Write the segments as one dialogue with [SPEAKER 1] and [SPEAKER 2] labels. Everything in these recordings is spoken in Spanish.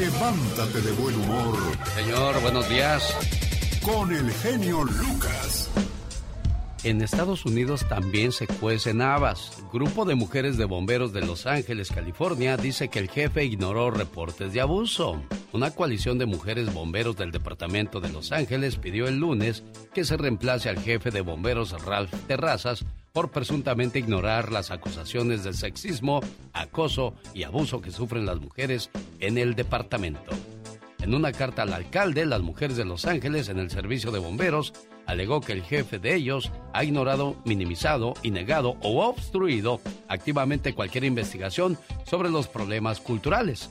[SPEAKER 1] levántate de buen humor.
[SPEAKER 2] Señor, buenos días.
[SPEAKER 1] Con el genio Lucas.
[SPEAKER 2] En Estados Unidos también se cuecen habas. Grupo de mujeres de bomberos de Los Ángeles, California, dice que el jefe ignoró reportes de abuso. Una coalición de mujeres bomberos del Departamento de Los Ángeles pidió el lunes que se reemplace al jefe de bomberos Ralph Terrazas por presuntamente ignorar las acusaciones de sexismo, acoso y abuso que sufren las mujeres en el departamento. En una carta al alcalde, las mujeres de Los Ángeles en el servicio de bomberos alegó que el jefe de ellos ha ignorado, minimizado y negado o obstruido activamente cualquier investigación sobre los problemas culturales.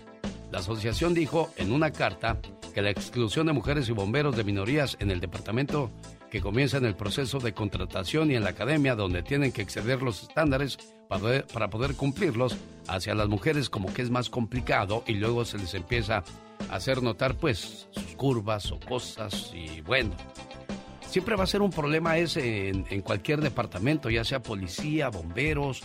[SPEAKER 2] La asociación dijo en una carta que la exclusión de mujeres y bomberos de minorías en el departamento que comienza en el proceso de contratación y en la academia donde tienen que exceder los estándares para poder, para poder cumplirlos hacia las mujeres como que es más complicado y luego se les empieza a hacer notar pues sus curvas o cosas y bueno, siempre va a ser un problema ese en, cualquier departamento, ya sea policía, bomberos,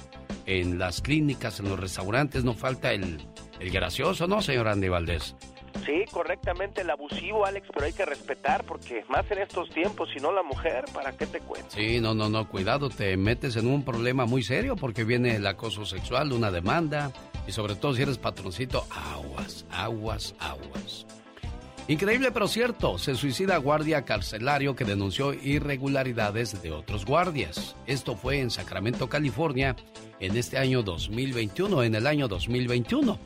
[SPEAKER 2] en las clínicas, en los restaurantes, no falta el, el gracioso, ¿no, señor Andy Valdés?
[SPEAKER 3] Sí, correctamente el abusivo, Alex, pero hay que respetar porque más en estos tiempos, si no la mujer, ¿para qué te cuento?
[SPEAKER 2] Sí, no, no, no, cuidado, te metes en un problema muy serio porque viene el acoso sexual, una demanda y sobre todo si eres patroncito, aguas, aguas, aguas. Increíble pero cierto, se suicida guardia carcelario que denunció irregularidades de otros guardias. Esto fue en Sacramento, California, en este año 2021, en el año 2021.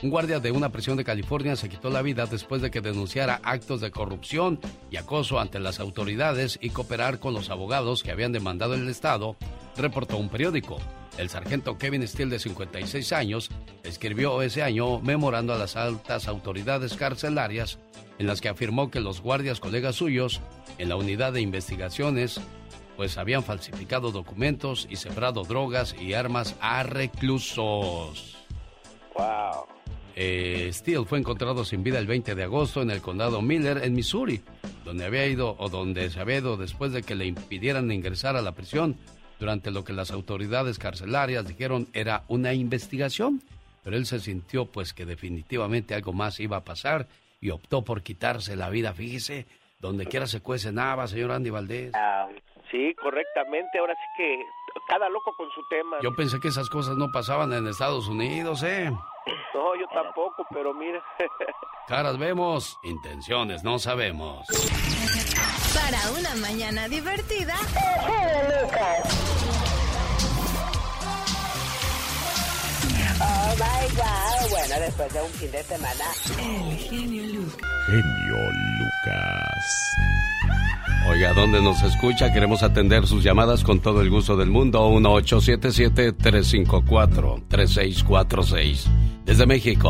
[SPEAKER 2] Un guardia de una prisión de California se quitó la vida después de que denunciara actos de corrupción y acoso ante las autoridades y cooperar con los abogados que habían demandado el Estado, reportó un periódico. El sargento Kevin Steele, de 56 años, escribió ese año memorando a las altas autoridades carcelarias en las que afirmó que los guardias colegas suyos en la unidad de investigaciones pues habían falsificado documentos y sembrado drogas y armas a reclusos.
[SPEAKER 3] Wow.
[SPEAKER 2] Eh, Steele fue encontrado sin vida el 20 de agosto en el condado Miller, en Missouri, donde había ido o donde se había ido después de que le impidieran ingresar a la prisión durante lo que las autoridades carcelarias dijeron era una investigación, pero él se sintió pues que definitivamente algo más iba a pasar y optó por quitarse la vida. Fíjese, donde quiera se cuece nada, señor Andy Valdés.
[SPEAKER 3] Ah, sí, correctamente. Ahora sí que cada loco con su tema.
[SPEAKER 2] Yo pensé que esas cosas no pasaban en Estados Unidos, ¿eh?
[SPEAKER 3] No, yo tampoco, pero mira.
[SPEAKER 2] Caras vemos, intenciones no sabemos.
[SPEAKER 4] Para una mañana divertida,
[SPEAKER 5] Oh my god. Bueno, después de un fin de semana.
[SPEAKER 4] el genio Lucas.
[SPEAKER 6] Genio Lucas.
[SPEAKER 2] Oiga, ¿dónde nos escucha? Queremos atender sus llamadas con todo el gusto del mundo. 1877-354-3646. Desde México,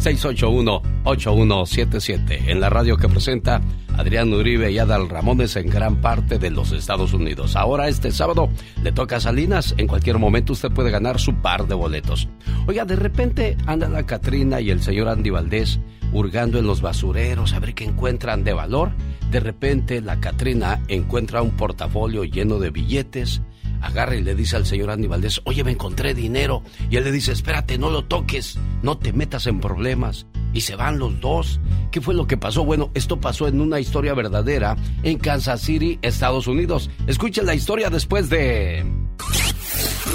[SPEAKER 2] 800-681-8177. En la radio que presenta Adrián Uribe y Adal Ramones en gran parte de los Estados Unidos. Ahora, este sábado, le toca a Salinas. En cualquier momento usted puede ganar su par de boletos. Oiga, de repente anda la Catrina y el señor Andy Valdés hurgando en los basureros a ver qué encuentran de valor. De repente la Catrina encuentra un portafolio lleno de billetes, agarra y le dice al señor Andy Valdés, oye, me encontré dinero. Y él le dice, espérate, no lo toques, no te metas en problemas. Y se van los dos. ¿Qué fue lo que pasó? Bueno, esto pasó en una historia verdadera en Kansas City, Estados Unidos. Escuchen la historia después de...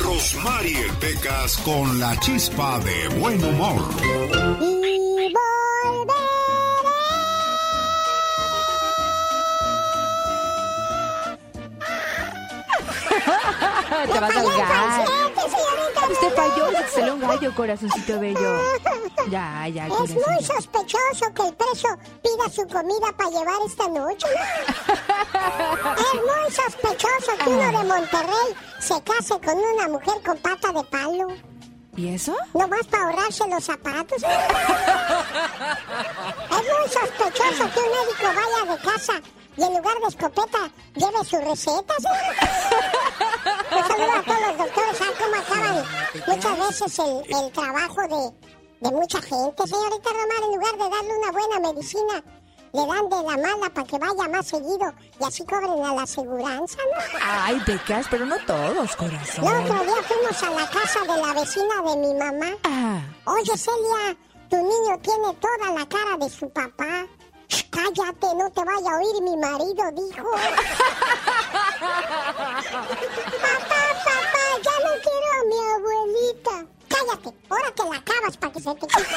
[SPEAKER 1] Rosmarie Pecas con la chispa de buen humor.
[SPEAKER 7] Y
[SPEAKER 8] Te vas a ahogar. Usted falló, se salió un gallo, corazoncito bello. Ya, ya,
[SPEAKER 7] Es muy sospechoso que el preso pida su comida para llevar esta noche. es muy sospechoso que uno de Monterrey se case con una mujer con pata de palo.
[SPEAKER 8] ¿Y eso?
[SPEAKER 7] Nomás para ahorrarse los zapatos. es muy sospechoso que un médico vaya de casa y en lugar de escopeta lleve sus recetas. Un saludo a todos los doctores, ¿saben cómo acaban muchas veces el, el trabajo de, de mucha gente? Señorita Román, en lugar de darle una buena medicina, le dan de la mala para que vaya más seguido y así cobren a la aseguranza, ¿no?
[SPEAKER 8] Ay, becas, pero no todos, corazón.
[SPEAKER 7] El otro día fuimos a la casa de la vecina de mi mamá.
[SPEAKER 8] Ah.
[SPEAKER 7] Oye, Celia, Tu niño tiene toda la cara de su papá. Cállate, no te vaya a oír mi marido, dijo. papá, papá, ya no quiero a mi abuelita. Cállate, ahora te la acabas para que se te quite.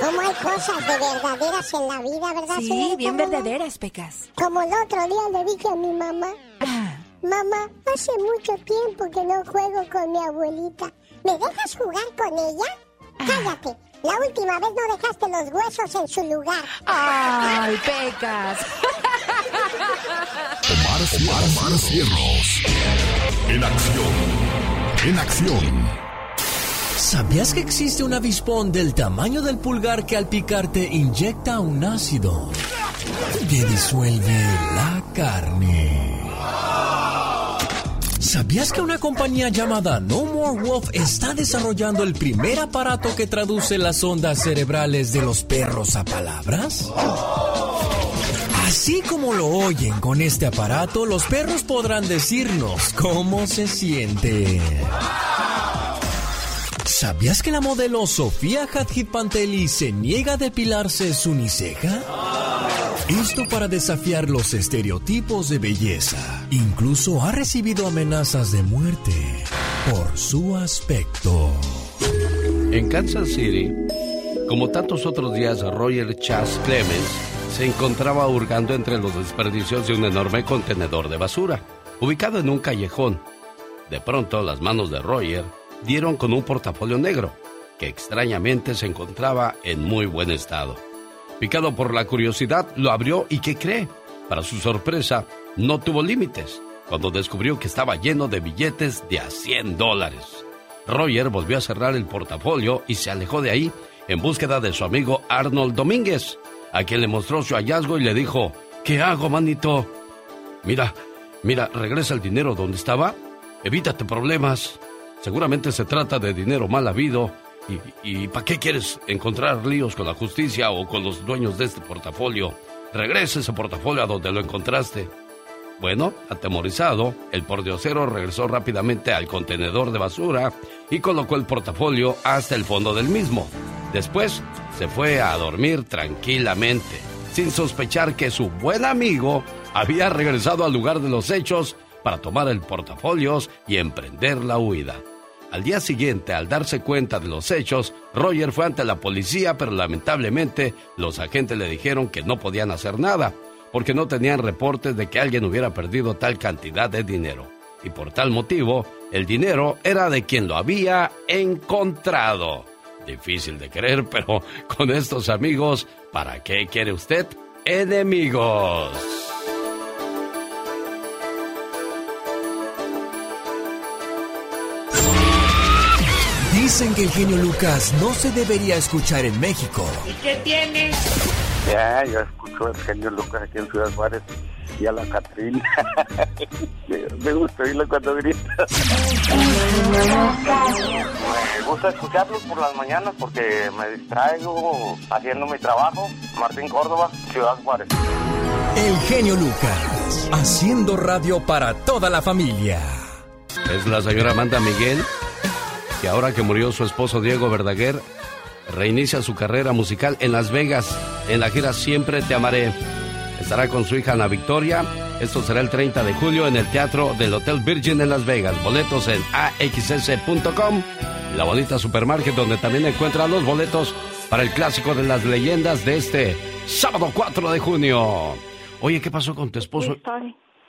[SPEAKER 7] Como hay cosas de verdaderas en la vida, ¿verdad,
[SPEAKER 8] Sí,
[SPEAKER 7] señorita
[SPEAKER 8] bien verdaderas, Pecas.
[SPEAKER 7] Como el otro día le dije a mi mamá,
[SPEAKER 8] Ah,
[SPEAKER 7] mamá, hace mucho tiempo que no juego con mi abuelita. ¿Me dejas jugar con ella? Cállate, la última vez no dejaste los huesos en su lugar.
[SPEAKER 8] ¡Ay, Pecas!
[SPEAKER 1] Omar, Omar, Omar Cierros. En acción. En acción.
[SPEAKER 9] ¿Sabías que existe un avispón del tamaño del pulgar que al picarte inyecta un ácido que disuelve la carne? ¿Sabías que una compañía llamada No More Wolf está desarrollando el primer aparato que traduce las ondas cerebrales de los perros a palabras? Así como lo oyen con este aparato, los perros podrán decirnos cómo se sienten. ¿Sabías que la modelo Sofía Hadjid Panteli se niega a depilarse su uniceja? Esto para desafiar los estereotipos de belleza. Incluso ha recibido amenazas de muerte por su aspecto.
[SPEAKER 2] En Kansas City, como tantos otros días, Roger Chas Clemens se encontraba hurgando entre los desperdicios de un enorme contenedor de basura, ubicado en un callejón. De pronto, las manos de Roger dieron con un portafolio negro, que extrañamente se encontraba en muy buen estado. Picado por la curiosidad, lo abrió y ¿qué cree? Para su sorpresa, no tuvo límites cuando descubrió que estaba lleno de billetes de a 100 dólares. Roger volvió a cerrar el portafolio y se alejó de ahí en búsqueda de su amigo Arnold Domínguez, a quien le mostró su hallazgo y le dijo, ¿qué hago, manito? Mira, mira, regresa el dinero donde estaba, evítate problemas. Seguramente se trata de dinero mal habido. ¿Y, para qué quieres encontrar líos con la justicia o con los dueños de este portafolio? Regresa ese portafolio a donde lo encontraste. Bueno, atemorizado, el pordiosero regresó rápidamente al contenedor de basura y colocó el portafolio hasta el fondo del mismo. Después se fue a dormir tranquilamente, sin sospechar que su buen amigo había regresado al lugar de los hechos para tomar el portafolios y emprender la huida. Al día siguiente, al darse cuenta de los hechos, Roger fue ante la policía, pero lamentablemente los agentes le dijeron que no podían hacer nada, porque no tenían reportes de que alguien hubiera perdido tal cantidad de dinero. Y por tal motivo, el dinero era de quien lo había encontrado. Difícil de creer, pero con estos amigos, ¿para qué quiere usted enemigos?
[SPEAKER 9] Dicen que el genio Lucas no se debería escuchar en México.
[SPEAKER 5] ¿Y qué tiene?
[SPEAKER 10] Ya, yo escucho al genio Lucas aquí en Ciudad Juárez y a la Catrina. Me gusta oírlo cuando grita. Me gusta escucharlos por las mañanas porque me distraigo haciendo mi trabajo. Martín Córdoba, Ciudad Juárez.
[SPEAKER 9] El genio Lucas, haciendo radio para toda la familia.
[SPEAKER 2] Es la señora Amanda Miguel, que ahora que murió su esposo Diego Verdaguer, reinicia su carrera musical en Las Vegas, en la gira Siempre Te Amaré. Estará con su hija Ana Victoria. Esto será el 30 de julio en el Teatro del Hotel Virgin en Las Vegas. Boletos en axs.com, la bonita supermarket donde también encuentran los boletos para el clásico de las leyendas de este sábado 4 de junio. Oye, ¿qué pasó con tu esposo?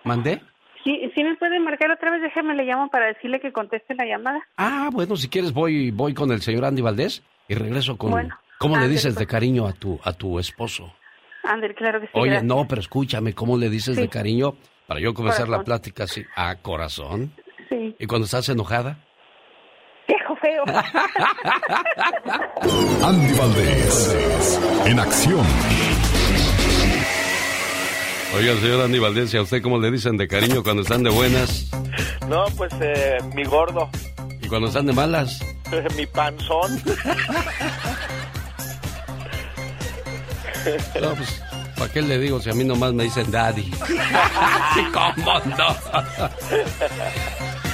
[SPEAKER 2] ¿Mandé?
[SPEAKER 11] Sí, sí me puede marcar otra vez, déjeme le llamo para decirle que conteste la llamada.
[SPEAKER 2] Ah, bueno, si quieres voy voy con el señor Andy Valdés y regreso con
[SPEAKER 11] Bueno,
[SPEAKER 2] ¿Cómo le dices de
[SPEAKER 11] pues.
[SPEAKER 2] cariño a tu a tu esposo?
[SPEAKER 11] Ander, claro que sí.
[SPEAKER 2] Oye,
[SPEAKER 11] gracias.
[SPEAKER 2] no, pero escúchame, ¿cómo le dices de cariño para yo comenzar la plática así? A corazón.
[SPEAKER 11] Sí.
[SPEAKER 2] ¿Y cuando estás enojada?
[SPEAKER 11] Viejo feo.
[SPEAKER 1] Andy Valdés. En acción.
[SPEAKER 2] Oiga, señor Andy Valdés, ¿y a usted cómo le dicen de cariño cuando están de buenas
[SPEAKER 3] No, pues eh, mi gordo,
[SPEAKER 2] y cuando están de malas?
[SPEAKER 3] mi panzón.
[SPEAKER 2] No, pues, ¿para qué le digo si a mí nomás me dicen daddy? Sí, ¿Cómo no?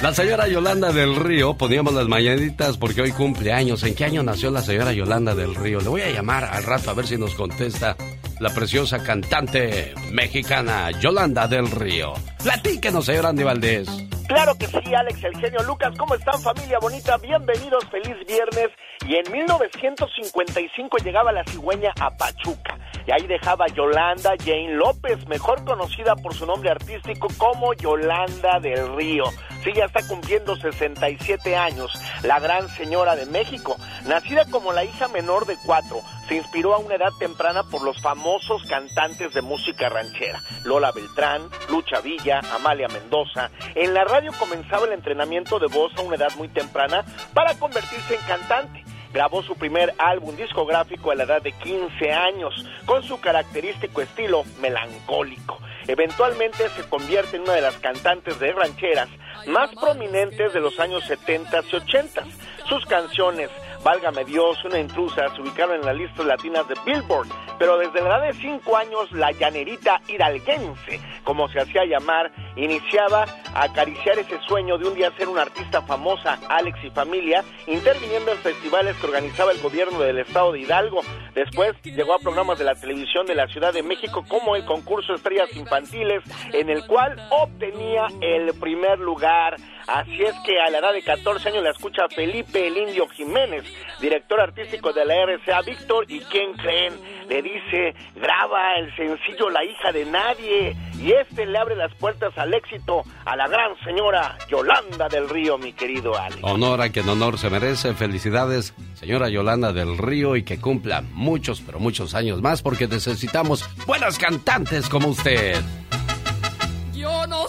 [SPEAKER 2] La señora Yolanda del Río, poníamos las mañanitas porque hoy cumple años. ¿En qué año nació la señora Yolanda del Río? Le voy a llamar al rato a ver si nos contesta la preciosa cantante mexicana Yolanda del Río. Platíquenos, señor Andy Valdés.
[SPEAKER 3] Claro que sí, Alex, el genio Lucas. ¿Cómo están, familia bonita? Bienvenidos, feliz viernes. Y en 1955 llegaba la cigüeña a Pachuca. Y ahí dejaba Yolanda Jane López, mejor conocida por su nombre artístico como Yolanda del Río. Sí, ya está cumpliendo 67 años, la gran señora de México. Nacida como la hija menor de cuatro, se inspiró a una edad temprana por los famosos cantantes de música ranchera. Lola Beltrán, Lucha Villa, Amalia Mendoza. En la radio comenzaba el entrenamiento de voz a una edad muy temprana para convertirse en cantante grabó su primer álbum discográfico a la edad de 15 años, con su característico estilo melancólico. Eventualmente se convierte en una de las cantantes de rancheras más prominentes de los años 70 y 80. Sus canciones Válgame Dios, una intrusa, se ubicaron en las listas latinas de Billboard, pero desde la edad de 5 años, la llanerita hidalguense, como se hacía llamar, iniciaba a acariciar ese sueño de un día ser una artista famosa, Alex y familia, interviniendo en festivales que organizaba el gobierno del estado de Hidalgo. Después llegó a programas de la televisión de la Ciudad de México como el concurso Estrellas Infantiles, en el cual obtenía el primer lugar. Así es que a la edad de 14 años la escucha Felipe el Indio Jiménez, director artístico de la RCA Víctor, y ¿quién creen? Le dice, graba el sencillo La hija de nadie, y este le abre las puertas al éxito a la gran señora Yolanda del Río, mi querido Alex.
[SPEAKER 2] Honor a quien honor se merece, felicidades, señora Yolanda del Río, y que cumpla muchos, pero muchos años más, porque necesitamos buenas cantantes como usted.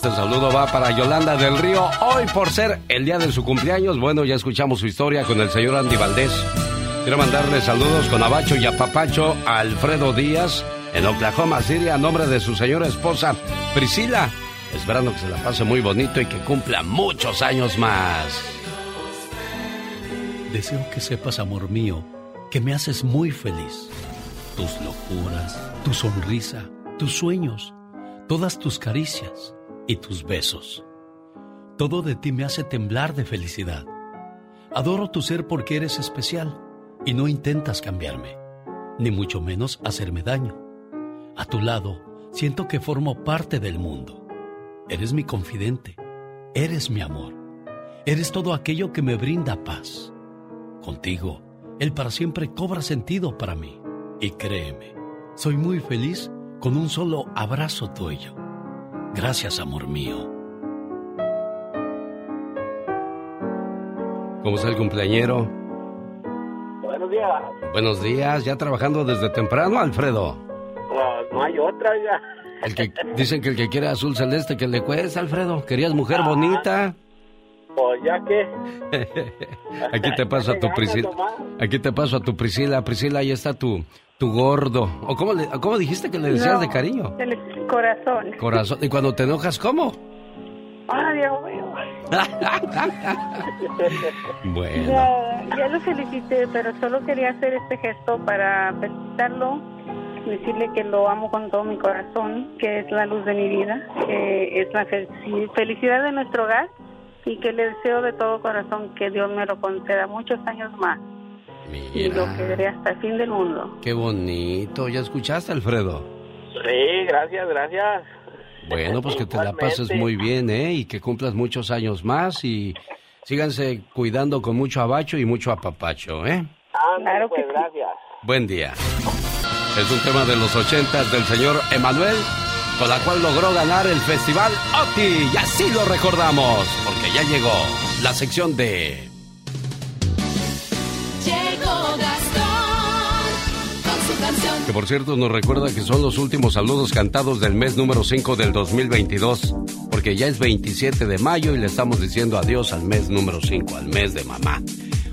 [SPEAKER 2] Este saludo va para Yolanda del Río. Hoy, por ser el día de su cumpleaños, bueno, ya escuchamos su historia con el señor Andy Valdés. Quiero mandarle saludos con abacho y apapacho a Alfredo Díaz en Oklahoma City a nombre de su señora esposa Priscila. Esperando que se la pase muy bonito y que cumpla muchos años más. Deseo que sepas, amor mío, que me haces muy feliz. Tus locuras, tu sonrisa, tus sueños todas tus caricias y tus besos. Todo de ti me hace temblar de felicidad. Adoro tu ser porque eres especial y no intentas cambiarme, ni mucho menos hacerme daño. A tu lado siento que formo parte del mundo. Eres mi confidente, eres mi amor, eres todo aquello que me brinda paz. Contigo, el para siempre cobra sentido para mí. Y créeme, soy muy feliz con un solo abrazo tuyo. Gracias, amor mío. ¿Cómo está el cumpleañero?
[SPEAKER 12] Buenos días.
[SPEAKER 2] Buenos días, ya trabajando desde temprano, Alfredo.
[SPEAKER 12] Pues no hay otra ya.
[SPEAKER 2] El que, dicen que el que quiere azul celeste que le cuesta, Alfredo. ¿Querías mujer bonita?
[SPEAKER 12] Pues ya que.
[SPEAKER 2] Aquí te paso a tu Priscila. Aquí te paso a tu Priscila. Priscila, ahí está tu, tu gordo. ¿O cómo, le, cómo dijiste que le decías de cariño?
[SPEAKER 11] El corazón.
[SPEAKER 2] Corazón. ¿Y cuando te enojas, cómo?
[SPEAKER 11] Ay, Dios mío.
[SPEAKER 2] bueno.
[SPEAKER 11] Ya, ya, lo felicité, pero solo quería hacer este gesto para felicitarlo, decirle que lo amo con todo mi corazón, que es la luz de mi vida, que es la felicidad de nuestro hogar y que le deseo de todo corazón que Dios me lo conceda muchos años más. Y lo querré hasta el fin del mundo.
[SPEAKER 2] Qué bonito. ¿Ya escuchaste, Alfredo?
[SPEAKER 12] Sí, gracias, gracias.
[SPEAKER 2] Bueno, pues que te la pases muy bien, ¿eh? Y que cumplas muchos años más y síganse cuidando con mucho abacho y mucho apapacho, ¿eh?
[SPEAKER 12] claro pues, gracias.
[SPEAKER 2] Buen día. Es un tema de los ochentas del señor Emanuel, con la cual logró ganar el festival OTI. Y así lo recordamos, porque ya llegó la sección de Que por cierto nos recuerda que son los últimos saludos cantados del mes número 5 del 2022, porque ya es 27 de mayo y le estamos diciendo adiós al mes número 5, al mes de mamá.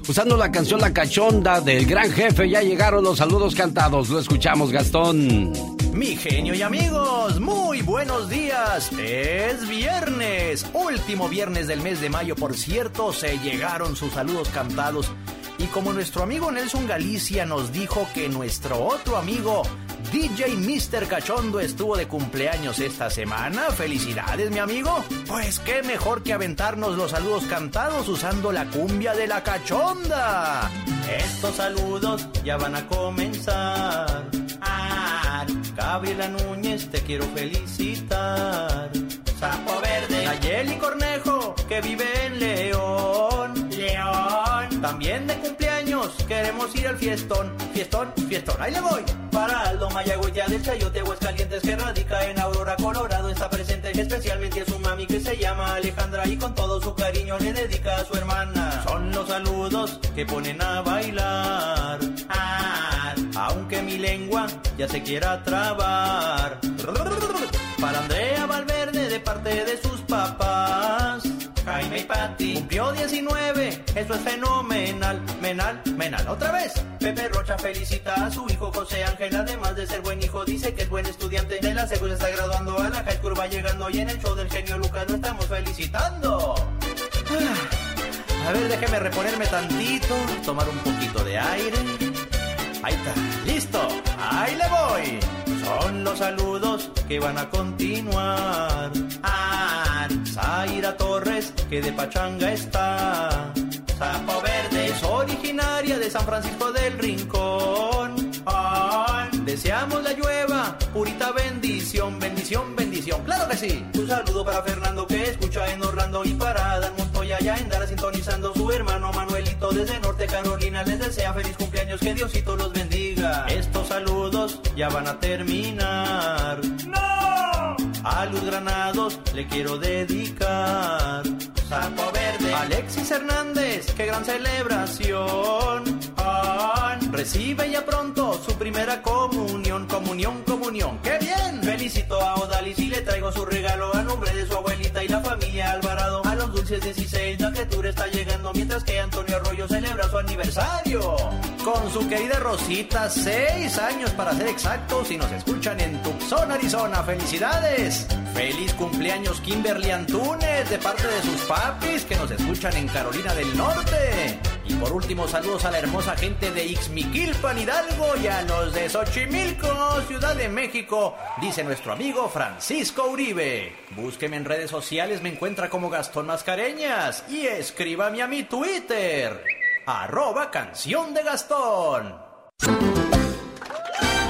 [SPEAKER 2] Usando la canción La Cachonda del gran jefe, ya llegaron los saludos cantados. Lo escuchamos, Gastón.
[SPEAKER 13] Mi genio y amigos, muy buenos días. Es viernes, último viernes del mes de mayo, por cierto, se llegaron sus saludos cantados. Y como nuestro amigo Nelson Galicia nos dijo que nuestro otro amigo
[SPEAKER 14] DJ Mr. Cachondo estuvo de cumpleaños esta semana. Felicidades, mi amigo. Pues qué mejor que aventarnos los saludos cantados usando la cumbia de la cachonda. Estos saludos ya van a comenzar. Ah, Gabriela Núñez, te quiero felicitar. Sapo Verde, Nayeli Cornejo, que vive en León. León. También de cumpleaños, queremos ir al fiestón. Fiestón, fiestón, ahí le voy. Para Aldo Mayagüez del Chayote, Aguascalientes, que radica en Aurora, Colorado, está presente especialmente a su mami que se llama Alejandra y con todo su cariño le dedica a su hermana. Son los saludos que ponen a bailar. Ah, aunque mi lengua ya se quiera trabar. Para Andrea Valverde de parte de sus papás. Jaime y Pati cumplió 19, eso es fenomenal, menal, menal. Otra vez, Pepe Rocha felicita a su hijo José Ángel, además de ser buen hijo, dice que es buen estudiante. De la segunda está graduando a la high school, va llegando y en el show del genio Lucas lo estamos felicitando. Ah, A ver, déjeme reponerme tantito, tomar un poquito de aire. Ahí está, listo, ahí le voy. Son los saludos que van a continuar. Ah, Zaira Torres, que de Pachanga está. Sapo Verde es originaria de San Francisco del Rincón. Ah, deseamos la llueva, purita bendición, bendición, bendición. Claro que sí. Un saludo para Fernando que escucha en Orlando y para Dan Montoya ya en Dara sintonizando su hermano Desde Norte Carolina. Les desea feliz cumpleaños, que Diosito los bendiga. Estos saludos ya van a terminar. ¡No! A Luz Granados le quiero dedicar. Sapo Verde. Alexis Hernández, qué gran celebración. Ah, recibe ya pronto su primera comunión, comunión, comunión. ¡Qué bien! Felicito a Odalis y le traigo su regalo a nombre de su abuelita y la familia Alvarado. Los dulces 16, la criatura está llegando mientras que Antonio Arroyo celebra su aniversario. Con su querida Rosita, seis años para ser exactos y nos escuchan en Tucson, Arizona. ¡Felicidades! ¡Feliz cumpleaños Kimberly Antunes de parte de sus papis que nos escuchan en Carolina del Norte! Y por último, saludos a la hermosa gente de Ixmiquilpan, Hidalgo y a los de Xochimilco, Ciudad de México, dice nuestro amigo Francisco Uribe. Búsqueme en redes sociales, me encuentra como Gastón Mascareñas y escríbame a mi Twitter, arroba canción de Gastón.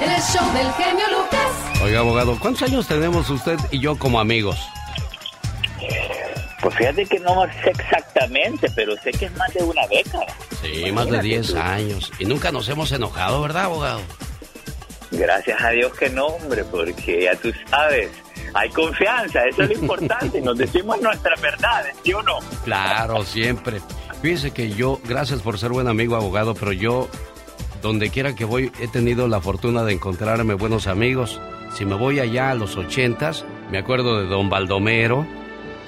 [SPEAKER 15] El show del genio Lucas.
[SPEAKER 2] Oiga, abogado, ¿cuántos años tenemos usted y yo como amigos?
[SPEAKER 12] Pues fíjate que no sé exactamente, pero sé que es más de una década.
[SPEAKER 2] Sí, más de 10 años. Y nunca nos hemos enojado, ¿verdad, abogado?
[SPEAKER 12] Gracias a Dios que no, hombre, porque ya tú sabes, hay confianza, eso es lo importante, nos decimos nuestras verdades, ¿sí o no?
[SPEAKER 2] Claro, siempre. Fíjese que yo, gracias por ser buen amigo, abogado, pero yo, donde quiera que voy, he tenido la fortuna de encontrarme buenos amigos. Si me voy allá a los ochentas, me acuerdo de don Baldomero,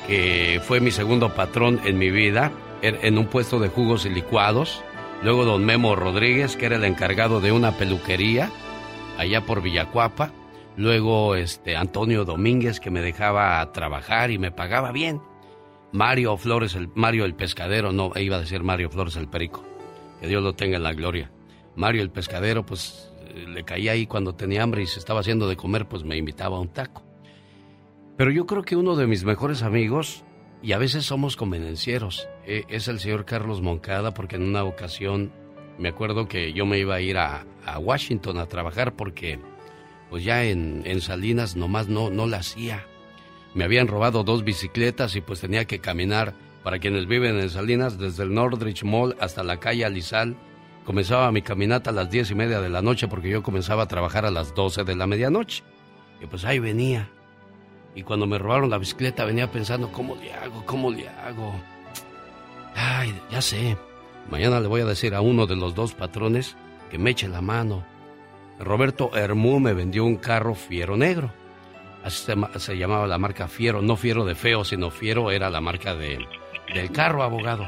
[SPEAKER 2] que fue mi segundo patrón en mi vida, er, en un puesto de jugos y licuados. Luego don Memo Rodríguez, que era el encargado de una peluquería allá por Villacuapa. Luego este Antonio Domínguez, que me dejaba trabajar y me pagaba bien. Mario Flores, el Mario el pescadero, no, iba a decir Mario Flores el perico. Que Dios lo tenga en la gloria. Mario el pescadero, pues le caía ahí cuando tenía hambre y se estaba haciendo de comer, pues me invitaba a un taco. Pero yo creo que uno de mis mejores amigos, y a veces somos convenencieros, eh, es el señor Carlos Moncada, porque en una ocasión me acuerdo que yo me iba a ir a Washington a trabajar porque pues ya en, en, Salinas nomás no, no la hacía. Me habían robado dos bicicletas y pues tenía que caminar para quienes viven en Salinas desde el Nordrich Mall hasta la calle Alizal. Comenzaba mi caminata a las diez y media de la noche porque yo comenzaba a trabajar a las doce de la medianoche. Y pues ahí venía. Y cuando me robaron la bicicleta venía pensando, ¿cómo le hago? ¿Cómo le hago? Ay, ya sé. Mañana le voy a decir a uno de los dos patrones que me eche la mano. Roberto Hermú me vendió un carro Fiero Negro. Así se, llamaba la marca Fiero, no Fiero de feo, sino Fiero era la marca de, del carro, abogado.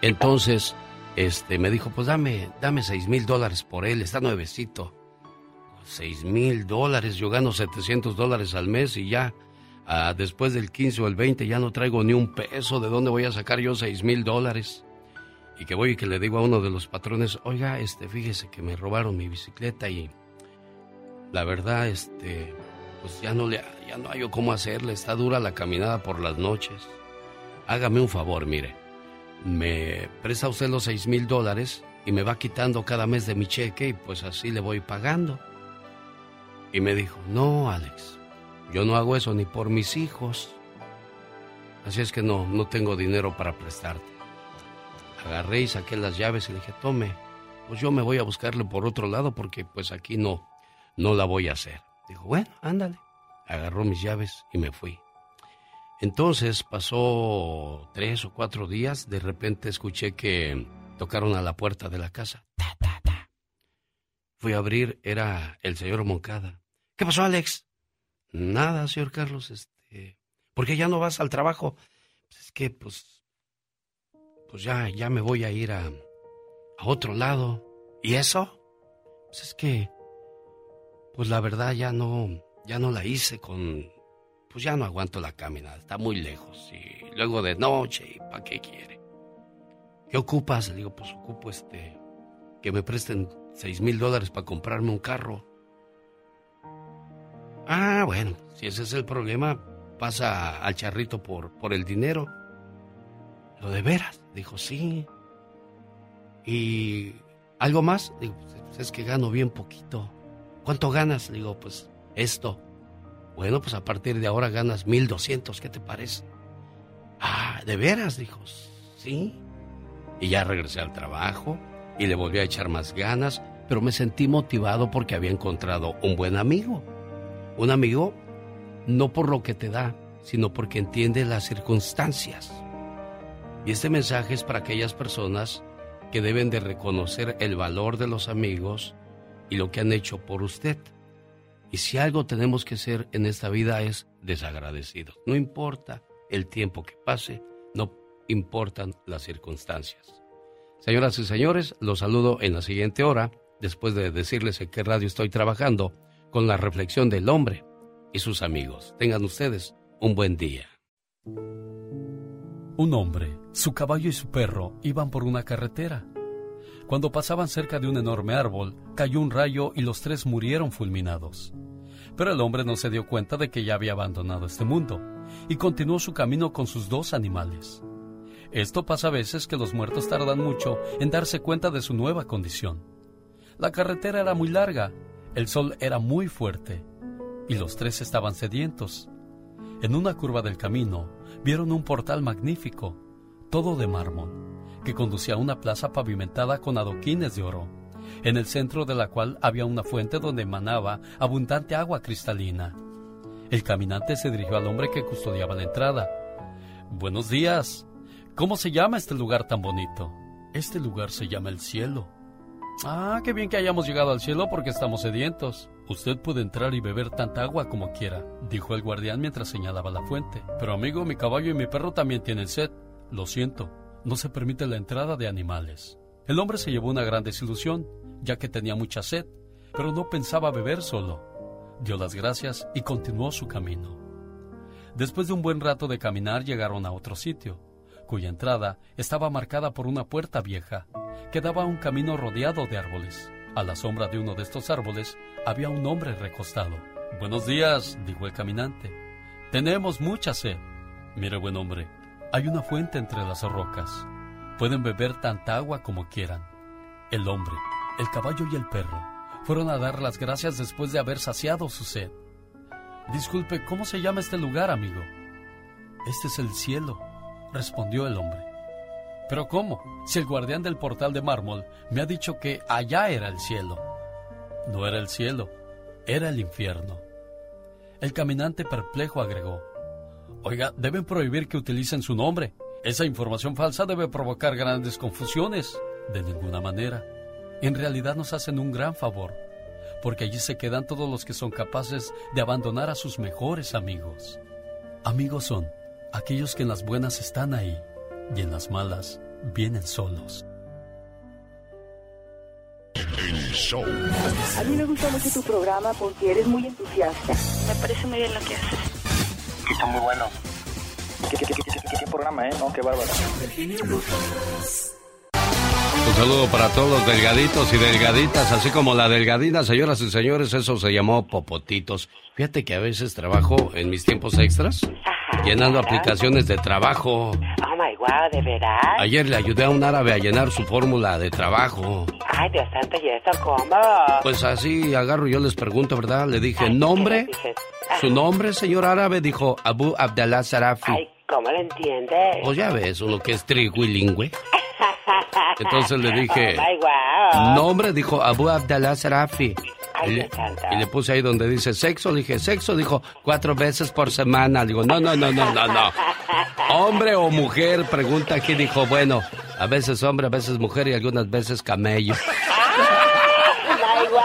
[SPEAKER 2] Entonces, este, me dijo, pues dame, dame seis mil dólares por él, está nuevecito. Seis mil dólares, yo gano 700 dólares al mes y ya, ah, después del 15 o el 20 ya no traigo ni un peso, ¿de dónde voy a sacar yo seis mil dólares? Y que voy y que le digo a uno de los patrones, oiga, este, fíjese que me robaron mi bicicleta y la verdad, este, pues ya no le, ya no hay cómo hacerle, está dura la caminada por las noches. Hágame un favor, mire, me presta usted los seis mil dólares y me va quitando cada mes de mi cheque y pues así le voy pagando. Y me dijo, no, Alex, yo no hago eso ni por mis hijos. Así es que no, no tengo dinero para prestarte. Agarré y saqué las llaves y le dije, tome, pues yo me voy a buscarle por otro lado porque pues aquí no, no la voy a hacer. Dijo, bueno, ándale. Agarró mis llaves y me fui. Entonces pasó tres o cuatro días, de repente escuché que tocaron a la puerta de la casa. Fui a abrir, era el señor Moncada. ¿Qué pasó, Alex? Nada, señor Carlos, este, ¿por qué ya no vas al trabajo? Pues es que, pues, pues ya, ya me voy a ir a, a otro lado. ¿Y eso? Pues es que, pues la verdad ya no, ya no la hice con, pues ya no aguanto la caminada, está muy lejos y luego de noche, ¿para qué quiere? ¿Qué ocupas? Le digo, pues ocupo este, que me presten seis mil dólares para comprarme un carro. Ah, bueno, si ese es el problema, pasa al charrito por, por el dinero. ¿Lo de veras? Dijo, sí. ¿Y algo más? Digo, pues es que gano bien poquito. ¿Cuánto ganas? Digo, pues esto. Bueno, pues a partir de ahora ganas 1200, ¿qué te parece? Ah, ¿de veras? Dijo, sí. Y ya regresé al trabajo y le volví a echar más ganas, pero me sentí motivado porque había encontrado un buen amigo. Un amigo no por lo que te da, sino porque entiende las circunstancias. Y este mensaje es para aquellas personas que deben de reconocer el valor de los amigos y lo que han hecho por usted. Y si algo tenemos que ser en esta vida es desagradecidos. No importa el tiempo que pase, no importan las circunstancias. Señoras y señores, los saludo en la siguiente hora, después de decirles en qué radio estoy trabajando, con la reflexión del hombre y sus amigos. Tengan ustedes un buen día.
[SPEAKER 16] Un hombre, su caballo y su perro iban por una carretera. Cuando pasaban cerca de un enorme árbol, cayó un rayo y los tres murieron fulminados. Pero el hombre no se dio cuenta de que ya había abandonado este mundo y continuó su camino con sus dos animales. Esto pasa a veces que los muertos tardan mucho en darse cuenta de su nueva condición. La carretera era muy larga, el sol era muy fuerte y los tres estaban sedientos. En una curva del camino vieron un portal magnífico, todo de mármol, que conducía a una plaza pavimentada con adoquines de oro en el centro de la cual había una fuente donde emanaba abundante agua cristalina. El caminante se dirigió al hombre que custodiaba la entrada. Buenos días. ¿Cómo se llama este lugar tan bonito? Este lugar se llama el cielo. Ah, qué bien que hayamos llegado al cielo porque estamos sedientos. Usted puede entrar y beber tanta agua como quiera, dijo el guardián mientras señalaba la fuente. Pero amigo, mi caballo y mi perro también tienen sed. Lo siento, no se permite la entrada de animales. El hombre se llevó una gran desilusión, ya que tenía mucha sed, pero no pensaba beber solo. Dio las gracias y continuó su camino. Después de un buen rato de caminar llegaron a otro sitio, cuya entrada estaba marcada por una puerta vieja, que daba a un camino rodeado de árboles. A la sombra de uno de estos árboles había un hombre recostado. Buenos días, dijo el caminante. Tenemos mucha sed. Mire, buen hombre, hay una fuente entre las rocas. Pueden beber tanta agua como quieran. El hombre, el caballo y el perro fueron a dar las gracias después de haber saciado su sed. Disculpe, ¿cómo se llama este lugar, amigo? Este es el cielo, respondió el hombre. Pero ¿cómo? Si el guardián del portal de mármol me ha dicho que allá era el cielo. No era el cielo, era el infierno. El caminante perplejo agregó, Oiga, deben prohibir que utilicen su nombre. Esa información falsa debe provocar grandes confusiones. De ninguna manera. En realidad nos hacen un gran favor, porque allí se quedan todos los que son capaces de abandonar a sus mejores amigos. Amigos son aquellos que en las buenas están ahí y en las malas vienen solos.
[SPEAKER 17] A mí me gusta mucho tu programa porque eres muy entusiasta.
[SPEAKER 11] Me parece muy bien lo que haces.
[SPEAKER 18] Está muy bueno. ¿Qué, qué, qué, qué programa, eh? No, qué bárbaro.
[SPEAKER 2] Un saludo para todos los delgaditos y delgaditas, así como la delgadina, señoras y señores, eso se llamó popotitos. Fíjate que a veces trabajo en mis tiempos extras llenando aplicaciones de trabajo.
[SPEAKER 5] Oh my wow, ¿de verdad?
[SPEAKER 2] Ayer le ayudé a un árabe a llenar su fórmula de trabajo.
[SPEAKER 5] Ay, Dios santo, ¿y eso cómo?
[SPEAKER 2] Pues así agarro, yo les pregunto, ¿verdad? Le dije, ¿nombre? ¿Su nombre, señor árabe? Dijo Abu Abdallah Sarafi.
[SPEAKER 5] Ay, ¿cómo lo entiendes?
[SPEAKER 2] Pues ya ves, uno que es triguilingüe. Entonces le dije,
[SPEAKER 5] Oh my wow.
[SPEAKER 2] nombre, dijo Abu Abdallah Sarafi.
[SPEAKER 5] Ay,
[SPEAKER 2] Y le,
[SPEAKER 5] santo.
[SPEAKER 2] y le puse ahí donde dice sexo, le dije sexo, dijo cuatro veces por semana. Digo, no, no, no, no, no, no. Hombre o mujer, pregunta aquí, dijo, bueno, a veces hombre, a veces mujer y algunas veces camello.
[SPEAKER 5] Wow.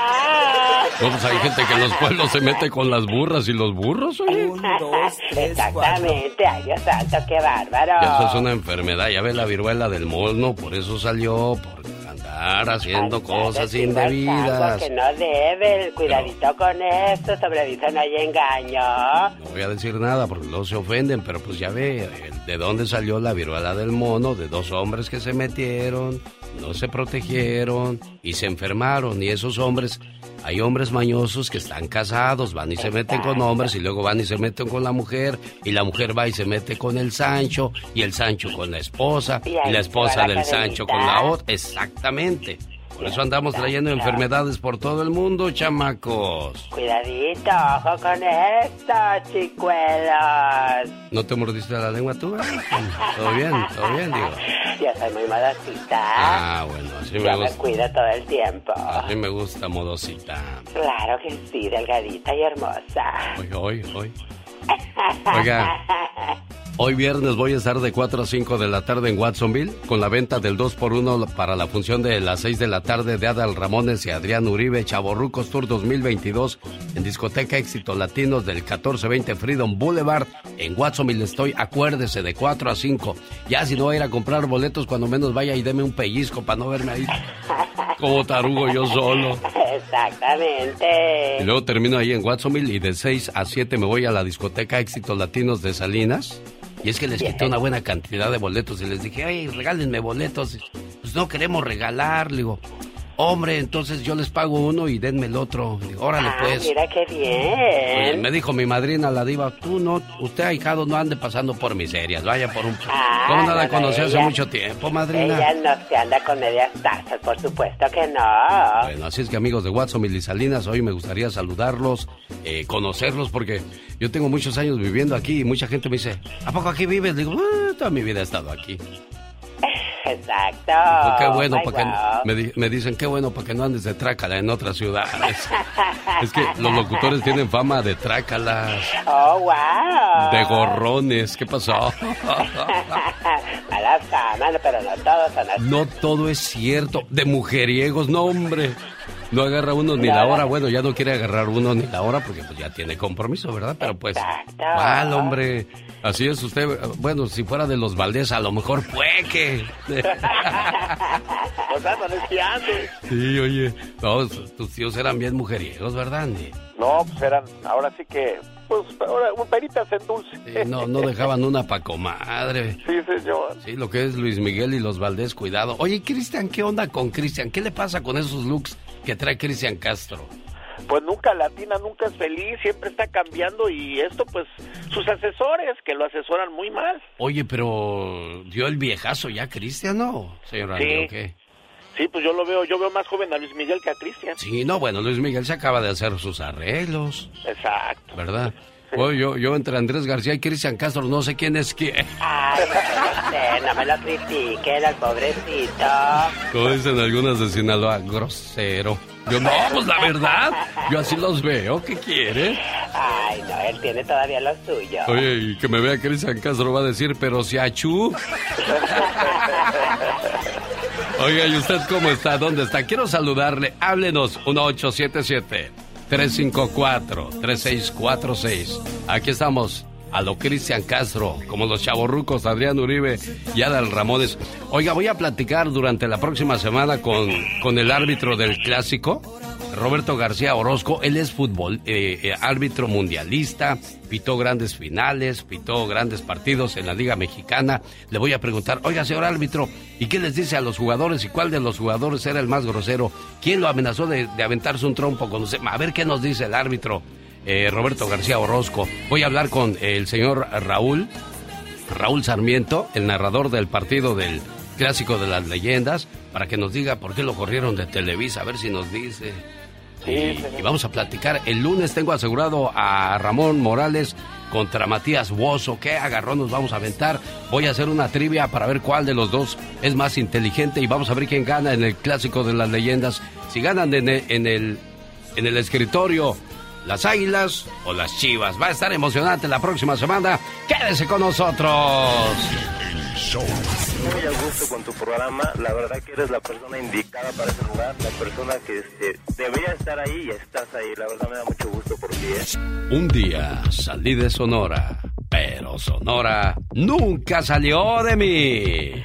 [SPEAKER 2] No, pues hay gente que en los pueblos se mete con las burras y los burros, oye.
[SPEAKER 5] Exactamente, ay, Dios santo, qué bárbaro.
[SPEAKER 2] Eso es una enfermedad, ya ve la viruela del mono, por eso salió, por andar haciendo cosas indebidas.
[SPEAKER 5] que no debe, cuidadito con esto, sobre aviso no hay engaño.
[SPEAKER 2] No voy a decir nada porque luego se ofenden, pero pues ya ve de dónde salió la viruela del mono, de dos hombres que se metieron, no se protegieron y se enfermaron. Y esos hombres, hay hombres mañosos que están casados, van y se meten con hombres y luego van y se meten con la mujer y la mujer va y se mete con el Sancho y el Sancho con la esposa
[SPEAKER 5] Y
[SPEAKER 2] la esposa del Sancho con la otra. Exactamente. Por eso andamos trayendo enfermedades por todo el mundo, chamacos.
[SPEAKER 5] Cuidadito, ojo con esto, chicuelos.
[SPEAKER 2] ¿No te mordiste la lengua tú? eh? Todo bien, todo bien, digo.
[SPEAKER 5] Yo soy muy modosita.
[SPEAKER 2] Ah, bueno, así me
[SPEAKER 5] Yo me
[SPEAKER 2] gusta.
[SPEAKER 5] cuido todo el tiempo.
[SPEAKER 2] Así me gusta, modosita.
[SPEAKER 5] Claro que sí, delgadita y hermosa.
[SPEAKER 2] Hoy, hoy, hoy. Oiga, hoy viernes voy a estar de 4 a 5 de la tarde en Watsonville con la venta del 2x1 para la función de las 6 de la tarde de Adal Ramones y Adrián Uribe, Chaborrucos Tour 2022 en Discoteca Éxito Latinos del 1420 Freedom Boulevard en Watsonville. Estoy, acuérdese, de 4 a 5. Ya si no va a ir a comprar boletos, cuando menos vaya y deme un pellizco para no verme ahí como tarugo yo solo.
[SPEAKER 5] Exactamente.
[SPEAKER 2] Y luego termino ahí en Watsonville y de 6 a 7 me voy a la discoteca Éxitos Latinos de Salinas. Y es que les quité una buena cantidad de boletos y les dije, ay, regálenme boletos. Pues no queremos regalar, le digo. Hombre, entonces yo les pago uno y denme el otro. Digo, órale
[SPEAKER 5] Ah,
[SPEAKER 2] pues.
[SPEAKER 5] mira qué bien.
[SPEAKER 2] me dijo mi madrina, la diva, tú no, usted ahijado no ande pasando por miserias, vaya por un...
[SPEAKER 5] Ah,
[SPEAKER 2] ¿Cómo no la
[SPEAKER 5] no, no,
[SPEAKER 2] conocí hace mucho tiempo, madrina?
[SPEAKER 5] Ella no se anda con medias tazas, por supuesto que no.
[SPEAKER 2] Bueno, así es que amigos de Watsonville y Salinas, hoy me gustaría saludarlos, eh, conocerlos, porque yo tengo muchos años viviendo aquí y mucha gente me dice, ¿a poco aquí vives? Digo, "Ah, toda mi vida he estado aquí.
[SPEAKER 5] Exacto.
[SPEAKER 2] Qué bueno, para que, me, di- me dicen, qué bueno para que no andes de trácala en otras ciudades. es que los locutores tienen fama de trácalas,
[SPEAKER 5] Oh, wow.
[SPEAKER 2] de gorrones, ¿qué pasó?
[SPEAKER 5] Mala fama, pero no todos son así.
[SPEAKER 2] No todo es cierto. De mujeriegos, no, hombre. No agarra uno ni la hora. Bueno, ya no quiere agarrar uno ni la hora porque pues ya tiene compromiso, ¿verdad? Pero pues, ¿cuál, hombre? Así es usted. Bueno, si fuera de los Valdés, a lo mejor fue que...
[SPEAKER 3] Espiando.
[SPEAKER 2] Sí, oye. No, tus tíos eran bien mujeriegos, ¿verdad, Andy?
[SPEAKER 3] No, pues eran, ahora sí que, pues, ahora, un peritas en dulce.
[SPEAKER 2] Sí, no, no dejaban una pa' comadre.
[SPEAKER 3] Sí, señor.
[SPEAKER 2] Sí, lo que es Luis Miguel y los Valdés, cuidado. Oye, Cristian, ¿qué onda con Cristian? ¿Qué le pasa con esos looks que trae Cristian Castro?
[SPEAKER 3] Pues nunca latina, nunca es feliz, siempre está cambiando y esto, pues, sus asesores, que lo asesoran muy mal.
[SPEAKER 2] Oye, pero dio el viejazo ya Cristian, ¿no, señor
[SPEAKER 3] Sí.
[SPEAKER 2] o qué?
[SPEAKER 3] Sí, pues yo lo veo, yo veo más joven a Luis Miguel que a Cristian.
[SPEAKER 2] Sí, no, bueno, Luis Miguel se acaba de hacer sus arreglos,
[SPEAKER 3] Exacto.
[SPEAKER 2] ¿verdad? Oye, yo, yo entre Andrés García y Cristian Castro no sé quién es quién.
[SPEAKER 5] Ay, no me lo critiquen al pobrecito.
[SPEAKER 2] Como dicen algunas de Sinaloa, grosero. Yo, no, pues la verdad, yo así los veo, ¿qué quiere?
[SPEAKER 5] Ay, no, él tiene todavía lo suyo.
[SPEAKER 2] Oye, y que me vea Cristian Castro va a decir, pero si achú. Oiga, ¿y usted cómo está? ¿Dónde está? Quiero saludarle. Háblenos, 1877-354-3646. Aquí estamos, a lo Cristian Castro, como los chavorrucos Adrián Uribe y Adal Ramones. Oiga, voy a platicar durante la próxima semana con, con el árbitro del clásico, Roberto García Orozco. Él es fútbol, eh, eh, árbitro mundialista, pitó grandes finales, pitó grandes partidos en la Liga Mexicana. Le voy a preguntar, oiga, señor árbitro, ¿y qué les dice a los jugadores y cuál de los jugadores era el más grosero? ¿Quién lo amenazó de, aventarse un trompo con? A ver qué nos dice el árbitro eh, Roberto García Orozco. Voy a hablar con el señor Raúl, Raúl Sarmiento, el narrador del partido del Clásico de las Leyendas, para que nos diga por qué lo corrieron de Televisa, a ver si nos dice. Y, vamos a platicar. El lunes tengo asegurado a Ramón Morales contra Matías Bozo. ¿Qué agarrón nos vamos a aventar? Voy a hacer una trivia para ver cuál de los dos es más inteligente y vamos a ver quién gana en el Clásico de las Leyendas. Si ganan en el, en el, en el escritorio las águilas o las chivas. Va a estar emocionante la próxima semana. Quédese con nosotros
[SPEAKER 18] muy a gusto con tu programa. La verdad que eres la persona indicada para ese lugar, la persona que este, debería estar ahí y estás ahí. La verdad me da mucho gusto por ti. ¿eh?
[SPEAKER 2] Un día salí de Sonora, pero Sonora nunca salió de mí.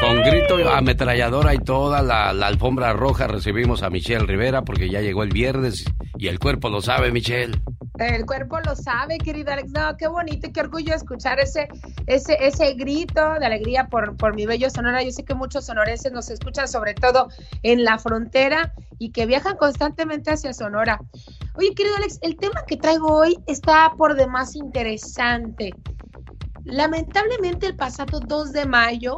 [SPEAKER 2] Con grito ametralladora y toda la, la, alfombra roja recibimos a Michelle Rivera porque ya llegó el viernes y el cuerpo lo sabe, Michelle.
[SPEAKER 19] El cuerpo lo sabe, querido Alex. No, qué bonito y qué orgullo escuchar ese, ese, ese grito de alegría por, por mi bello Sonora. Yo sé que muchos sonorenses nos escuchan, sobre todo en la frontera y que viajan constantemente hacia Sonora. Oye, querido Alex, el tema que traigo hoy está por demás interesante. Lamentablemente, el pasado 2 de mayo,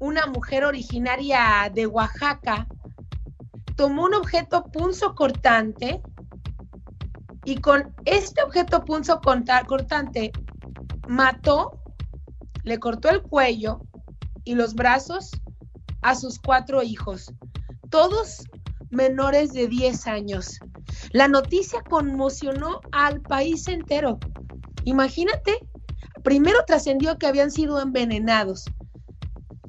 [SPEAKER 19] una mujer originaria de Oaxaca tomó un objeto punzo cortante y con este objeto punzo cortante mató, le cortó el cuello y los brazos a sus cuatro hijos, todos menores de 10 años. La noticia conmocionó al país entero. Imagínate, primero trascendió que habían sido envenenados.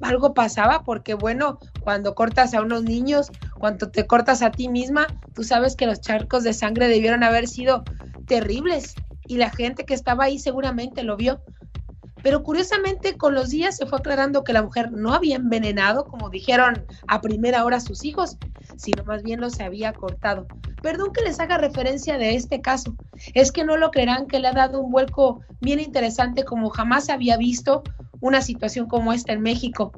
[SPEAKER 19] Algo pasaba porque, bueno, cuando cortas a unos niños, cuando te cortas a ti misma, tú sabes que los charcos de sangre debieron haber sido terribles y la gente que estaba ahí seguramente lo vio. Pero curiosamente con los días se fue aclarando que la mujer no había envenenado, como dijeron a primera hora sus hijos, sino más bien los había cortado. Perdón que les haga referencia de este caso, es que no lo creerán que le ha dado un vuelco bien interesante como jamás había visto una situación como esta en México.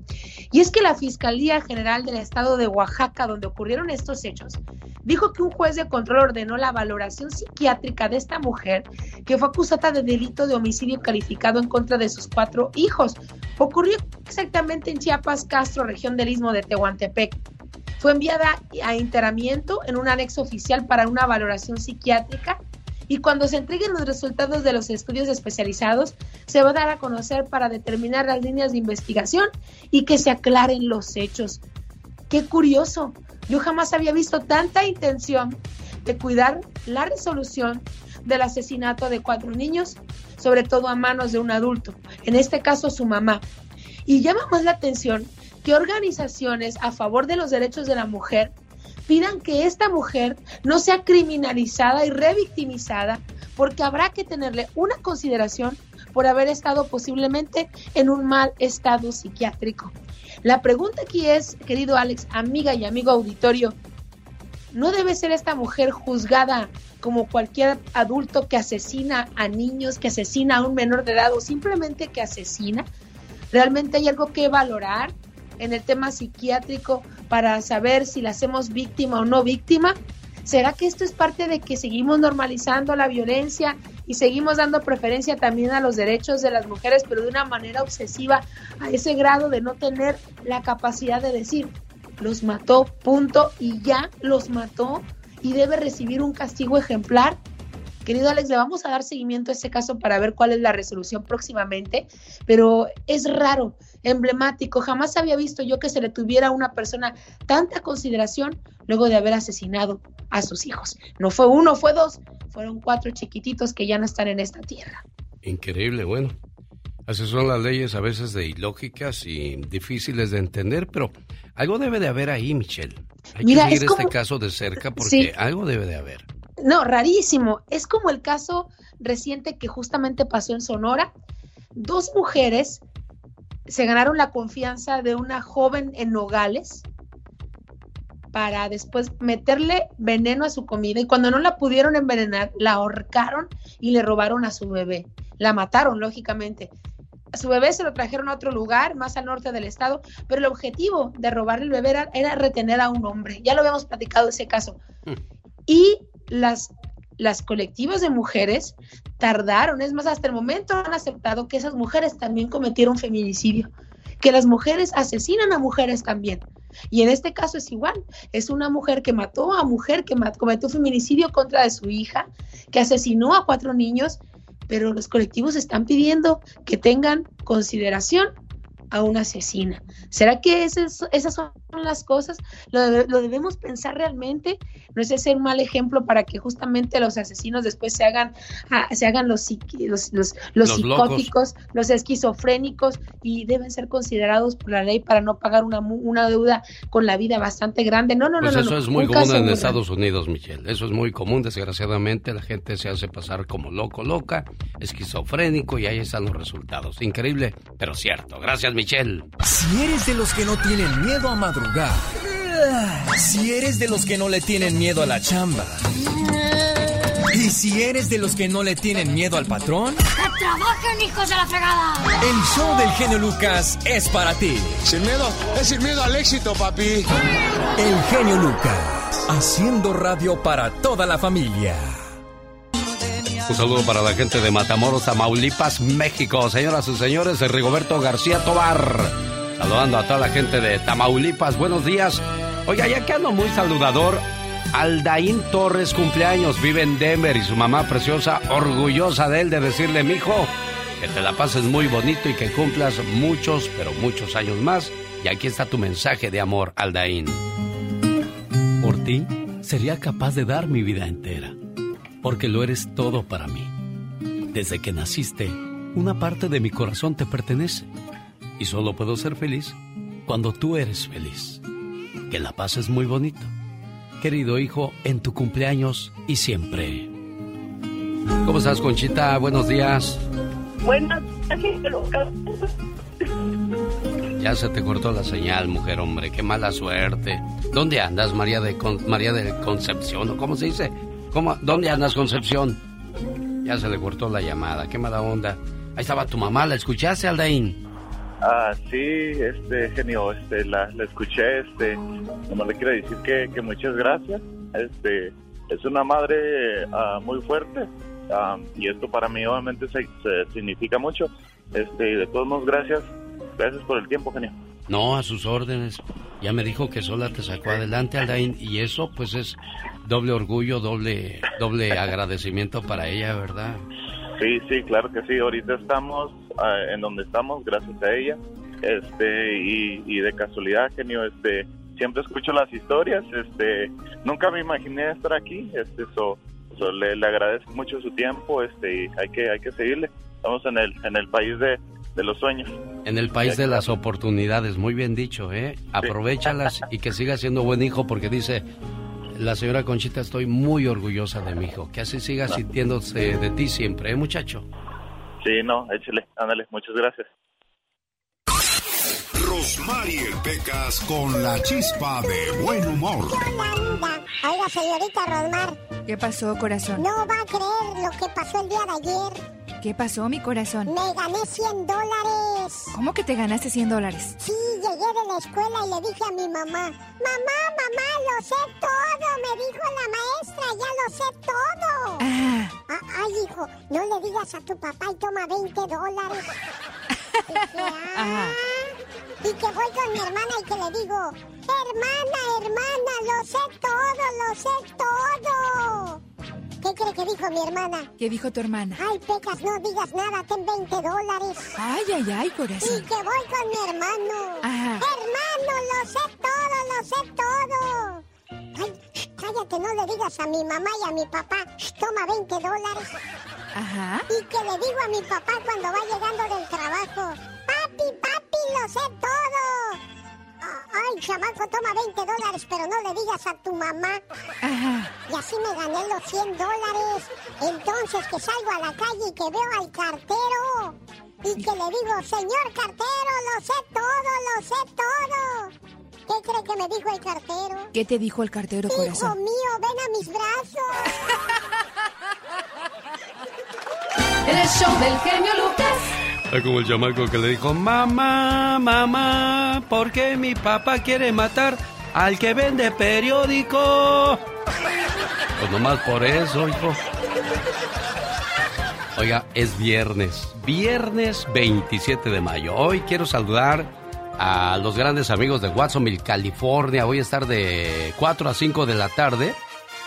[SPEAKER 19] Y es que la Fiscalía General del Estado de Oaxaca, donde ocurrieron estos hechos, dijo que un juez de control ordenó la valoración psiquiátrica de esta mujer que fue acusada de delito de homicidio calificado en contra de sus cuatro hijos. Ocurrió exactamente en Chiapas, Castro, región del Istmo de Tehuantepec. Fue enviada a enteramiento en un anexo oficial para una valoración psiquiátrica y cuando se entreguen los resultados de los estudios especializados, se va a dar a conocer para determinar las líneas de investigación y que se aclaren los hechos. Qué curioso, yo jamás había visto tanta intención de cuidar la resolución del asesinato de cuatro niños, sobre todo a manos de un adulto, en este caso su mamá. Y llama más la atención que organizaciones a favor de los derechos de la mujer pidan que esta mujer no sea criminalizada y revictimizada porque habrá que tenerle una consideración por haber estado posiblemente en un mal estado psiquiátrico. La pregunta aquí es, querido Alex, amiga y amigo auditorio, ¿no debe ser esta mujer juzgada como cualquier adulto que asesina a niños, que asesina a un menor de edad o simplemente que asesina? ¿Realmente hay algo que valorar en el tema psiquiátrico para saber si la hacemos víctima o no víctima? ¿Será que esto es parte de que seguimos normalizando la violencia y seguimos dando preferencia también a los derechos de las mujeres, pero de una manera obsesiva a ese grado de no tener la capacidad de decir, los mató, punto, y ya los mató y debe recibir un castigo ejemplar? Querido Alex, le vamos a dar seguimiento a ese caso para ver cuál es la resolución próximamente, pero es raro, emblemático. Jamás había visto yo que se le tuviera a una persona tanta consideración luego de haber asesinado a sus hijos. No fue uno, fue dos, fueron cuatro chiquititos que ya no están en esta tierra.
[SPEAKER 2] Increíble, bueno. Así son las leyes a veces de ilógicas y difíciles de entender, pero algo debe de haber ahí, Michelle. Hay que seguir este caso de cerca porque algo debe de haber.
[SPEAKER 19] No, rarísimo. Es como el caso reciente que justamente pasó en Sonora. Dos mujeres se ganaron la confianza de una joven en Nogales para después meterle veneno a su comida y cuando no la pudieron envenenar, la ahorcaron y le robaron a su bebé. La mataron, lógicamente. A su bebé se lo trajeron a otro lugar, más al norte del estado, pero el objetivo de robarle el bebé era, era retener a un hombre. Ya lo habíamos platicado ese caso. Y las las colectivas de mujeres tardaron, es más, hasta el momento han aceptado que esas mujeres también cometieron feminicidio, que las mujeres asesinan a mujeres también. Y en este caso es igual, es una mujer que mató a mujer, que cometió feminicidio contra de su hija, que asesinó a cuatro niños, pero los colectivos están pidiendo que tengan consideración a una asesina. ¿Será que esas, esas son las cosas? ¿Lo, debemos pensar realmente? ¿No es ese un mal ejemplo para que justamente los asesinos después se hagan, ah, se hagan los, los, los, psicóticos, los esquizofrénicos y deben ser considerados por la ley para no pagar una, una deuda con la vida bastante grande? No, no,
[SPEAKER 2] pues
[SPEAKER 19] no.
[SPEAKER 2] Eso es muy común en Estados Unidos, Michelle. Eso es muy común, desgraciadamente. La gente se hace pasar como loco, loca, esquizofrénico y ahí están los resultados. Increíble, pero cierto. Gracias, Michelle.
[SPEAKER 9] Si eres de los que no tienen miedo a madrugar, si eres de los que no le tienen miedo a la chamba, y si eres de los que no le tienen miedo al patrón,
[SPEAKER 20] ¡que trabajen, hijos de la fregada!
[SPEAKER 9] El show del genio Lucas es para ti.
[SPEAKER 21] Sin miedo, es sin miedo al éxito, papi.
[SPEAKER 9] El genio Lucas, haciendo radio para toda la familia.
[SPEAKER 2] Un saludo para la gente de Matamoros, Tamaulipas, México. Señoras y señores, de Rigoberto García Tobar. Saludando a toda la gente de Tamaulipas. Buenos días. Oiga, ya que ando muy saludador, Aldaín Torres cumpleaños, vive en Denver y su mamá preciosa, orgullosa de él, de decirle, mijo, que te la pases muy bonito y que cumplas muchos, pero muchos años más. Y aquí está tu mensaje de amor, Aldaín. Por ti, sería capaz de dar mi vida entera porque lo eres todo para mí. Desde que naciste, una parte de mi corazón te pertenece y solo puedo ser feliz cuando tú eres feliz. Que la paz es muy bonito. Querido hijo, en tu cumpleaños y siempre. ¿Cómo estás, Conchita? Buenos días.
[SPEAKER 22] Buenas
[SPEAKER 2] Ya se te cortó la señal, mujer, hombre. Qué mala suerte. ¿Dónde andas, María de, María de Concepción? ¿Cómo se dice? ¿Dónde andas, Concepción? Ya se le cortó la llamada, qué mala onda. Ahí estaba tu mamá, ¿la escuchaste, Aldaín?
[SPEAKER 10] Ah, sí, este, genio, este, la, escuché, este, nomás le quiero decir que, muchas gracias, este, es una madre ah, muy fuerte, ah, y esto para mí obviamente se, significa mucho, este, de todos modos gracias, gracias por el tiempo, genio.
[SPEAKER 2] No, a sus órdenes. Ya me dijo que sola te sacó adelante, Aldain, y eso pues es doble orgullo, doble, doble agradecimiento para ella, ¿verdad?
[SPEAKER 10] Sí, sí, claro que sí. Ahorita estamos ah, en donde estamos gracias a ella. Este, y, de casualidad, genio, este, siempre escucho las historias, este, nunca me imaginé estar aquí, este, so, le, agradezco mucho su tiempo, este, y hay que, hay que seguirle. Estamos en el, en el país de, de los sueños.
[SPEAKER 2] En el país de las oportunidades, muy bien dicho, ¿eh? Aprovechalas y que siga siendo buen hijo porque dice la señora Conchita, estoy muy orgullosa de mi hijo. Que así siga sintiéndose de ti siempre, ¿eh, muchacho?
[SPEAKER 10] Sí, no, échale, ándale, muchas gracias.
[SPEAKER 1] Rosmarie Pecas con la chispa de buen humor.
[SPEAKER 7] Oiga, señorita Rosmar.
[SPEAKER 8] ¿Qué pasó, corazón?
[SPEAKER 7] No va a creer lo que pasó el día de ayer.
[SPEAKER 8] ¿Qué pasó, mi corazón?
[SPEAKER 7] Me gané 100 dólares.
[SPEAKER 8] ¿Cómo que te ganaste 100 dólares?
[SPEAKER 7] Sí, llegué de la escuela y le dije a mi mamá, mamá, mamá, lo sé todo. Me dijo la maestra, ya lo sé todo. Ah. ah ay, hijo, no le digas a tu papá y toma 20 dólares. ah. Y que voy con mi hermana y que le digo, hermana, hermana, lo sé todo, lo sé todo. ¿Qué cree que dijo mi hermana?
[SPEAKER 8] ¿Qué dijo tu hermana?
[SPEAKER 7] Ay, Pecas, no digas nada, ten 20 dólares.
[SPEAKER 8] Ay, ay, ay, corazón.
[SPEAKER 7] Y que voy con mi hermano. Ajá. Hermano, lo sé todo, lo sé todo. Ay, cállate, no le digas a mi mamá y a mi papá. Toma 20 dólares.
[SPEAKER 8] Ajá.
[SPEAKER 7] Y que le digo a mi papá cuando va llegando del trabajo. Papi, papi, lo sé todo. Ay, chamaco, toma 20 dólares, pero no le digas a tu mamá. Y así me gané los 100 dólares. Entonces que salgo a la calle y que veo al cartero. y que le digo, señor cartero, lo sé todo, lo sé todo. ¿Qué cree que me dijo el cartero?
[SPEAKER 8] ¿Qué te dijo el cartero,
[SPEAKER 7] Hijo
[SPEAKER 8] corazón?
[SPEAKER 7] mío, ven a mis brazos.
[SPEAKER 15] El show del genio Lucas.
[SPEAKER 2] Como el chamaco que le dijo, mamá, mamá, ¿por qué mi papá quiere matar al que vende periódico? Pues nomás por eso, hijo. Oiga, es viernes, viernes 27 de mayo. Hoy quiero saludar a los grandes amigos de Watsonville, California. Voy a estar de 4 a 5 de la tarde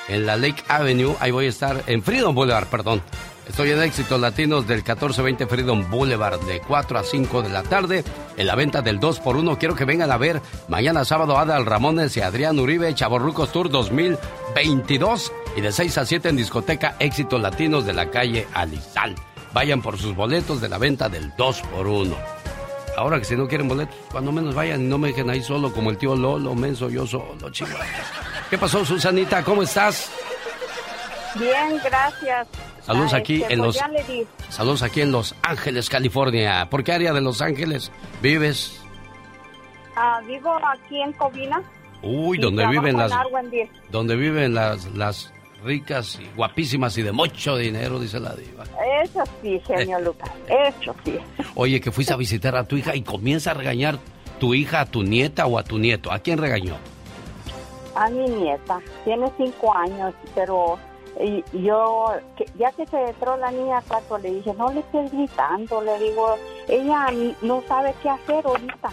[SPEAKER 2] en la Lake Avenue. Ahí voy a estar en Freedom Boulevard, perdón. Estoy en Éxitos Latinos del 1420 Freedom Boulevard de 4 a 5 de la tarde en la venta del 2x1. Quiero que vengan a ver mañana sábado Adal Ramones y Adrián Uribe Chaborrucos Tour 2022 y de 6 a 7 en discoteca Éxitos Latinos de la calle Alizal. Vayan por sus boletos de la venta del 2x1. Ahora que si no quieren boletos, cuando menos vayan y no me dejen ahí solo como el tío Lolo, menso yo solo, chicos. ¿Qué pasó, Susanita? ¿Cómo estás?
[SPEAKER 22] Bien, gracias.
[SPEAKER 2] Saludos aquí
[SPEAKER 22] este,
[SPEAKER 2] en
[SPEAKER 22] pues
[SPEAKER 2] los. Saludos aquí en Los Ángeles, California. ¿Por qué área de Los Ángeles vives?
[SPEAKER 22] Ah, vivo aquí en Covina.
[SPEAKER 2] Uy, donde viven
[SPEAKER 22] en
[SPEAKER 2] las donde viven las las ricas y guapísimas y de mucho dinero, dice la diva.
[SPEAKER 22] Eso sí, genio Lucas. Eso sí.
[SPEAKER 2] Oye, que fuiste a visitar a tu hija y comienza a regañar tu hija a tu nieta o a tu nieto. ¿A quién regañó?
[SPEAKER 22] A mi nieta. Tiene cinco años, pero y- yo, que- ya que se entró la niña cuarto, le dije, no le estés gritando. Le digo, ella no sabe qué hacer ahorita.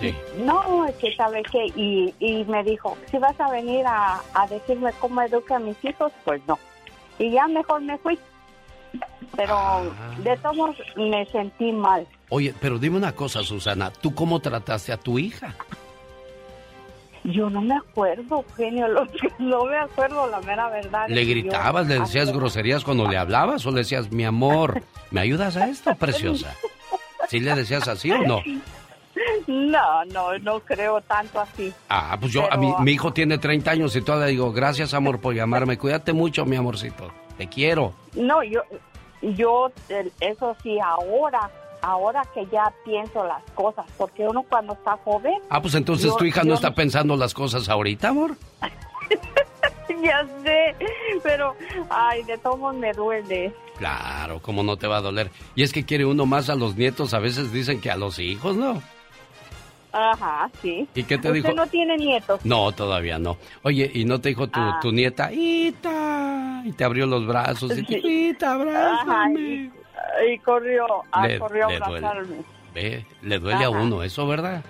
[SPEAKER 2] Sí.
[SPEAKER 22] No, es que sabe qué. Y, y me dijo, si vas a venir a, a decirme cómo eduque a mis hijos, pues no. Y ya mejor me fui. Pero
[SPEAKER 2] Ah.
[SPEAKER 22] de todos me sentí mal.
[SPEAKER 2] Oye, pero dime una cosa, Susana, ¿tú cómo trataste a tu hija?
[SPEAKER 22] Yo no me acuerdo, genio, lo no me acuerdo la mera verdad.
[SPEAKER 2] ¿Le
[SPEAKER 22] Yo-
[SPEAKER 2] gritabas, le decías groserías cuando le hablabas o le decías, mi amor, ¿me ayudas a esto, preciosa? ¿Sí le decías así o no?
[SPEAKER 22] No, no, no creo tanto así.
[SPEAKER 2] Ah, pues yo, a
[SPEAKER 22] Pero-
[SPEAKER 2] mi, hijo tiene 30 años y todavía digo, gracias amor por llamarme, cuídate mucho, mi amorcito, te quiero.
[SPEAKER 22] No, yo, yo, eso sí, ahora, ahora que ya pienso las cosas, porque uno cuando está joven...
[SPEAKER 2] Ah, pues entonces
[SPEAKER 22] yo-
[SPEAKER 2] tu hija no está pensando las cosas ahorita, amor.
[SPEAKER 22] Ya sé, pero, ay, de todos me duele.
[SPEAKER 2] Claro, cómo no te va a doler. Y es que quiere uno más a los nietos, a veces dicen que a los hijos, ¿no?
[SPEAKER 22] Ajá, sí.
[SPEAKER 2] ¿Y qué te
[SPEAKER 22] ¿Usted
[SPEAKER 2] dijo?
[SPEAKER 22] no tiene nietos?
[SPEAKER 2] No, todavía no. Oye, ¿y no te dijo tu,
[SPEAKER 22] Ah.
[SPEAKER 2] tu nieta, Ita? Y te abrió los brazos y te. Ita,
[SPEAKER 22] Ajá,
[SPEAKER 2] abrázame.
[SPEAKER 22] y, y corrió, ah,
[SPEAKER 2] Le-
[SPEAKER 22] corrió
[SPEAKER 2] le
[SPEAKER 22] a
[SPEAKER 2] duele.
[SPEAKER 22] abrazarme.
[SPEAKER 2] Ve, le duele a uno eso, ¿verdad?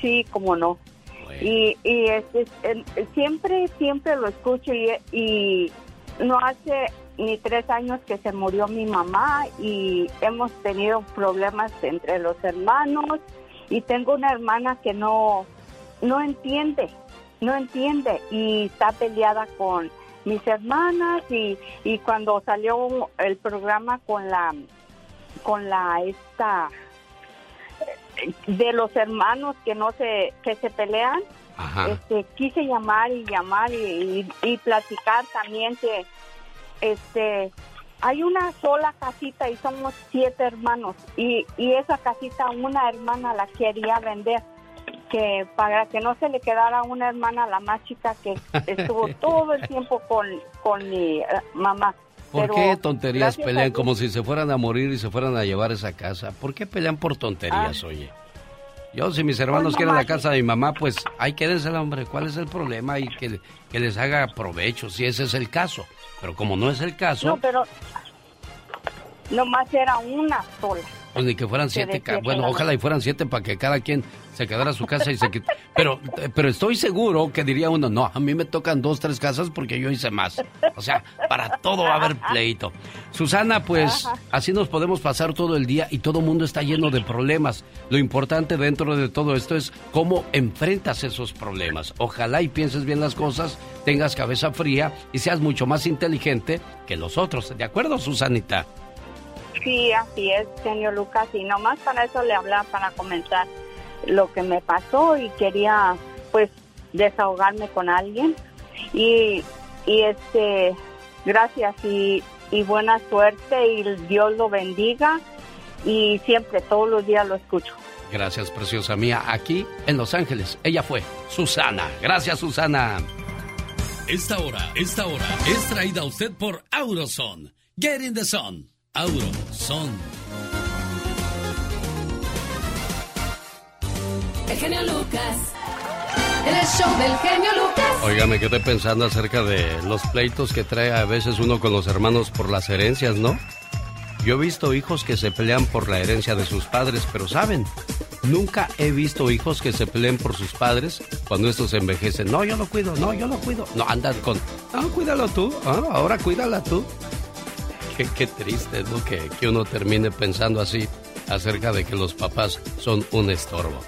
[SPEAKER 22] Sí, como no. Y, y este, el- el- siempre, siempre lo escucho y, y no hace ni tres años que se murió mi mamá y hemos tenido problemas entre los hermanos y tengo una hermana que no, no entiende, no entiende y está peleada con mis hermanas y, y cuando salió el programa con la, con la esta de los hermanos que no se que se pelean
[SPEAKER 2] Ajá.
[SPEAKER 22] este quise llamar y llamar y, y- y platicar también que este hay una sola casita y somos siete hermanos y, y esa casita una hermana la quería vender que para que no se le quedara una hermana la más chica que estuvo todo el tiempo con, con mi eh, mamá
[SPEAKER 2] ¿Por
[SPEAKER 22] Pero
[SPEAKER 2] qué tonterías pelean como si se fueran a morir y se fueran a llevar esa casa? ¿Por qué pelean por tonterías, oye? Yo, si mis hermanos
[SPEAKER 22] Pues,
[SPEAKER 2] quieren
[SPEAKER 22] mamá,
[SPEAKER 2] la casa de mi mamá, pues ahí quédensela, hombre. ¿Cuál es el problema? Y que, que les haga provecho, si ese es el caso. Pero como no es el caso,
[SPEAKER 22] no pero nomás era una sola
[SPEAKER 2] ni que fueran siete. Bueno, ojalá y fueran siete para que cada quien se quedara a su casa y se quit- Pero, pero estoy seguro que diría uno, no, a mí me tocan dos, tres casas porque yo hice más. O sea, para todo va a haber pleito. Susana, pues así nos podemos pasar todo el día y todo mundo está lleno de problemas. Lo importante dentro de todo esto es cómo enfrentas esos problemas. Ojalá y pienses bien las cosas, tengas cabeza fría y seas mucho más inteligente que los otros. ¿De acuerdo, Susanita?
[SPEAKER 22] Sí, así es, señor Lucas, y nomás para eso le hablaba para comentar lo que me pasó y quería pues desahogarme con alguien y, y este gracias y, y buena suerte y Dios lo bendiga y siempre, todos los días lo escucho.
[SPEAKER 2] Gracias, preciosa mía. Aquí en Los Ángeles, ella fue Susana. Gracias, Susana. Esta hora, esta hora es traída a usted por Auroson. Get in the sun. Auroson.
[SPEAKER 15] El genio Lucas. En el show del genio Lucas.
[SPEAKER 2] Oiga, me quedé pensando acerca de los pleitos que trae a veces uno con los hermanos por las herencias, ¿no? Yo he visto hijos que se pelean por la herencia de sus padres, pero ¿saben? Nunca he visto hijos que se peleen por sus padres cuando estos envejecen. No, yo lo cuido, no, yo lo cuido. No, andan con, no, cuídalo tú, ah, ahora cuídala tú. Qué, triste, ¿no? Que, que uno termine pensando así acerca de que los papás son un estorbo.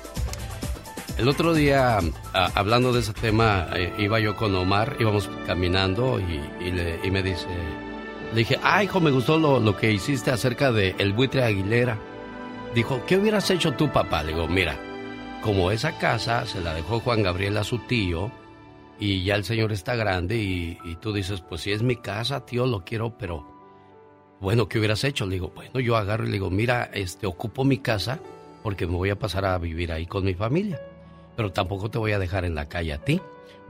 [SPEAKER 2] El otro día, hablando de ese tema, eh, iba yo con Omar, íbamos caminando y, y le- y me dice, le dije, ah, hijo, me gustó lo, lo que hiciste acerca de el buitre Aguilera. Dijo, ¿qué hubieras hecho tú, papá? Le digo, mira, como esa casa se la dejó Juan Gabriel a su tío y ya el señor está grande y, y tú dices, pues si es mi casa, tío, lo quiero, pero bueno, ¿qué hubieras hecho? Le digo, bueno, yo agarro y le digo, mira, este, ocupo mi casa porque me voy a pasar a vivir ahí con mi familia. Pero tampoco te voy a dejar en la calle a ti.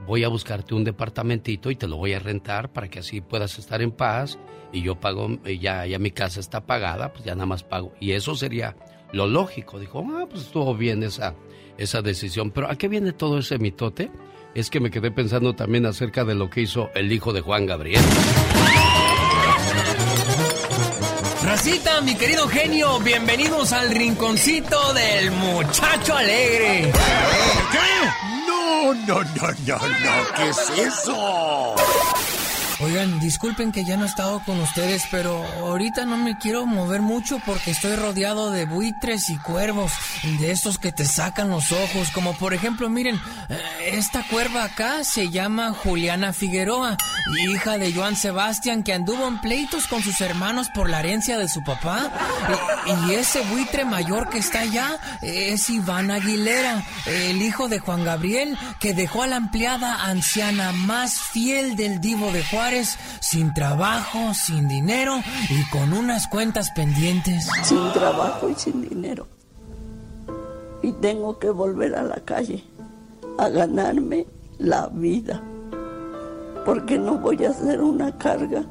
[SPEAKER 2] Voy a buscarte un departamentito y te lo voy a rentar para que así puedas estar en paz. Y yo pago, ya, ya mi casa está pagada, pues ya nada más pago. Y eso sería lo lógico. Dijo, ah, pues estuvo bien esa, esa decisión. Pero ¿a qué viene todo ese mitote? Es que me quedé pensando también acerca de lo que hizo el hijo de Juan Gabriel.
[SPEAKER 23] Racita, mi querido genio, bienvenidos al rinconcito del muchacho alegre.
[SPEAKER 21] No, no, no, no, no, ¿qué es eso?
[SPEAKER 23] Oigan, disculpen que ya no he estado con ustedes, pero ahorita no me quiero mover mucho porque estoy rodeado de buitres y cuervos, de estos que te sacan los ojos, como por ejemplo, miren, eh, esta cuerva acá se llama Juliana Figueroa, hija de Joan Sebastián, que anduvo en pleitos con sus hermanos por la herencia de su papá. Y, ese buitre mayor que está allá es Iván Aguilera, el hijo de Juan Gabriel, que dejó a la empleada anciana más fiel del divo de Juárez, sin trabajo, sin dinero y con unas cuentas pendientes.
[SPEAKER 24] sin trabajo y sin dinero. Y tengo que volver a la calle a ganarme la vida. Porque no voy a ser una carga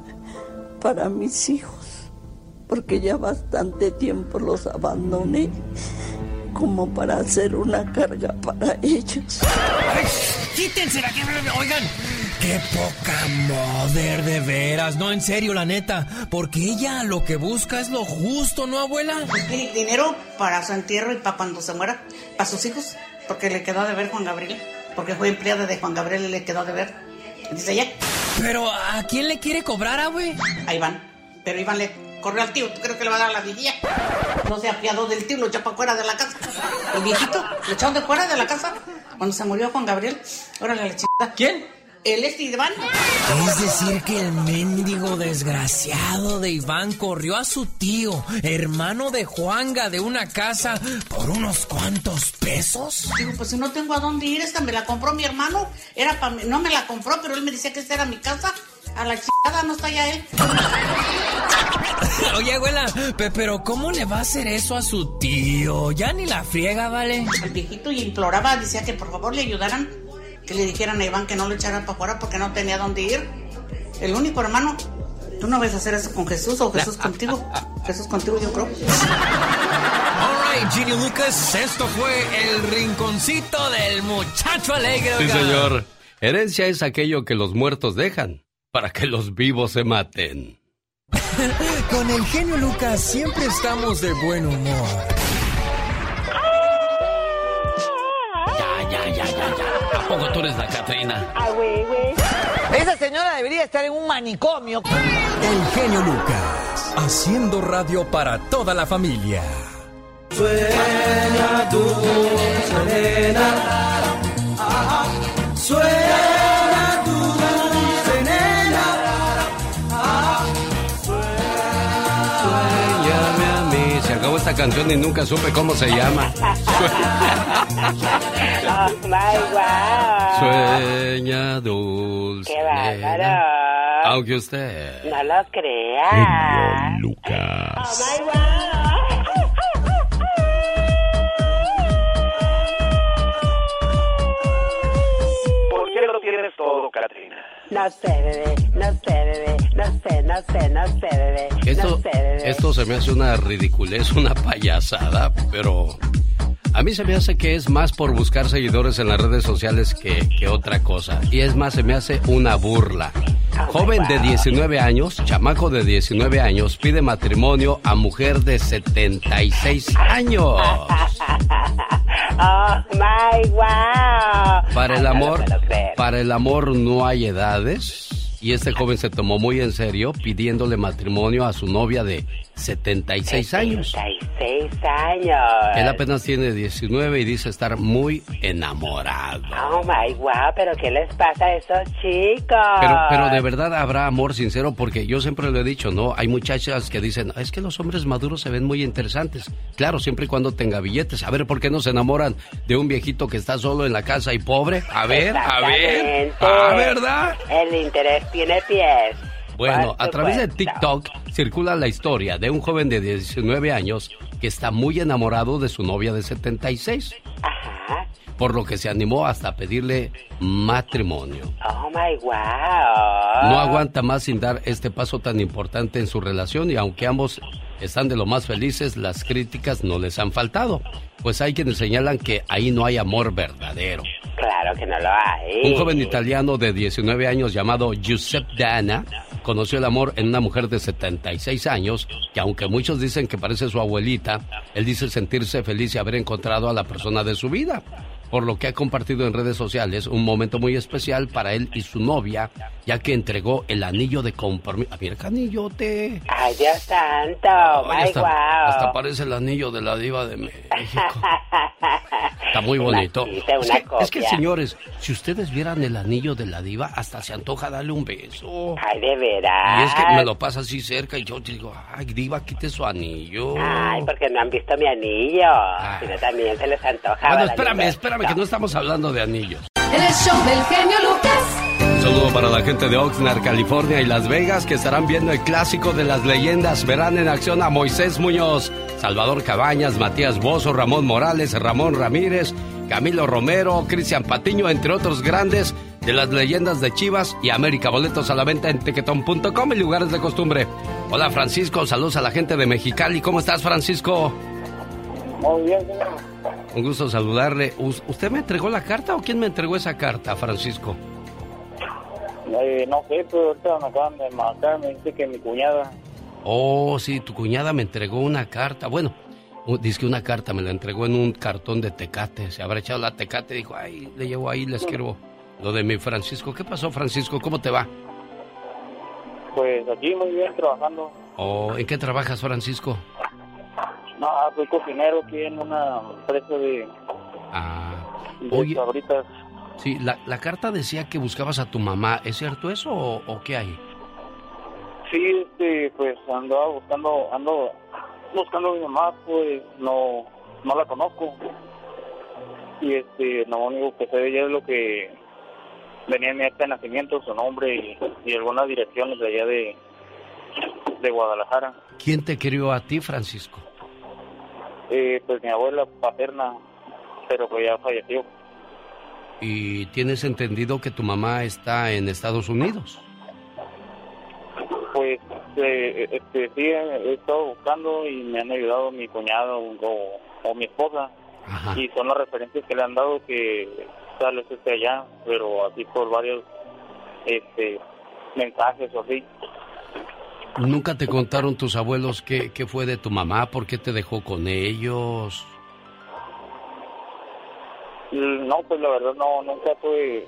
[SPEAKER 24] para mis hijos. Porque ya bastante tiempo los abandoné como para hacer una carga para ellos.
[SPEAKER 23] ¡Ay! ¡Quítense la que... Oigan, qué poca moder de veras, no, en serio, la neta. Porque ella lo que busca es lo justo, ¿no, abuela?
[SPEAKER 25] Dinero para su entierro y para cuando se muera, para sus hijos, porque le quedó de ver Juan Gabriel, porque fue empleada de Juan Gabriel y le quedó de ver. Dice ella.
[SPEAKER 23] Pero ¿a quién le quiere cobrar, abue?
[SPEAKER 25] A Iván. Pero Iván le corrió al tío, ¿tú crees que le va a dar la vidilla? No se apiadó del tío, lo echó para fuera de la casa. El viejito, lo echaron de fuera de la casa cuando se murió Juan Gabriel. Órale, la chingada.
[SPEAKER 23] ¿Quién?
[SPEAKER 25] El este Iván.
[SPEAKER 23] Es decir, que el mendigo desgraciado de Iván corrió a su tío, hermano de Juanga, de una casa por unos cuantos pesos.
[SPEAKER 25] Digo, pues si no tengo a dónde ir, esta me la compró mi hermano. Era para no me la compró, pero él me decía que esta era mi casa. A la chingada no está ya él.
[SPEAKER 23] Oye, abuela, pe- pero ¿cómo le va a hacer eso a su tío? Ya ni la friega, ¿vale?
[SPEAKER 25] El viejito y imploraba, decía que por favor le ayudaran, que le dijeran a Iván que no lo echaran para afuera porque no tenía dónde ir. El único hermano, tú no vas a hacer eso con Jesús o Jesús contigo. Jesús contigo, yo creo.
[SPEAKER 23] Alright, Genio Lucas, esto fue el rinconcito del muchacho alegre.
[SPEAKER 2] Sí, señor. Herencia es aquello que los muertos dejan para que los vivos se maten.
[SPEAKER 23] Con el genio Lucas siempre estamos de buen humor.
[SPEAKER 2] Ya, ya, ya, ya, ya. ¿A poco tú eres la Catrina?
[SPEAKER 5] Ah, güey, güey. Esa señora debería estar en un manicomio.
[SPEAKER 9] El genio Lucas, haciendo radio para toda la familia.
[SPEAKER 26] Sueña dulce nena. Ah, Sueña
[SPEAKER 2] Canción y nunca supe cómo se llama.
[SPEAKER 5] Oh, my wow.
[SPEAKER 2] Sueña dulce.
[SPEAKER 5] Qué bárbaro.
[SPEAKER 2] Aunque usted.
[SPEAKER 5] No lo creas.
[SPEAKER 6] Lucas.
[SPEAKER 5] Oh, my wow. No sé, bebé, no sé, bebé, no sé, no sé, no sé, bebé.
[SPEAKER 2] Esto,
[SPEAKER 5] no sé, bebé.
[SPEAKER 2] esto se me hace una ridiculez, una payasada, pero a mí se me hace que es más por buscar seguidores en las redes sociales que, que otra cosa. Y es más, se me hace una burla. Joven de 19 años, chamaco de 19 años, pide matrimonio a mujer de 76 años.
[SPEAKER 5] Oh my wow.
[SPEAKER 2] Para el
[SPEAKER 5] no
[SPEAKER 2] amor,
[SPEAKER 5] creer.
[SPEAKER 2] para el amor no hay edades. Y este joven se tomó muy en serio pidiéndole matrimonio a su novia de 76 años.
[SPEAKER 5] 76 años.
[SPEAKER 2] Él apenas tiene 19 y dice estar muy enamorado.
[SPEAKER 5] Oh my wow, pero ¿qué les pasa a esos chicos?
[SPEAKER 2] Pero, pero de verdad habrá amor sincero porque yo siempre lo he dicho, ¿no? Hay muchachas que dicen, es que los hombres maduros se ven muy interesantes. Claro, siempre y cuando tenga billetes. A ver, ¿por qué no se enamoran de un viejito que está solo en la casa y pobre? A ver, a ver.
[SPEAKER 5] Exactamente.
[SPEAKER 2] Ah, ¿verdad?
[SPEAKER 5] El interés tiene pies.
[SPEAKER 2] Bueno, a través de. TikTok circula la historia de un joven de 19 años que está muy enamorado de su novia de 76. Por lo que se animó hasta a pedirle matrimonio.
[SPEAKER 5] Oh my wow.
[SPEAKER 2] No aguanta más sin dar este paso tan importante en su relación y aunque ambos están de lo más felices, las críticas no les han faltado. Pues hay quienes señalan que ahí no hay amor verdadero.
[SPEAKER 5] Claro que no lo hay.
[SPEAKER 2] Un joven italiano de 19 años llamado Giuseppe Dana conoció el amor en una mujer de 76 años que aunque muchos dicen que parece su abuelita, él dice sentirse feliz y haber encontrado a la persona de su vida. Por lo que ha compartido en redes sociales un momento muy especial para él y su novia, ya que entregó el anillo de compromiso. Ah, mira qué anillote.
[SPEAKER 5] Ay, Dios santo. Oh
[SPEAKER 2] Ay,
[SPEAKER 5] my
[SPEAKER 2] hasta,
[SPEAKER 5] wow.
[SPEAKER 2] hasta parece el anillo de la diva de México. Está muy bonito.
[SPEAKER 5] Imagínate,
[SPEAKER 2] Es que, es que, señores, si ustedes vieran el anillo de la diva, hasta se antoja darle un beso.
[SPEAKER 5] Ay, de veras.
[SPEAKER 2] Y es que me lo pasa así cerca y yo digo, ay, diva, quite su anillo.
[SPEAKER 5] Ay, porque no han visto mi anillo. Si no, también se les antoja.
[SPEAKER 2] Bueno,
[SPEAKER 5] la
[SPEAKER 2] espérame, que no estamos hablando de anillos.
[SPEAKER 15] El show del genio Lucas.
[SPEAKER 2] Un saludo para la gente de Oxnard, California y Las Vegas que estarán viendo el clásico de las leyendas. Verán en acción a Moisés Muñoz, Salvador Cabañas, Matías Bozo, Ramón Morales, Ramón Ramírez, Camilo Romero, Cristian Patiño, entre otros grandes de las leyendas de Chivas y América. Boletos a la venta en tequetón.com y lugares de costumbre. Hola Francisco, saludos a la gente de Mexicali. ¿Cómo estás Francisco?
[SPEAKER 27] Muy bien, señor.
[SPEAKER 2] Un gusto saludarle. ¿Us- ¿Usted me entregó la carta o quién me entregó esa carta, Francisco?
[SPEAKER 27] Eh, no sé, pero ahorita me acaban de marcar, me dice que mi cuñada.
[SPEAKER 2] Oh, sí, tu cuñada me entregó una carta. Bueno, dice que una carta me la entregó en un cartón de tecate. Se habrá echado la tecate y dijo, ay, le llevo ahí, le escribo lo de mi Francisco. ¿Qué pasó, Francisco? ¿Cómo te va?
[SPEAKER 27] Pues aquí muy bien trabajando.
[SPEAKER 2] Oh, ¿En qué trabajas, Francisco?
[SPEAKER 27] No, soy cocinero aquí en una empresa de,
[SPEAKER 2] Ah,
[SPEAKER 27] de
[SPEAKER 2] Oye.
[SPEAKER 27] sabritas.
[SPEAKER 2] sí, la, la carta decía que buscabas a tu mamá. ¿Es cierto eso o, o qué hay?
[SPEAKER 27] Sí, este, pues andaba buscando, ando buscando a mi mamá, pues no, no la conozco. Y este, lo único que sé de ella es lo que venía en mi acta de nacimiento, su nombre y, y algunas direcciones de allá de, de Guadalajara.
[SPEAKER 2] ¿Quién te crió a ti, Francisco?
[SPEAKER 27] Eh, pues mi abuela paterna, pero que ya falleció.
[SPEAKER 2] Y tienes entendido que tu mamá está en Estados Unidos.
[SPEAKER 27] Pues eh, este, sí, he estado buscando y me han ayudado mi cuñado o, o mi esposa. Y son las referencias que le han dado que tal vez esté allá, pero así por varios este, mensajes o así.
[SPEAKER 2] ¿Nunca te contaron tus abuelos qué, qué fue de tu mamá? ¿Por qué te dejó con ellos?
[SPEAKER 27] Mm, No, pues la verdad no, nunca tuve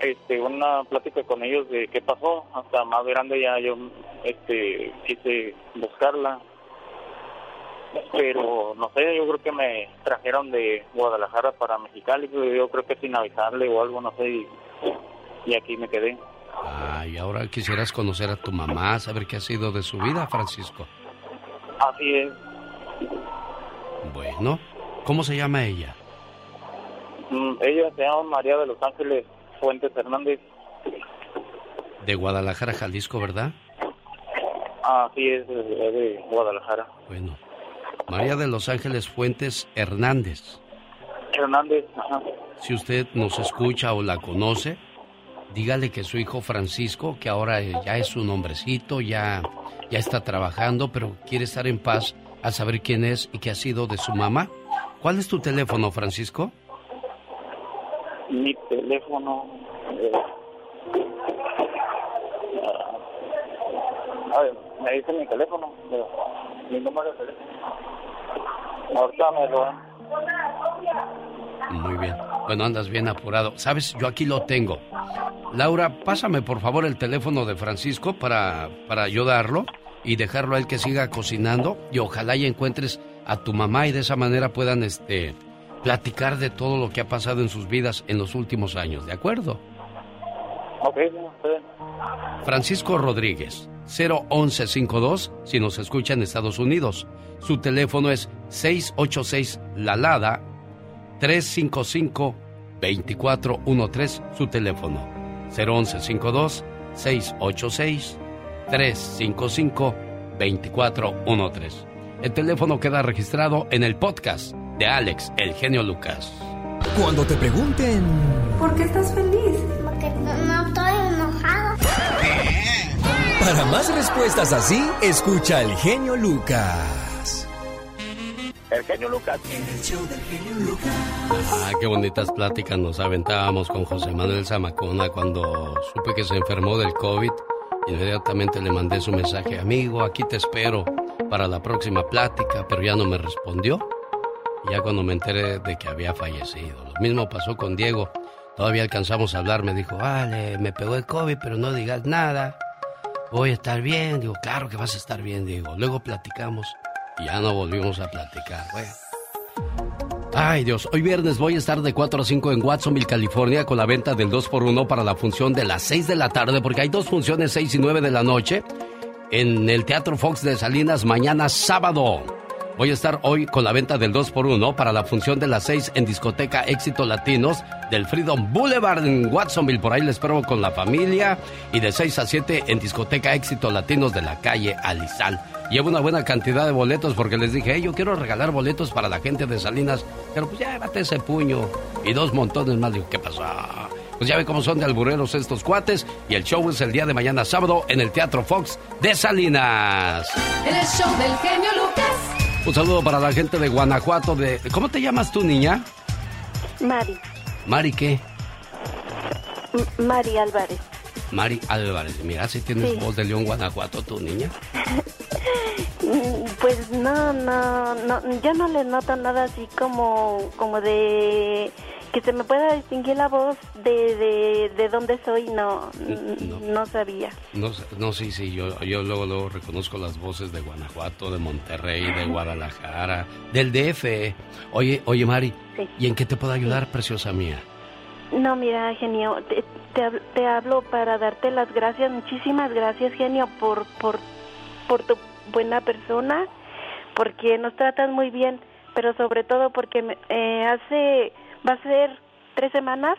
[SPEAKER 27] este, una plática con ellos de qué pasó. Hasta más grande ya yo este, quise buscarla. Pero no sé, yo creo que me trajeron de Guadalajara para Mexicali, pero yo creo que sin avisarle o algo, no sé, y aquí me quedé.
[SPEAKER 2] Ay, ahora quisieras conocer a tu mamá, saber qué ha sido de su vida, Francisco.
[SPEAKER 27] Así es.
[SPEAKER 2] Bueno, ¿cómo se llama ella?
[SPEAKER 27] Mm, Ella se llama María de los Ángeles Fuentes Hernández.
[SPEAKER 2] De Guadalajara, Jalisco, ¿verdad?
[SPEAKER 27] Así es, de, de Guadalajara.
[SPEAKER 2] Bueno, María de Los Ángeles Fuentes Hernández.
[SPEAKER 27] Hernández, ajá.
[SPEAKER 2] Si usted nos escucha o la conoce, dígale que su hijo Francisco, que ahora ya es un hombrecito, ya, ya está trabajando, pero quiere estar en paz al saber quién es y qué ha sido de su mamá. ¿Cuál es tu teléfono, Francisco?
[SPEAKER 27] Mi teléfono. eh, ah, a ver, me dice mi teléfono. Mi número de teléfono. Ahorita me.
[SPEAKER 2] Muy bien. Bueno, andas bien apurado. Sabes, yo aquí lo tengo. Laura, pásame por favor el teléfono de Francisco para, para ayudarlo y dejarlo a él que siga cocinando y ojalá y encuentres a tu mamá y de esa manera puedan este platicar de todo lo que ha pasado en sus vidas en los últimos años, ¿de acuerdo? Francisco Rodríguez, 01152, si nos escucha en Estados Unidos. Su teléfono es 686 Lalada 355-2413, su teléfono. 01152 686 355-2413. El teléfono queda registrado en el podcast de Alex, el genio Lucas.
[SPEAKER 9] Cuando te pregunten...
[SPEAKER 7] ¿Por qué estás feliz? Porque no, no estoy enojado.
[SPEAKER 9] Para más respuestas así, escucha al genio Lucas.
[SPEAKER 3] El genio Lucas.
[SPEAKER 2] Ah, qué bonitas pláticas nos aventábamos con José Manuel Zamacona cuando supe que se enfermó del COVID. Inmediatamente le mandé su mensaje, amigo, aquí te espero para la próxima plática, pero ya no me respondió. Y ya cuando me enteré de que había fallecido. Lo mismo pasó con Diego. Todavía alcanzamos a hablar, me dijo, vale, me pegó el COVID, pero no digas nada. Voy a estar bien. Digo, claro que vas a estar bien, Diego. Luego platicamos y ya no volvimos a platicar. Bueno. Ay Dios, hoy viernes voy a estar de 4 a 5 en Watsonville, California, con la venta del 2x1 para la función de las 6 de la tarde, porque hay dos funciones, 6 y 9 de la noche, en el Teatro Fox de Salinas mañana sábado. Voy a estar hoy con la venta del 2x1 para la función de las 6 en Discoteca Éxito Latinos del Freedom Boulevard en Watsonville. Por ahí les espero con la familia. Y de 6 a 7 en Discoteca Éxito Latinos de la calle Alizal. Llevo una buena cantidad de boletos porque les dije, hey, yo quiero regalar boletos para la gente de Salinas. Pero pues ya llévate ese puño. Y dos montones más. Digo, ¿qué pasó? Pues ya ve cómo son de albureros estos cuates. Y el show es el día de mañana sábado en el Teatro Fox de Salinas.
[SPEAKER 15] El show del genio Lucas.
[SPEAKER 2] Un saludo para la gente de Guanajuato. De... ¿Cómo te llamas tú, niña?
[SPEAKER 28] Mari,
[SPEAKER 2] Mari, ¿qué?
[SPEAKER 28] M- Mari Álvarez.
[SPEAKER 2] Mari Álvarez. Mira, si tienes
[SPEAKER 28] Sí.
[SPEAKER 2] voz de León, Guanajuato, tú, niña.
[SPEAKER 28] Pues no, no, no, yo no le noto nada así como, como de que se me pueda distinguir la voz de, de, de dónde soy, no, no, sabía.
[SPEAKER 2] No, no sí, sí, yo, yo luego, luego reconozco las voces de Guanajuato, de Monterrey, de Guadalajara, del DF. Oye, oye, Mari,
[SPEAKER 28] Sí.
[SPEAKER 2] ¿y en qué te puedo ayudar, preciosa mía?
[SPEAKER 28] No, mira, genio, te, te, hab- te hablo para darte las gracias, muchísimas gracias, genio, por, por, por tu buena persona, porque nos tratas muy bien, pero sobre todo porque me- eh, hace, va a ser tres semanas,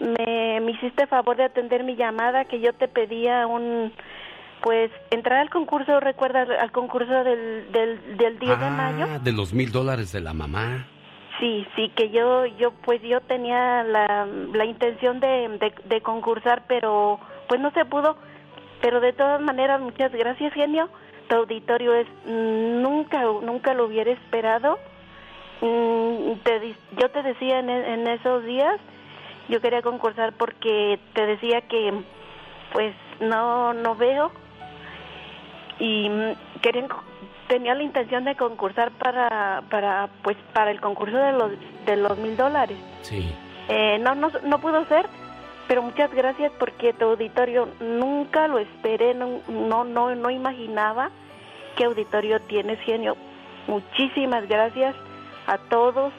[SPEAKER 28] me, me hiciste favor de atender mi llamada, que yo te pedía un, pues, entrar al concurso, recuerdas, al concurso del, del, del 10 de mayo.
[SPEAKER 2] Ah, de los mil dólares de la mamá.
[SPEAKER 28] Sí, sí, que yo, yo, pues yo tenía la, la intención de, de, de concursar, pero pues no se pudo. Pero de todas maneras, muchas gracias, genio. Tu auditorio es, mm, nunca, nunca lo hubiera esperado. Mm, te yo te decía en, en esos días, yo quería concursar porque te decía que, pues no, no veo. Y mm, querían tenía la intención de concursar para para pues para el concurso de los de los mil dólares.
[SPEAKER 2] Sí.
[SPEAKER 28] Eh, no no no pudo ser pero muchas gracias porque tu auditorio nunca lo esperé no no no, no imaginaba qué auditorio tienes genio. Muchísimas gracias a todos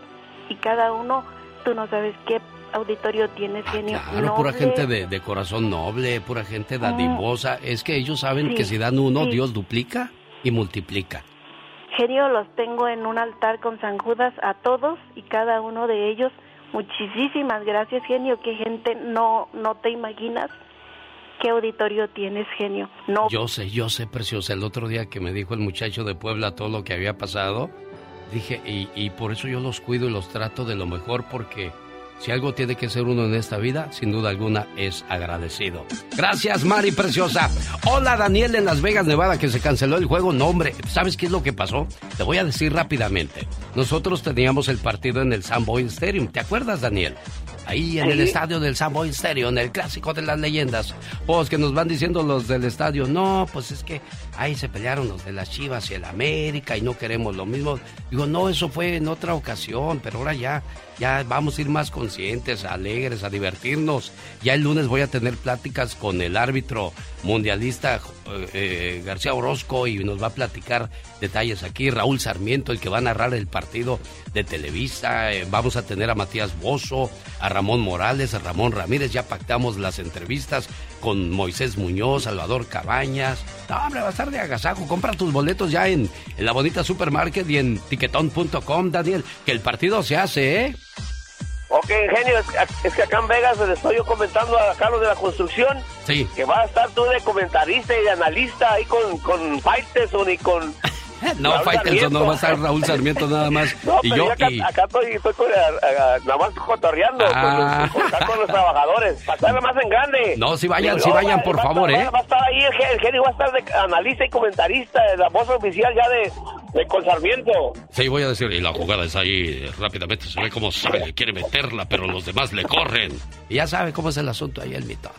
[SPEAKER 28] y cada uno tú no sabes qué auditorio tienes genio
[SPEAKER 2] Claro, pura
[SPEAKER 28] Noble.
[SPEAKER 2] gente de, de corazón noble, pura gente dadivosa. Es que ellos saben
[SPEAKER 28] Sí,
[SPEAKER 2] que si dan uno,
[SPEAKER 28] sí.
[SPEAKER 2] Dios duplica y multiplica.
[SPEAKER 28] Genio, los tengo en un altar con San Judas a todos y cada uno de ellos. Muchísimas gracias, genio. Qué gente no no te imaginas qué auditorio tienes, genio. No.
[SPEAKER 2] Yo sé, yo sé, preciosa. El otro día que me dijo el muchacho de Puebla todo lo que había pasado, dije, y, y por eso yo los cuido y los trato de lo mejor porque Si algo tiene que ser uno en esta vida, sin duda alguna es agradecido. Gracias, Mari Preciosa. Hola, Daniel en Las Vegas, Nevada, que se canceló el juego. No, hombre, ¿sabes qué es lo que pasó? Te voy a decir rápidamente. Nosotros teníamos el partido en el Boy Stadium. ¿Te acuerdas, Daniel? Ahí en el estadio del Boy Stadium, en el clásico de las leyendas. Pues que nos van diciendo los del estadio, no, pues es que ahí se pelearon los de las Chivas y el América y no queremos lo mismo. Digo, no, eso fue en otra ocasión, pero ahora ya ya vamos a ir más conscientes, alegres, a divertirnos. Ya el lunes voy a tener pláticas con el árbitro mundialista eh, eh, García Orozco y nos va a platicar detalles aquí. Raúl Sarmiento, el que va a narrar el partido de Televisa. Eh, vamos a tener a Matías Bozo, a Ramón Morales, a Ramón Ramírez. Ya pactamos las entrevistas con Moisés Muñoz, Salvador Cabañas. No, hombre, va a estar de agasajo. Compra tus boletos ya en, en la bonita supermarket y en tiquetón.com, Daniel, que el partido se hace, ¿eh?
[SPEAKER 3] Ok, ingenio, es, que acá en Vegas le estoy yo comentando a Carlos de la construcción
[SPEAKER 2] sí.
[SPEAKER 3] que va a estar tú de comentarista y de analista ahí con, con Faiteson y con
[SPEAKER 2] no, Faitelson no va a estar Raúl Sarmiento nada más.
[SPEAKER 3] No,
[SPEAKER 2] y
[SPEAKER 3] pero
[SPEAKER 2] yo
[SPEAKER 3] acá,
[SPEAKER 2] y...
[SPEAKER 3] acá estoy, estoy con, nada más cotorreando
[SPEAKER 2] Ah.
[SPEAKER 3] con, los, con- los trabajadores. Estar más en grande.
[SPEAKER 2] No, sí vayan,
[SPEAKER 3] no,
[SPEAKER 2] vayan,
[SPEAKER 3] va-
[SPEAKER 2] por
[SPEAKER 3] va
[SPEAKER 2] favor, ¿eh?
[SPEAKER 3] Va a estar ahí el, genio, va a estar de analista y comentarista, de la voz oficial ya de, de con Sarmiento.
[SPEAKER 2] Sí, voy a decir, y la jugada es ahí, rápidamente se ve cómo sale, quiere meterla, pero los demás le corren. Y ya sabe cómo es el asunto ahí el mito.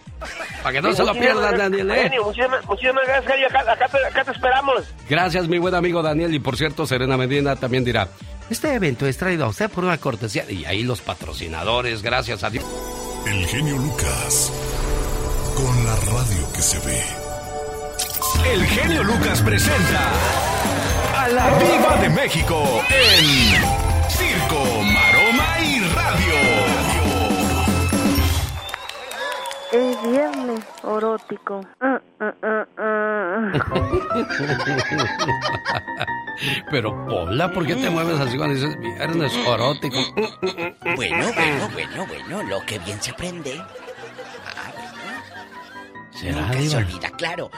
[SPEAKER 2] Para que no
[SPEAKER 3] Sí,
[SPEAKER 2] se lo pierdan, Daniel, ¿eh?
[SPEAKER 3] Muchísimas, muchísimas gracias, genio. Acá, acá te, acá te esperamos.
[SPEAKER 2] Gracias, mi buen amigo Daniel. Y por cierto, Serena Medina también dirá, este evento es traído a usted por una cortesía. Y ahí los patrocinadores, gracias a Dios.
[SPEAKER 1] El genio Lucas. Con la radio que se ve.
[SPEAKER 29] El genio Lucas presenta a la Viva de México en Circo, Maroma y Radio.
[SPEAKER 30] Es viernes erótico. Ah, ah, ah, ah.
[SPEAKER 2] Pero, Pola, ¿por qué te mueves así cuando dices viernes erótico?
[SPEAKER 31] Bueno, bueno, bueno, bueno, lo que bien se aprende.
[SPEAKER 2] ¿Será,
[SPEAKER 31] Nunca se olvida, claro.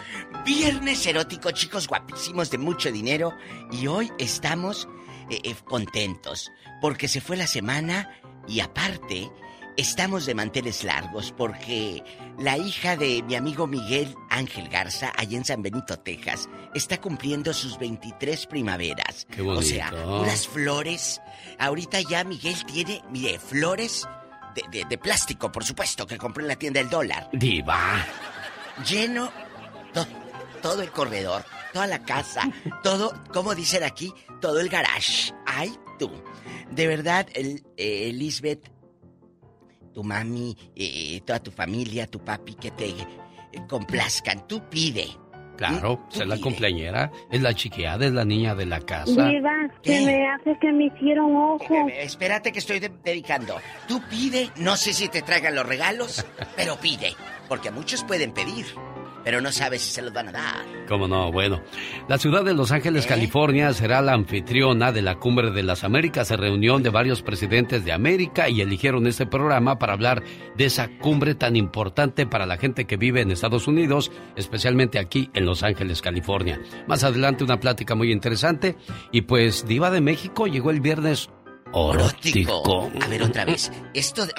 [SPEAKER 31] Viernes erótico, chicos guapísimos de mucho dinero. Y hoy estamos eh, eh, contentos porque se fue la semana y aparte estamos de manteles largos porque la hija de mi amigo Miguel Ángel Garza, allá en San Benito, Texas, está cumpliendo sus 23 primaveras.
[SPEAKER 2] Qué
[SPEAKER 31] O sea,
[SPEAKER 2] bonito.
[SPEAKER 31] unas flores. Ahorita ya Miguel tiene, mire, flores de, de- de plástico, por supuesto, que compró en la tienda del dólar
[SPEAKER 2] Diva.
[SPEAKER 31] lleno to- todo el corredor, toda la casa, todo, como dicen aquí, todo el garage. Ay, tú. De verdad, el, eh, Lisbeth, tu mami, eh, toda tu familia, tu papi, que te eh, complazcan. Tú pide.
[SPEAKER 2] Claro,
[SPEAKER 31] Tú
[SPEAKER 2] es la cumpleañera, es la chiqueada, es la niña de la casa.
[SPEAKER 30] Diva,
[SPEAKER 31] ¿Qué?
[SPEAKER 30] que me hace que me hicieron ojo.
[SPEAKER 31] Eh, Espérate que estoy de- dedicando. Tú pide, no sé si te traigan los regalos, pero pide. Porque muchos pueden pedir, pero no sabes si se los van a dar.
[SPEAKER 2] ¿Cómo no? Bueno, la ciudad de Los Ángeles,
[SPEAKER 31] ¿Eh?
[SPEAKER 2] California, será la anfitriona de la Cumbre de las Américas, reunión de varios presidentes de América y eligieron este programa para hablar de esa cumbre tan importante para la gente que vive en Estados Unidos, especialmente aquí en Los Ángeles, California. Más adelante una plática muy interesante y pues Diva de México llegó el viernes orótico.
[SPEAKER 31] A ver, otra vez. Esto de,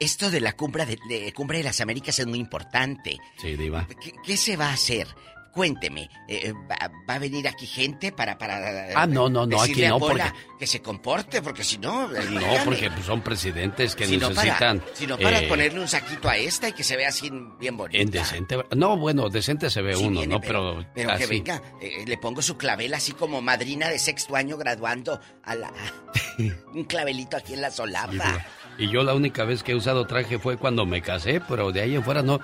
[SPEAKER 31] esto de la cumbre de, de cumbre de las Américas es muy importante.
[SPEAKER 2] Sí, Diva.
[SPEAKER 31] ¿Qué, qué se va a hacer? Cuénteme, eh, ¿va, va a venir aquí gente para... para
[SPEAKER 2] Ah, no, no, no, aquí no, porque-
[SPEAKER 31] Que se comporte, porque si no...
[SPEAKER 2] No,
[SPEAKER 31] dígame.
[SPEAKER 2] porque pues, son presidentes que
[SPEAKER 31] Si no para-
[SPEAKER 2] necesitan...
[SPEAKER 31] si no para
[SPEAKER 2] eh,
[SPEAKER 31] ponerle un saquito a esta y que se vea así bien bonita.
[SPEAKER 2] En decente. No, bueno, decente se ve
[SPEAKER 31] Sí,
[SPEAKER 2] uno,
[SPEAKER 31] viene,
[SPEAKER 2] ¿no? Pero,
[SPEAKER 31] Pero que venga, eh, le pongo su clavel así como madrina de sexto año graduando a la... un clavelito aquí en la solapa.
[SPEAKER 2] Y yo la única vez que he usado traje fue cuando me casé, pero de ahí en fuera no.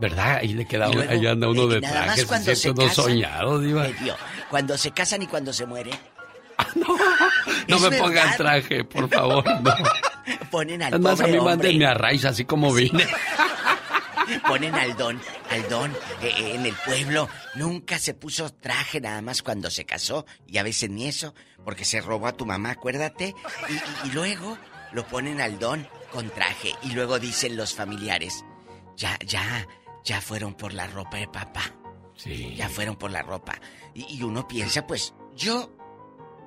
[SPEAKER 2] ¿Verdad? Ahí le queda
[SPEAKER 31] luego,
[SPEAKER 2] ahí anda uno
[SPEAKER 31] eh,
[SPEAKER 2] de
[SPEAKER 31] nada más
[SPEAKER 2] traje,
[SPEAKER 31] cuando
[SPEAKER 2] siente
[SPEAKER 31] se
[SPEAKER 2] uno
[SPEAKER 31] casan,
[SPEAKER 2] soñado, diva.
[SPEAKER 31] Cuando se casan y cuando se mueren.
[SPEAKER 2] No
[SPEAKER 31] Es
[SPEAKER 2] me
[SPEAKER 31] verdad.
[SPEAKER 2] pongan traje, por favor, no.
[SPEAKER 31] Ponen al
[SPEAKER 2] Además, a mí
[SPEAKER 31] hombre.
[SPEAKER 2] mándenme a raíz así como vine.
[SPEAKER 31] Ponen al don, al don eh, eh, en el pueblo. Nunca se puso traje nada más cuando se casó. Y a veces ni eso, porque se robó a tu mamá, acuérdate. Y, y- y luego lo ponen al don con traje. Y luego dicen los familiares, ya, ya, ya fueron por la ropa de papá.
[SPEAKER 2] Sí.
[SPEAKER 31] Ya fueron por la ropa. Y, y uno piensa, pues, yo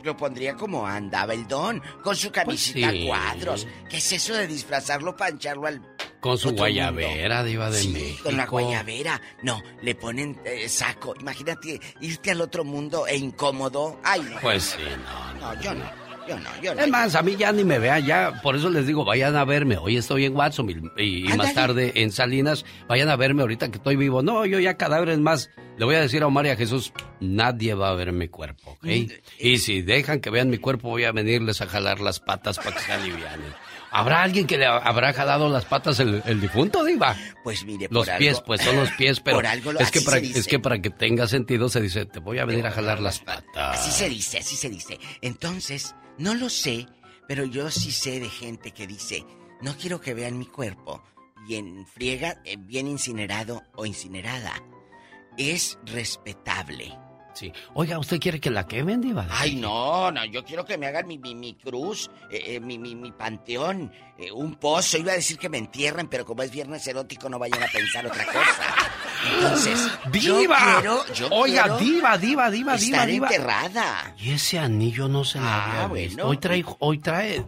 [SPEAKER 31] lo pondría como andaba el don, con su camisita
[SPEAKER 2] Pues sí.
[SPEAKER 31] a cuadros. ¿Qué es eso de disfrazarlo para echarlo al
[SPEAKER 2] Con su guayabera,
[SPEAKER 31] mundo?
[SPEAKER 2] diva de
[SPEAKER 31] Sí,
[SPEAKER 2] México.
[SPEAKER 31] Con la guayabera. No, le ponen eh, saco. Imagínate irte al otro mundo e incómodo. Ay, no.
[SPEAKER 2] Pues sí, no,
[SPEAKER 31] No, yo no. Yo no, yo no.
[SPEAKER 2] Es más, a mí ya ni me vean, ya, por eso les digo, vayan a verme. Hoy estoy en Watson y, y más tarde en Salinas, vayan a verme ahorita que estoy vivo. No, yo ya cadáveres más. Le voy a decir a Omar y a Jesús, nadie va a ver mi cuerpo, ¿ok?
[SPEAKER 31] Mm,
[SPEAKER 2] Y si dejan que vean mi cuerpo, voy a venirles a jalar las patas para que se alivianen. ¿Habrá alguien que le ha- habrá jalado las patas el, el difunto, Diva?
[SPEAKER 31] Pues mire,
[SPEAKER 2] Los
[SPEAKER 31] por
[SPEAKER 2] pies,
[SPEAKER 31] algo-
[SPEAKER 2] pues son los pies, pero
[SPEAKER 31] Por algo lo-
[SPEAKER 2] es, que para, es que para que tenga sentido se dice, te voy a venir a jalar las patas.
[SPEAKER 31] Así se dice, así se dice. Entonces, no lo sé, pero yo sí sé de gente que dice, no quiero que vean mi cuerpo y en friega, eh, bien incinerado o incinerada. Es respetable.
[SPEAKER 2] Sí. Oiga, ¿usted quiere que la quemen, Diva?
[SPEAKER 31] Ay, no, no, yo quiero que me hagan mi, mi, mi cruz, eh, eh, mi, mi, mi panteón, eh, un pozo. Iba a decir que me entierren, pero como es viernes erótico no vayan a pensar otra cosa. Entonces, yo
[SPEAKER 2] ¡Diva!
[SPEAKER 31] quiero, yo
[SPEAKER 2] Oiga,
[SPEAKER 31] quiero
[SPEAKER 2] diva, diva, diva, diva,
[SPEAKER 31] estar
[SPEAKER 2] diva.
[SPEAKER 31] enterrada.
[SPEAKER 2] Y ese anillo no se me
[SPEAKER 31] Ah,
[SPEAKER 2] había
[SPEAKER 31] bueno.
[SPEAKER 2] visto. Hoy trae, hoy trae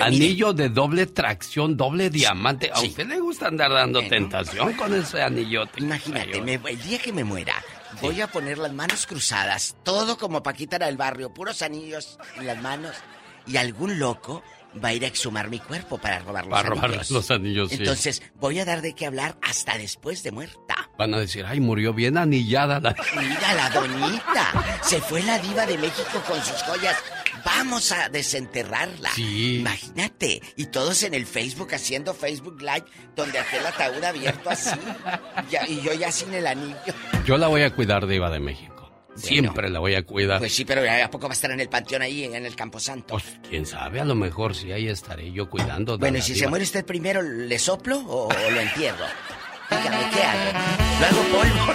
[SPEAKER 2] anillo de doble tracción, doble diamante. A usted le gusta andar dando tentación con ese anillote.
[SPEAKER 31] Imagínate, me- el día que me muera, voy a poner las manos cruzadas, todo como Paquita del barrio, puros anillos en las manos, y algún loco va a ir a exhumar mi cuerpo para robar los
[SPEAKER 2] Para robar
[SPEAKER 31] anillos.
[SPEAKER 2] los anillos, sí.
[SPEAKER 31] Entonces, voy a dar de qué hablar hasta después de muerta.
[SPEAKER 2] Van a decir, ay, murió bien anillada la...
[SPEAKER 31] Mira la doñita, se fue la diva de México con sus joyas. Vamos a desenterrarla.
[SPEAKER 2] Sí.
[SPEAKER 31] Imagínate. Y todos en el Facebook haciendo Facebook Live, donde aquel ataúd abierto así. Y yo ya sin el anillo.
[SPEAKER 2] Yo la voy a cuidar, Diva de México. Siempre la voy a cuidar.
[SPEAKER 31] Pues sí, pero ¿a poco va a estar en el panteón ahí, en el Camposanto?
[SPEAKER 2] Pues quién sabe, a lo mejor sí ahí estaré yo cuidando de
[SPEAKER 31] bueno, y si
[SPEAKER 2] diva.
[SPEAKER 31] se muere usted primero, ¿le soplo o, o lo entierro? Dígame, ¿qué hago? ¿Lo hago polvo?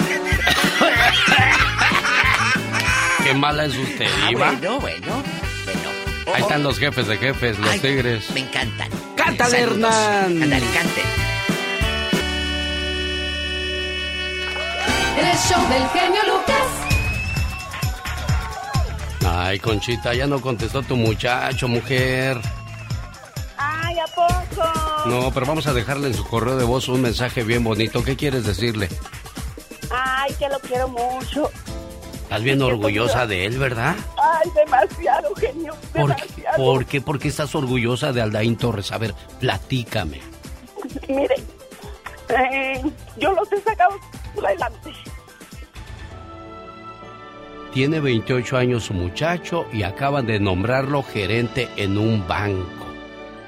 [SPEAKER 2] Qué mala es usted,
[SPEAKER 31] Ah,
[SPEAKER 2] Diva.
[SPEAKER 31] bueno, bueno, bueno. Oh,
[SPEAKER 2] Ahí
[SPEAKER 31] oh.
[SPEAKER 2] están los jefes de jefes, los
[SPEAKER 31] Ay,
[SPEAKER 2] tigres.
[SPEAKER 31] Me encantan.
[SPEAKER 2] ¡Cántale. Hernán!
[SPEAKER 31] Ándale, canten.
[SPEAKER 15] El show del genio Lucas.
[SPEAKER 2] Ay, Conchita, ya no contestó tu muchacho, mujer.
[SPEAKER 22] Ay, ¿a poco?
[SPEAKER 2] No, pero vamos a dejarle en su correo de voz un mensaje bien bonito. ¿Qué quieres decirle?
[SPEAKER 22] Ay, que lo quiero mucho.
[SPEAKER 2] Estás bien orgullosa de él, ¿verdad?
[SPEAKER 22] Ay, demasiado, genio.
[SPEAKER 2] ¿Por qué. ¿Por qué? ¿Por qué estás orgullosa de Aldaín Torres? A ver, platícame.
[SPEAKER 22] Mire, eh, yo los he sacado adelante.
[SPEAKER 2] Tiene 28 años su muchacho y acaban de nombrarlo gerente en un banco.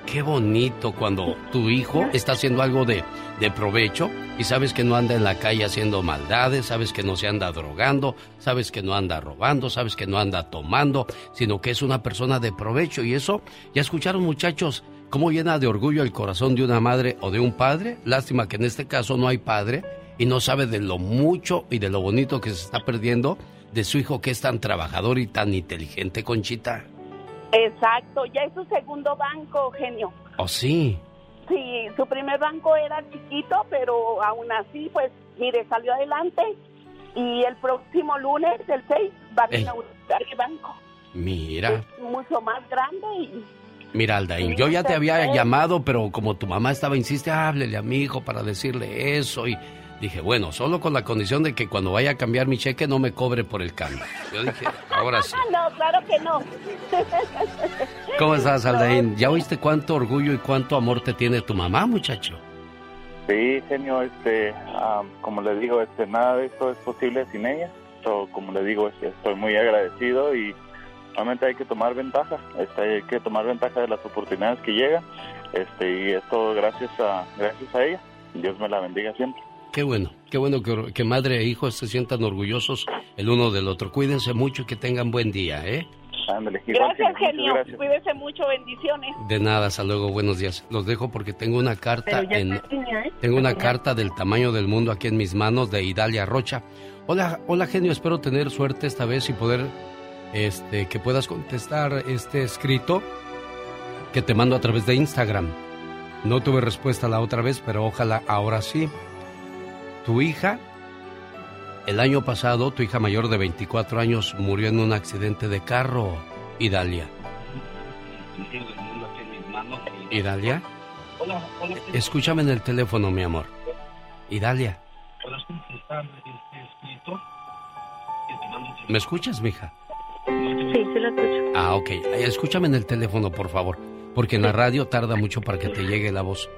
[SPEAKER 2] Qué bonito cuando tu hijo está haciendo algo de, de provecho y sabes que no anda en la calle haciendo maldades, sabes que no se anda drogando, sabes que no anda robando, sabes que no anda tomando, sino que es una persona de provecho. Y eso, ya escucharon muchachos, cómo llena de orgullo el corazón de una madre o de un padre. Lástima que en este caso no hay padre y no sabe de lo mucho y de lo bonito que se está perdiendo de su hijo que es tan trabajador y tan inteligente, Conchita.
[SPEAKER 22] Exacto, ya es su segundo banco, genio.
[SPEAKER 2] ¿Oh, sí?
[SPEAKER 22] Sí, su primer banco era chiquito, pero aún así, pues, mire, salió adelante. Y el próximo lunes, el 6, va a inaugurar el banco.
[SPEAKER 2] Mira,
[SPEAKER 22] Mucho más grande y...
[SPEAKER 2] mira, Aldaín, yo ya te había llamado, pero como tu mamá estaba, insiste, háblele a mi hijo para decirle eso. Y dije, bueno, solo con la condición de que cuando vaya a cambiar mi cheque no me cobre por el cambio. Yo dije, ahora sí.
[SPEAKER 22] No, claro que no.
[SPEAKER 2] ¿Cómo estás, Aldaín? ¿Ya oíste cuánto orgullo y cuánto amor te tiene tu mamá, muchacho?
[SPEAKER 27] Sí, genio, este, como le digo, este, nada de esto es posible sin ella. So, como le digo, este, estoy muy agradecido y realmente hay que tomar ventaja, este, hay que tomar ventaja de las oportunidades que llegan, este, y esto gracias a, gracias a ella. Dios me la bendiga siempre.
[SPEAKER 2] Qué bueno, qué bueno que, que madre e hijo se sientan orgullosos el uno del otro. Cuídense mucho y que tengan buen día, ¿eh?
[SPEAKER 27] Ándale,
[SPEAKER 22] Gracias, genio.
[SPEAKER 27] gracias.
[SPEAKER 22] Cuídese mucho, bendiciones.
[SPEAKER 2] De nada, hasta luego, buenos días. Los dejo porque tengo una carta en
[SPEAKER 22] ¿eh?
[SPEAKER 2] tengo una carta del tamaño del mundo aquí en mis manos de Idalia Rocha. Hola, hola genio, espero tener suerte esta vez y poder este que puedas contestar este escrito que te mando a través de Instagram. No tuve respuesta la otra vez, pero ojalá ahora sí. Tu hija el año pasado, tu hija mayor de 24 años murió en un accidente de carro. Idalia. Idalia. Escúchame en el teléfono, mi amor. Idalia. ¿Me escuchas, mija?
[SPEAKER 30] Sí, sí lo escucho.
[SPEAKER 2] Ah, ok. Escúchame en el teléfono, por favor, porque en la radio tarda mucho para que te llegue la voz.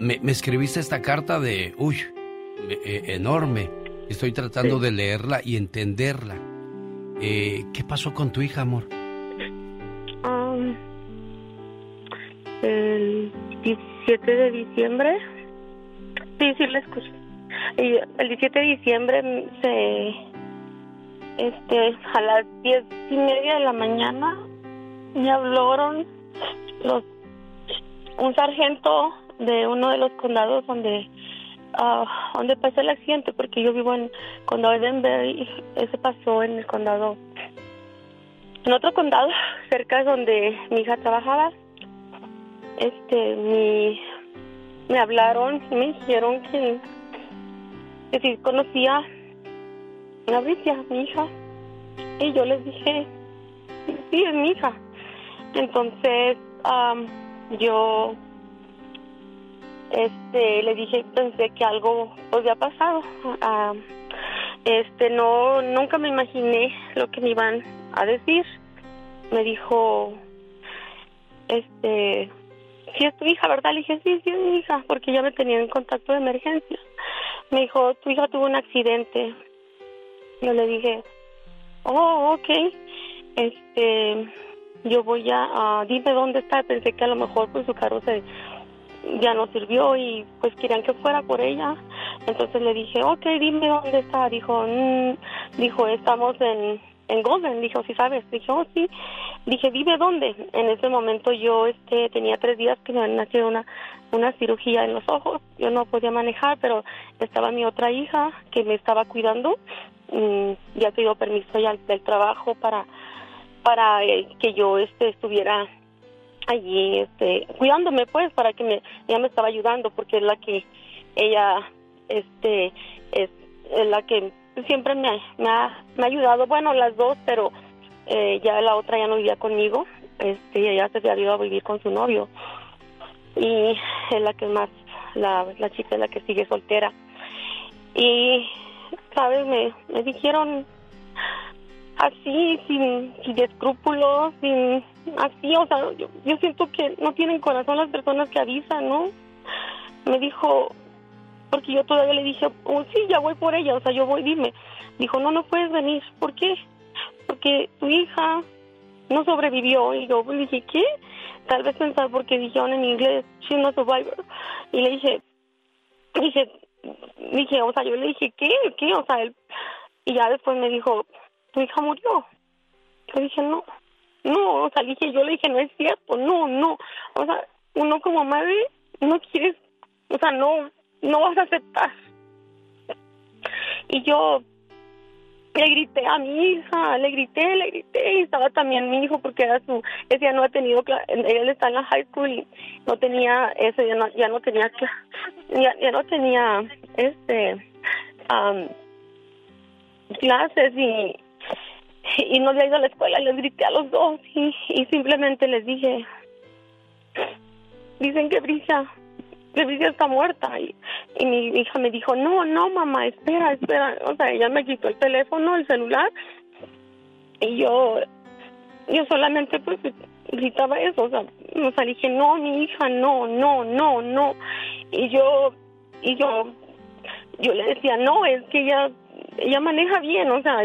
[SPEAKER 2] Me, me escribiste esta carta de, uy, eh, enorme. Estoy tratando de leerla y entenderla. Eh, ¿Qué pasó con tu hija, amor?
[SPEAKER 30] Um, el 17 de diciembre. Sí, sí, la escucho. Y el 17 de diciembre se. Este, a las diez y media de la mañana me hablaron los, un sargento de uno de los condados donde ah, donde pasó el accidente porque yo vivo en condado de Denver y ese pasó en el condado en otro condado cerca de donde mi hija trabajaba. Este mi me hablaron y me dijeron que, que si conocía a Bricia, mi hija. Y yo les dije sí es mi hija entonces am, yo este le dije pensé que algo había pasado Ah, este no nunca me imaginé lo que me iban a decir. Me dijo este si es tu hija verdad le dije sí sí es mi hija porque ya me tenía en contacto de emergencia. Me dijo tu hija tuvo un accidente. Yo le dije oh ok. Este yo voy a ah, dime dónde está. Pensé que a lo mejor pues su carro se ya no sirvió y pues querían que fuera por ella. Entonces le dije, ok, dime dónde está. Dijo, "Mm", dijo, estamos en, en Golden. Dijo, si sabes. Dije, oh, sí. Dije, dime dónde. En ese momento yo este, tenía tres días que me habían nacido una, una cirugía en los ojos. Yo no podía manejar, pero estaba mi otra hija que me estaba cuidando. Mm, ya pidió permiso ya del trabajo para para eh, que yo este estuviera allí este cuidándome pues para que me ella me estaba ayudando porque es la que ella este es, la que siempre me, me ha me ha ayudado. Bueno las dos pero eh, ya la otra ya no vivía conmigo. Este ella se había ido a vivir con su novio. Y es la que más la, la chica es la que sigue soltera. Y sabes me, me dijeron así, sin, sin escrúpulos, sin así, o sea, yo, yo siento que no tienen corazón las personas que avisan, ¿no? Me dijo, porque yo todavía le dije, oh, sí, ya voy por ella, o sea, yo voy, dime. Dijo, no, no puedes venir, ¿por qué? Porque tu hija no sobrevivió, y yo le dije, ¿qué? Tal vez pensar porque dijeron en inglés, she's not survivor, y le dije, dije, dije, o sea, yo le dije, ¿qué? ¿Qué? O sea, él, y ya después me dijo, tu hija murió. Le dije, no, no, o sea, dije, yo le dije, no es cierto, no, no. O sea, uno como madre no quieres, o sea, no, no vas a aceptar. Y yo le grité a mi hija, le grité, le grité, y estaba también mi hijo porque era su, ese día no ha tenido, él está en la high school y no tenía, ese ya no, ya no tenía, ya, ya no tenía, este, am, clases y, y no había ido a la escuela, les grité a los dos y, y simplemente les dije, dicen que Brisa, que Brisa está muerta y, y mi hija me dijo, no, no mamá, espera, espera, o sea, ella me quitó el teléfono, el celular y yo, yo solamente pues gritaba eso, o sea, o sea, dije, no, mi hija, no, no, no, no, y yo, y yo, yo le decía, no, es que ella, ella maneja bien, o sea,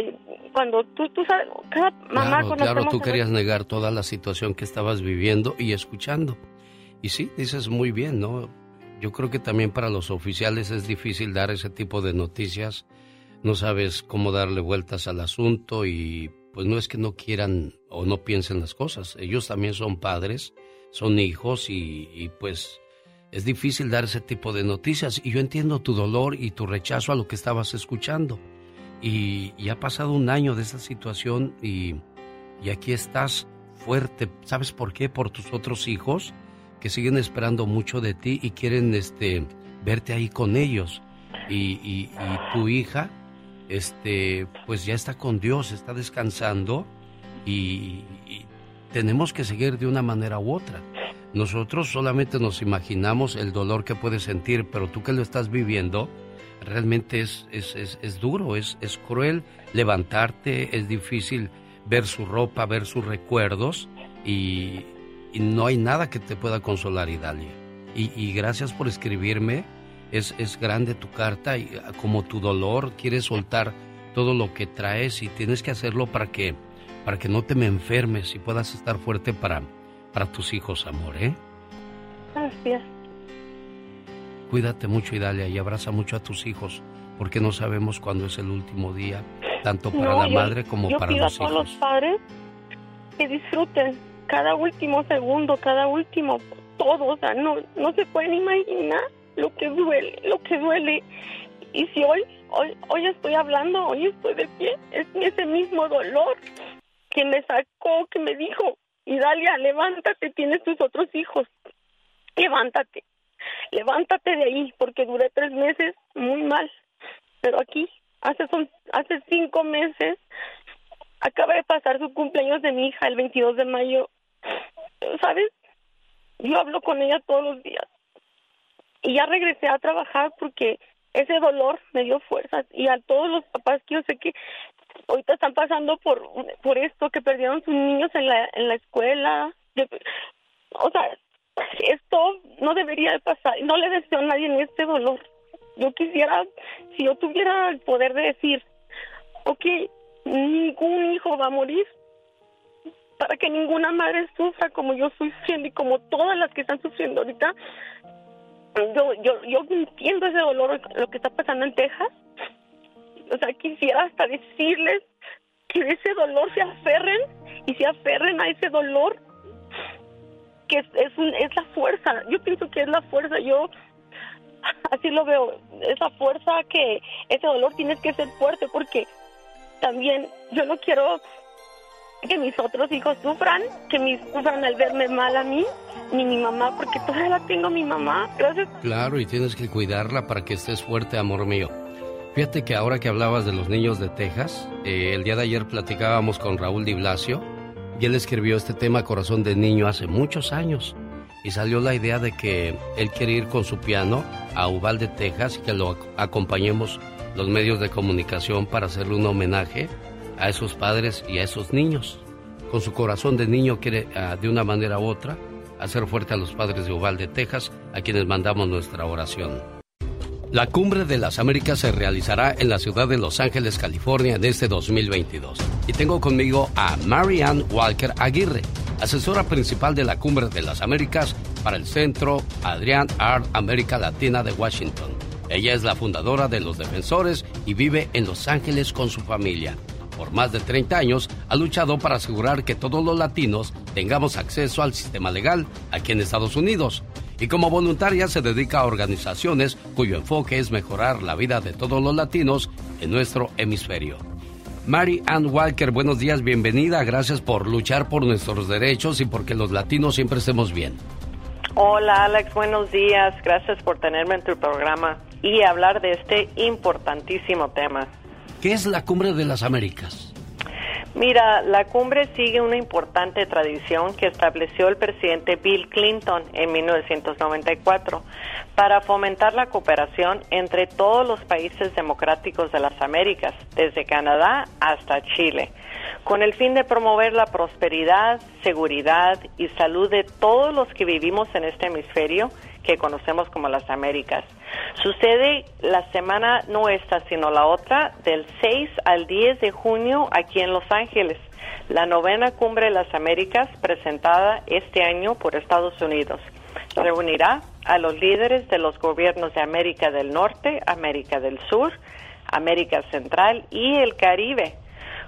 [SPEAKER 30] cuando tú, tú sabes, cada mamá
[SPEAKER 2] Claro, claro, tú querías negar toda la situación que estabas viviendo y escuchando. Y sí, dices muy bien, ¿no? Yo creo que también para los oficiales es difícil dar ese tipo de noticias. No sabes cómo darle vueltas al asunto y pues no es que no quieran o no piensen las cosas. Ellos también son padres, son hijos y, y, pues es difícil dar ese tipo de noticias. Y yo entiendo tu dolor y tu rechazo a lo que estabas escuchando. Y, y ha pasado un año de esa situación y, y aquí estás fuerte. ¿Sabes por qué? Por tus otros hijos que siguen esperando mucho de ti y quieren este verte ahí con ellos. Y, y- y tu hija, este, pues ya está con Dios, está descansando y, tenemos que seguir de una manera u otra. Nosotros solamente nos imaginamos el dolor que puedes sentir, pero tú que lo estás viviendo, realmente es, es, es, duro, es, es cruel levantarte, es difícil ver su ropa, ver sus recuerdos y, no hay nada que te pueda consolar, Idalia. Y, y gracias por escribirme, es, es grande tu carta y como tu dolor, quieres soltar todo lo que traes y tienes que hacerlo para que para que no te me enfermes y puedas estar fuerte para, para tus hijos, amor, ¿eh?
[SPEAKER 30] Gracias.
[SPEAKER 2] Cuídate mucho, Idalia, y abraza mucho a tus hijos, porque no sabemos cuándo es el último día, tanto para la madre como para los hijos.
[SPEAKER 30] Yo pido a todos los padres que disfruten cada último segundo, cada último todo, o sea, no, no se pueden imaginar lo que duele, lo que duele. Y si hoy, hoy, hoy estoy hablando, hoy estoy de pie, es ese mismo dolor que me sacó, que me dijo, Idalia, levántate, tienes tus otros hijos, levántate, levántate de ahí, porque duré tres meses muy mal, pero aquí, hace, son, hace cinco meses, acaba de pasar su cumpleaños de mi hija el 22 de mayo, ¿sabes? Yo hablo con ella todos los días. Y ya regresé a trabajar porque ese dolor me dio fuerzas y a todos los papás que yo sé que ahorita están pasando por por esto que perdieron sus niños en la en la escuela. O sea esto no debería de pasar no le deseo a nadie en este dolor. Yo quisiera si yo tuviera el poder de decir ok ningún hijo va a morir para que ninguna madre sufra como yo estoy sufriendo y como todas las que están sufriendo ahorita yo yo yo entiendo ese dolor lo que está pasando en Texas. O sea, quisiera hasta decirles que ese dolor se aferren y se aferren a ese dolor que es, es, es la fuerza. Yo pienso que es la fuerza. Yo así lo veo. Esa fuerza que ese dolor tienes que ser fuerte porque también yo no quiero que mis otros hijos sufran, que mis sufran al verme mal a mí, ni mi mamá, porque todavía la tengo mi mamá. Gracias.
[SPEAKER 2] Claro, y tienes que cuidarla para que estés fuerte, amor mío. Fíjate que ahora que hablabas de los niños de Texas, eh, el día de ayer platicábamos con Raúl Di Blasio y él escribió este tema Corazón de Niño hace muchos años y salió la idea de que él quiere ir con su piano a Uvalde, Texas y que lo acompañemos los medios de comunicación para hacerle un homenaje a esos padres y a esos niños. Con su corazón de niño quiere ah, de una manera u otra hacer fuerte a los padres de Uvalde, Texas, a quienes mandamos nuestra oración. La Cumbre de las Américas se realizará en la ciudad de Los Ángeles, California, en este 2022. Y tengo conmigo a Marianne Walker Aguirre, asesora principal de la Cumbre de las Américas para el Centro Adrián Art América Latina de Washington. Ella es la fundadora de Los Defensores y vive en Los Ángeles con su familia. Por más de 30 años ha luchado para asegurar que todos los latinos tengamos acceso al sistema legal aquí en Estados Unidos y como voluntaria se dedica a organizaciones cuyo enfoque es mejorar la vida de todos los latinos en nuestro hemisferio. Mary Ann Walker, buenos días, bienvenida, gracias por luchar por nuestros derechos y porque los latinos siempre estemos bien.
[SPEAKER 32] Hola Alex, buenos días, gracias por tenerme en tu programa y hablar de este importantísimo tema.
[SPEAKER 2] ¿Qué es la Cumbre de las Américas?
[SPEAKER 32] Mira, la cumbre sigue una importante tradición que estableció el presidente Bill Clinton en 1994 para fomentar la cooperación entre todos los países democráticos de las Américas, desde Canadá hasta Chile, con el fin de promover la prosperidad, seguridad y salud de todos los que vivimos en este hemisferio que conocemos como las Américas. Sucede la semana no esta, sino la otra, del 6 al 10 de junio aquí en Los Ángeles, la novena cumbre de las Américas presentada este año por Estados Unidos. Reunirá a los líderes de los gobiernos de América del Norte, América del Sur, América Central y el Caribe,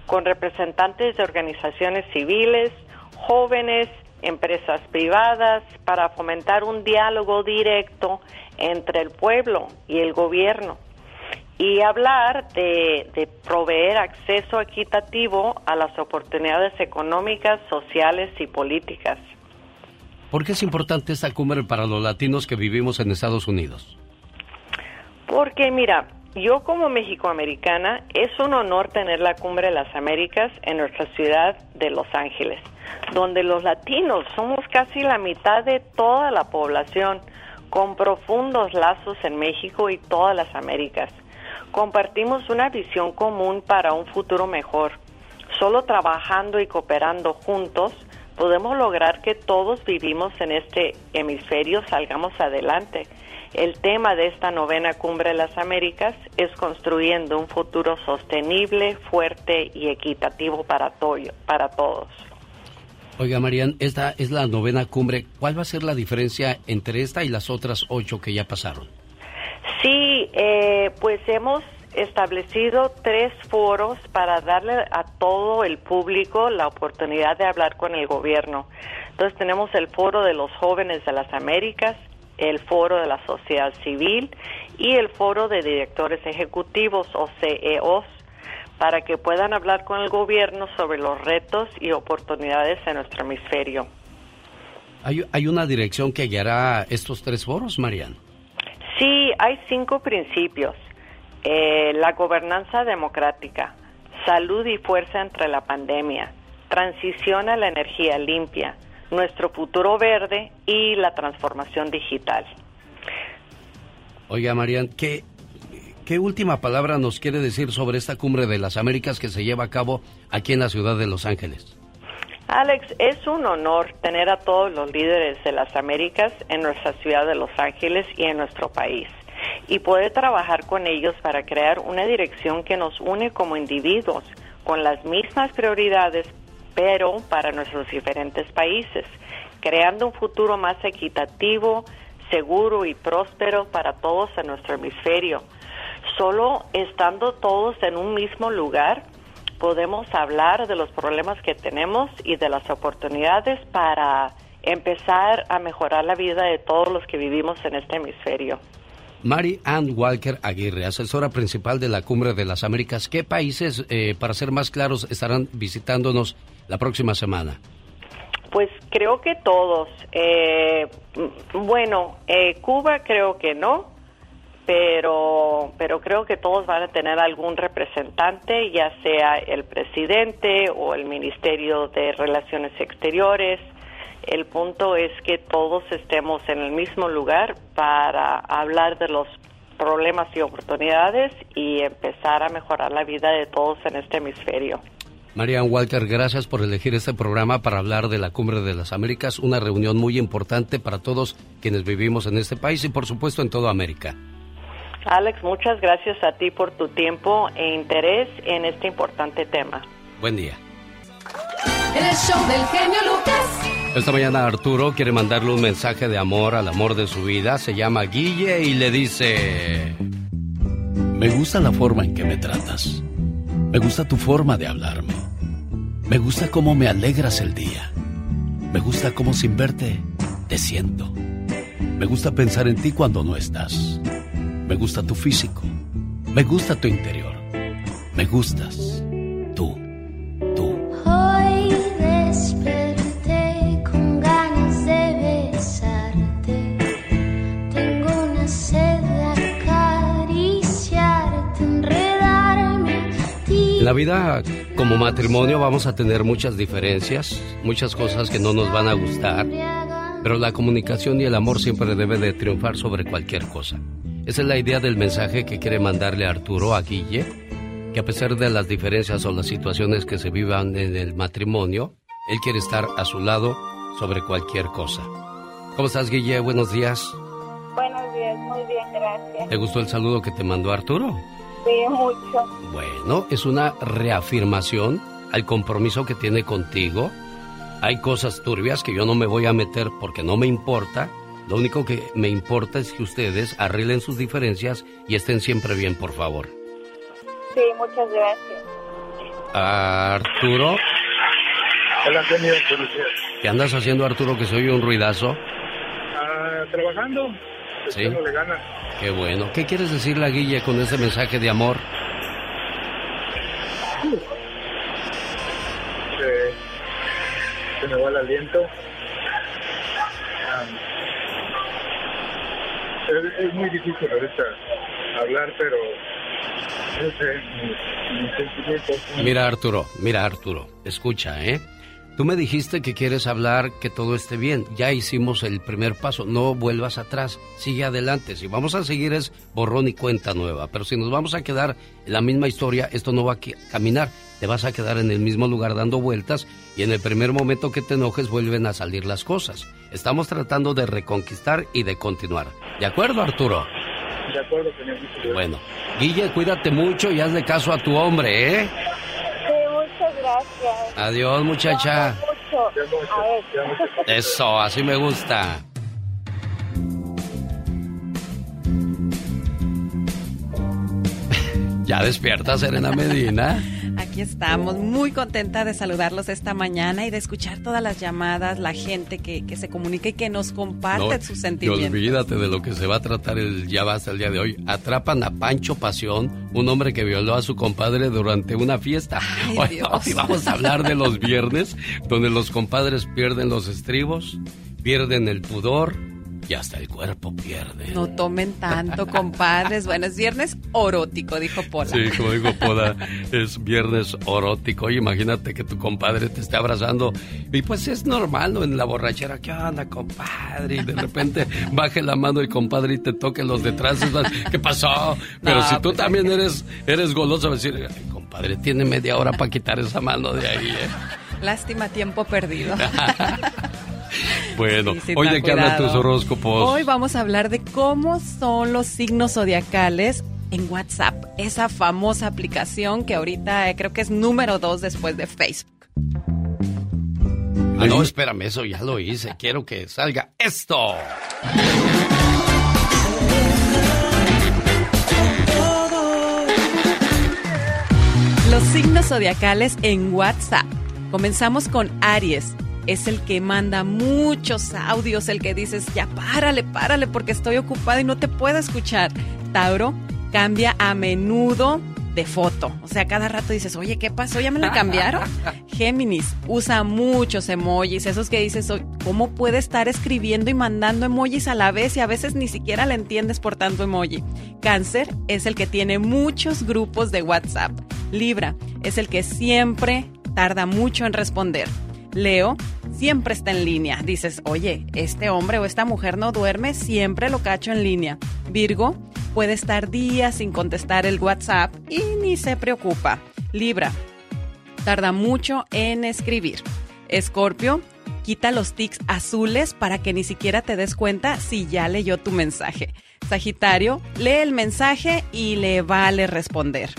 [SPEAKER 32] con representantes de organizaciones civiles, jóvenes, empresas privadas para fomentar un diálogo directo entre el pueblo y el gobierno y hablar de, proveer acceso equitativo a las oportunidades económicas, sociales y políticas.
[SPEAKER 2] ¿Por qué es importante esta cumbre para los latinos que vivimos en Estados Unidos?
[SPEAKER 32] Porque mira, yo como mexicoamericana es un honor tener la Cumbre de las Américas en nuestra ciudad de Los Ángeles, donde los latinos somos casi la mitad de toda la población, con profundos lazos en México y todas las Américas. Compartimos una visión común para un futuro mejor. Solo trabajando y cooperando juntos podemos lograr que todos vivimos en este hemisferio salgamos adelante. El tema de esta novena cumbre de las Américas es construyendo un futuro sostenible, fuerte y equitativo para, para todos.
[SPEAKER 2] Oiga, Marian, esta es la novena cumbre. ¿Cuál va a ser la diferencia entre esta y las otras ocho que ya pasaron?
[SPEAKER 32] Sí, eh, pues hemos establecido tres foros para darle a todo el público la oportunidad de hablar con el gobierno. Entonces tenemos el foro de los jóvenes de las Américas, el foro de la sociedad civil y el foro de directores ejecutivos o CEOs para que puedan hablar con el gobierno sobre los retos y oportunidades en nuestro hemisferio.
[SPEAKER 2] ¿Hay, hay una dirección que guiará estos tres foros, Marian?
[SPEAKER 32] Sí, hay cinco principios. Eh, la gobernanza democrática, salud y fuerza entre la pandemia, transición a la energía limpia, nuestro futuro verde y la transformación digital.
[SPEAKER 2] Oiga, Marian, ¿qué, ¿qué última palabra nos quiere decir sobre esta cumbre de las Américas que se lleva a cabo aquí en la ciudad de Los Ángeles?
[SPEAKER 32] Alex, es un honor tener a todos los líderes de las Américas en nuestra ciudad de Los Ángeles y en nuestro país y poder trabajar con ellos para crear una dirección que nos une como individuos con las mismas prioridades, pero para nuestros diferentes países, creando un futuro más equitativo, seguro y próspero para todos en nuestro hemisferio. Solo estando todos en un mismo lugar, podemos hablar de los problemas que tenemos y de las oportunidades para empezar a mejorar la vida de todos los que vivimos en este hemisferio.
[SPEAKER 2] Mary Ann Walker Aguirre, asesora principal de la Cumbre de las Américas. ¿Qué países, eh, para ser más claros, estarán visitándonos la próxima semana?
[SPEAKER 32] Pues creo que todos. Eh, bueno, eh, Cuba creo que no, pero, pero creo que todos van a tener algún representante, ya sea el presidente o el Ministerio de Relaciones Exteriores el punto es que todos estemos en el mismo lugar para hablar de los problemas y oportunidades y empezar a mejorar la vida de todos en este hemisferio.
[SPEAKER 2] Marian Walker, gracias por elegir este programa para hablar de la Cumbre de las Américas, una reunión muy importante para todos quienes vivimos en este país y por supuesto en toda América.
[SPEAKER 32] Alex, muchas gracias a ti por tu tiempo e interés en este importante tema.
[SPEAKER 2] Buen día.
[SPEAKER 15] El show del genio Lucas.
[SPEAKER 2] Esta mañana Arturo quiere mandarle un mensaje de amor al amor de su vida. Se llama Guille y le dice... Me gusta la forma en que me tratas. Me gusta tu forma de hablarme. Me gusta cómo me alegras el día. Me gusta cómo sin verte te siento. Me gusta pensar en ti cuando no estás. Me gusta tu físico. Me gusta tu interior. Me gustas. La vida como matrimonio vamos a tener muchas diferencias, muchas cosas que no nos van a gustar, pero la comunicación y el amor siempre debe de triunfar sobre cualquier cosa. Esa es la idea del mensaje que quiere mandarle Arturo a Guille, que a pesar de las diferencias o las situaciones que se vivan en el matrimonio, él quiere estar a su lado sobre cualquier cosa. ¿Cómo estás, Guille? Buenos días.
[SPEAKER 22] Buenos días, muy bien, gracias.
[SPEAKER 2] ¿Te gustó el saludo que te mandó Arturo?
[SPEAKER 22] Sí, mucho.
[SPEAKER 2] Bueno, es una reafirmación al compromiso que tiene contigo. Hay cosas turbias que yo no me voy a meter porque no me importa. Lo único que me importa es que ustedes arreglen sus diferencias y estén siempre bien, por favor.
[SPEAKER 22] Sí, muchas gracias.
[SPEAKER 2] Arturo,
[SPEAKER 33] Hola, días.
[SPEAKER 2] ¿qué andas haciendo, Arturo, que se oye un ruidazo?
[SPEAKER 33] Ah, trabajando,
[SPEAKER 2] Sí. Qué bueno. ¿Qué quieres decirle a Guille con ese mensaje de amor?
[SPEAKER 33] Se, se me va el aliento. Es, es muy difícil ahorita hablar, pero no sé, mis, mis sentimientos.
[SPEAKER 2] Mira Arturo, mira Arturo, escucha, ¿eh? Tú me dijiste que quieres hablar, que todo esté bien. Ya hicimos el primer paso. No vuelvas atrás. Sigue adelante. Si vamos a seguir es borrón y cuenta nueva. Pero si nos vamos a quedar en la misma historia, esto no va a caminar. Te vas a quedar en el mismo lugar dando vueltas y en el primer momento que te enojes vuelven a salir las cosas. Estamos tratando de reconquistar y de continuar. ¿De acuerdo, Arturo?
[SPEAKER 33] De acuerdo, señor.
[SPEAKER 2] Bueno, Guille, cuídate mucho y hazle caso a tu hombre, ¿eh?
[SPEAKER 34] Gracias.
[SPEAKER 2] Adiós, muchacha.
[SPEAKER 34] Mucho. A ver.
[SPEAKER 2] Eso, así me gusta. ¿Ya despierta Serena Medina?
[SPEAKER 35] Aquí estamos, muy contenta de saludarlos esta mañana y de escuchar todas las llamadas, la gente que, que se comunica y que nos comparte
[SPEAKER 2] No,
[SPEAKER 35] sus
[SPEAKER 2] y
[SPEAKER 35] sentimientos.
[SPEAKER 2] olvídate de lo que se va a tratar el ya basta el día de hoy. Atrapan a Pancho Pasión, un hombre que violó a su compadre durante una fiesta.
[SPEAKER 35] Ay,
[SPEAKER 2] Hoy,
[SPEAKER 35] Dios.
[SPEAKER 2] hoy vamos a hablar de los viernes, donde los compadres pierden los estribos, pierden el pudor y hasta el cuerpo pierde.
[SPEAKER 35] No tomen tanto, compadres. Bueno, es viernes orótico, dijo Pola.
[SPEAKER 2] Sí, como digo, Poda, es viernes orótico. Oye, imagínate que tu compadre te esté abrazando. Y pues es normal, ¿no? En la borrachera, ¿qué onda, compadre? Y de repente baje la mano el compadre y te toque los detrás. ¿Qué pasó? Pero
[SPEAKER 35] No,
[SPEAKER 2] si tú
[SPEAKER 35] pues,
[SPEAKER 2] también eres, eres goloso, vas a decir, "Ay, compadre, tiene media hora para quitar esa mano de ahí, ¿eh?
[SPEAKER 35] Lástima, tiempo perdido.
[SPEAKER 2] Bueno,
[SPEAKER 35] Sí, sí,
[SPEAKER 2] hoy de qué hablan tus horóscopos.
[SPEAKER 35] Hoy vamos a hablar de cómo son los signos zodiacales en WhatsApp, esa famosa aplicación que ahorita eh, creo que es número dos después de Facebook.
[SPEAKER 2] Ah, no, espérame, eso ya lo hice. Quiero que salga esto.
[SPEAKER 35] Los signos zodiacales en WhatsApp. Comenzamos con Aries. Es el que manda muchos audios, el que dices, ya párale, párale, porque estoy ocupada y no te puedo escuchar. Tauro cambia a menudo de foto. O sea, cada rato dices, oye, ¿qué pasó? ¿Ya me la cambiaron? Géminis usa muchos emojis, esos que dices, "Oye, ¿cómo puede estar escribiendo y mandando emojis a la vez y a veces ni siquiera le entiendes por tanto emoji? Cáncer es el que tiene muchos grupos de WhatsApp. Libra es el que siempre tarda mucho en responder. Leo siempre está en línea. Dices, oye, este hombre o esta mujer no duerme, siempre lo cacho en línea. Virgo puede estar días sin contestar el WhatsApp y ni se preocupa. Libra tarda mucho en escribir. Escorpio quita los tics azules para que ni siquiera te des cuenta si ya leyó tu mensaje. Sagitario lee el mensaje y le vale responder.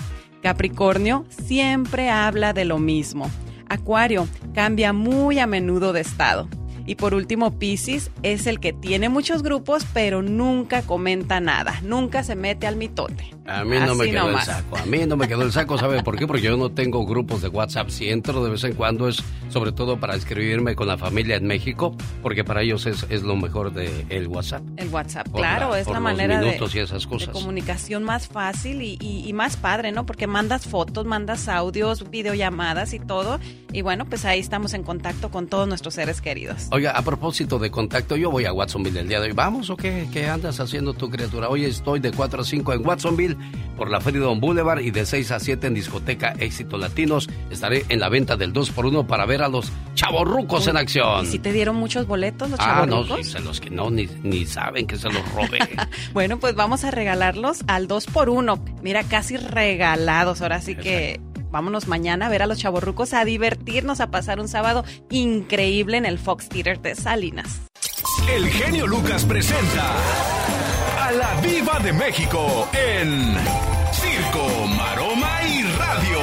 [SPEAKER 35] Capricornio siempre habla de lo mismo. Acuario cambia muy a menudo de estado. Y por último, Piscis es el que tiene muchos grupos, pero nunca comenta nada, nunca se mete al mitote.
[SPEAKER 2] A mí no me quedó
[SPEAKER 35] nomás.
[SPEAKER 2] el saco. A mí no me quedó el saco. ¿Sabe por qué? Porque yo no tengo grupos de WhatsApp. Si entro de vez en cuando es sobre todo para escribirme con la familia en México, porque para ellos es, es lo mejor del el WhatsApp.
[SPEAKER 35] El WhatsApp,
[SPEAKER 2] Por
[SPEAKER 35] claro,
[SPEAKER 2] la-
[SPEAKER 35] es la manera de,
[SPEAKER 2] y esas
[SPEAKER 35] de
[SPEAKER 2] cosas.
[SPEAKER 35] comunicación más fácil y, y- y más padre, ¿no? Porque mandas fotos, mandas audios, videollamadas y todo. Y bueno, pues ahí estamos en contacto con todos nuestros seres queridos.
[SPEAKER 2] Oiga, a propósito de contacto, yo voy a Watsonville el día de hoy. ¿Vamos o qué? ¿Qué andas haciendo tu criatura? Hoy estoy de 4 a 5 en Watsonville por la Freedom Boulevard y de 6 a 7 en Discoteca Éxito Latinos. Estaré en la venta del 2x1 para ver a los chavorrucos en acción.
[SPEAKER 35] ¿Y si te dieron muchos boletos los
[SPEAKER 2] Ah, no,
[SPEAKER 35] chavorrucos?
[SPEAKER 2] sí, se los que no, ni, ni saben que se los robé.
[SPEAKER 35] Bueno, pues vamos a regalarlos al 2 por 1 Mira, casi regalados. Ahora sí que vámonos mañana a ver a los chavorrucos, a divertirnos, a pasar un sábado increíble en el Fox Theater de Salinas.
[SPEAKER 29] El genio Lucas presenta a la Viva de México en Circo, Maroma y Radio.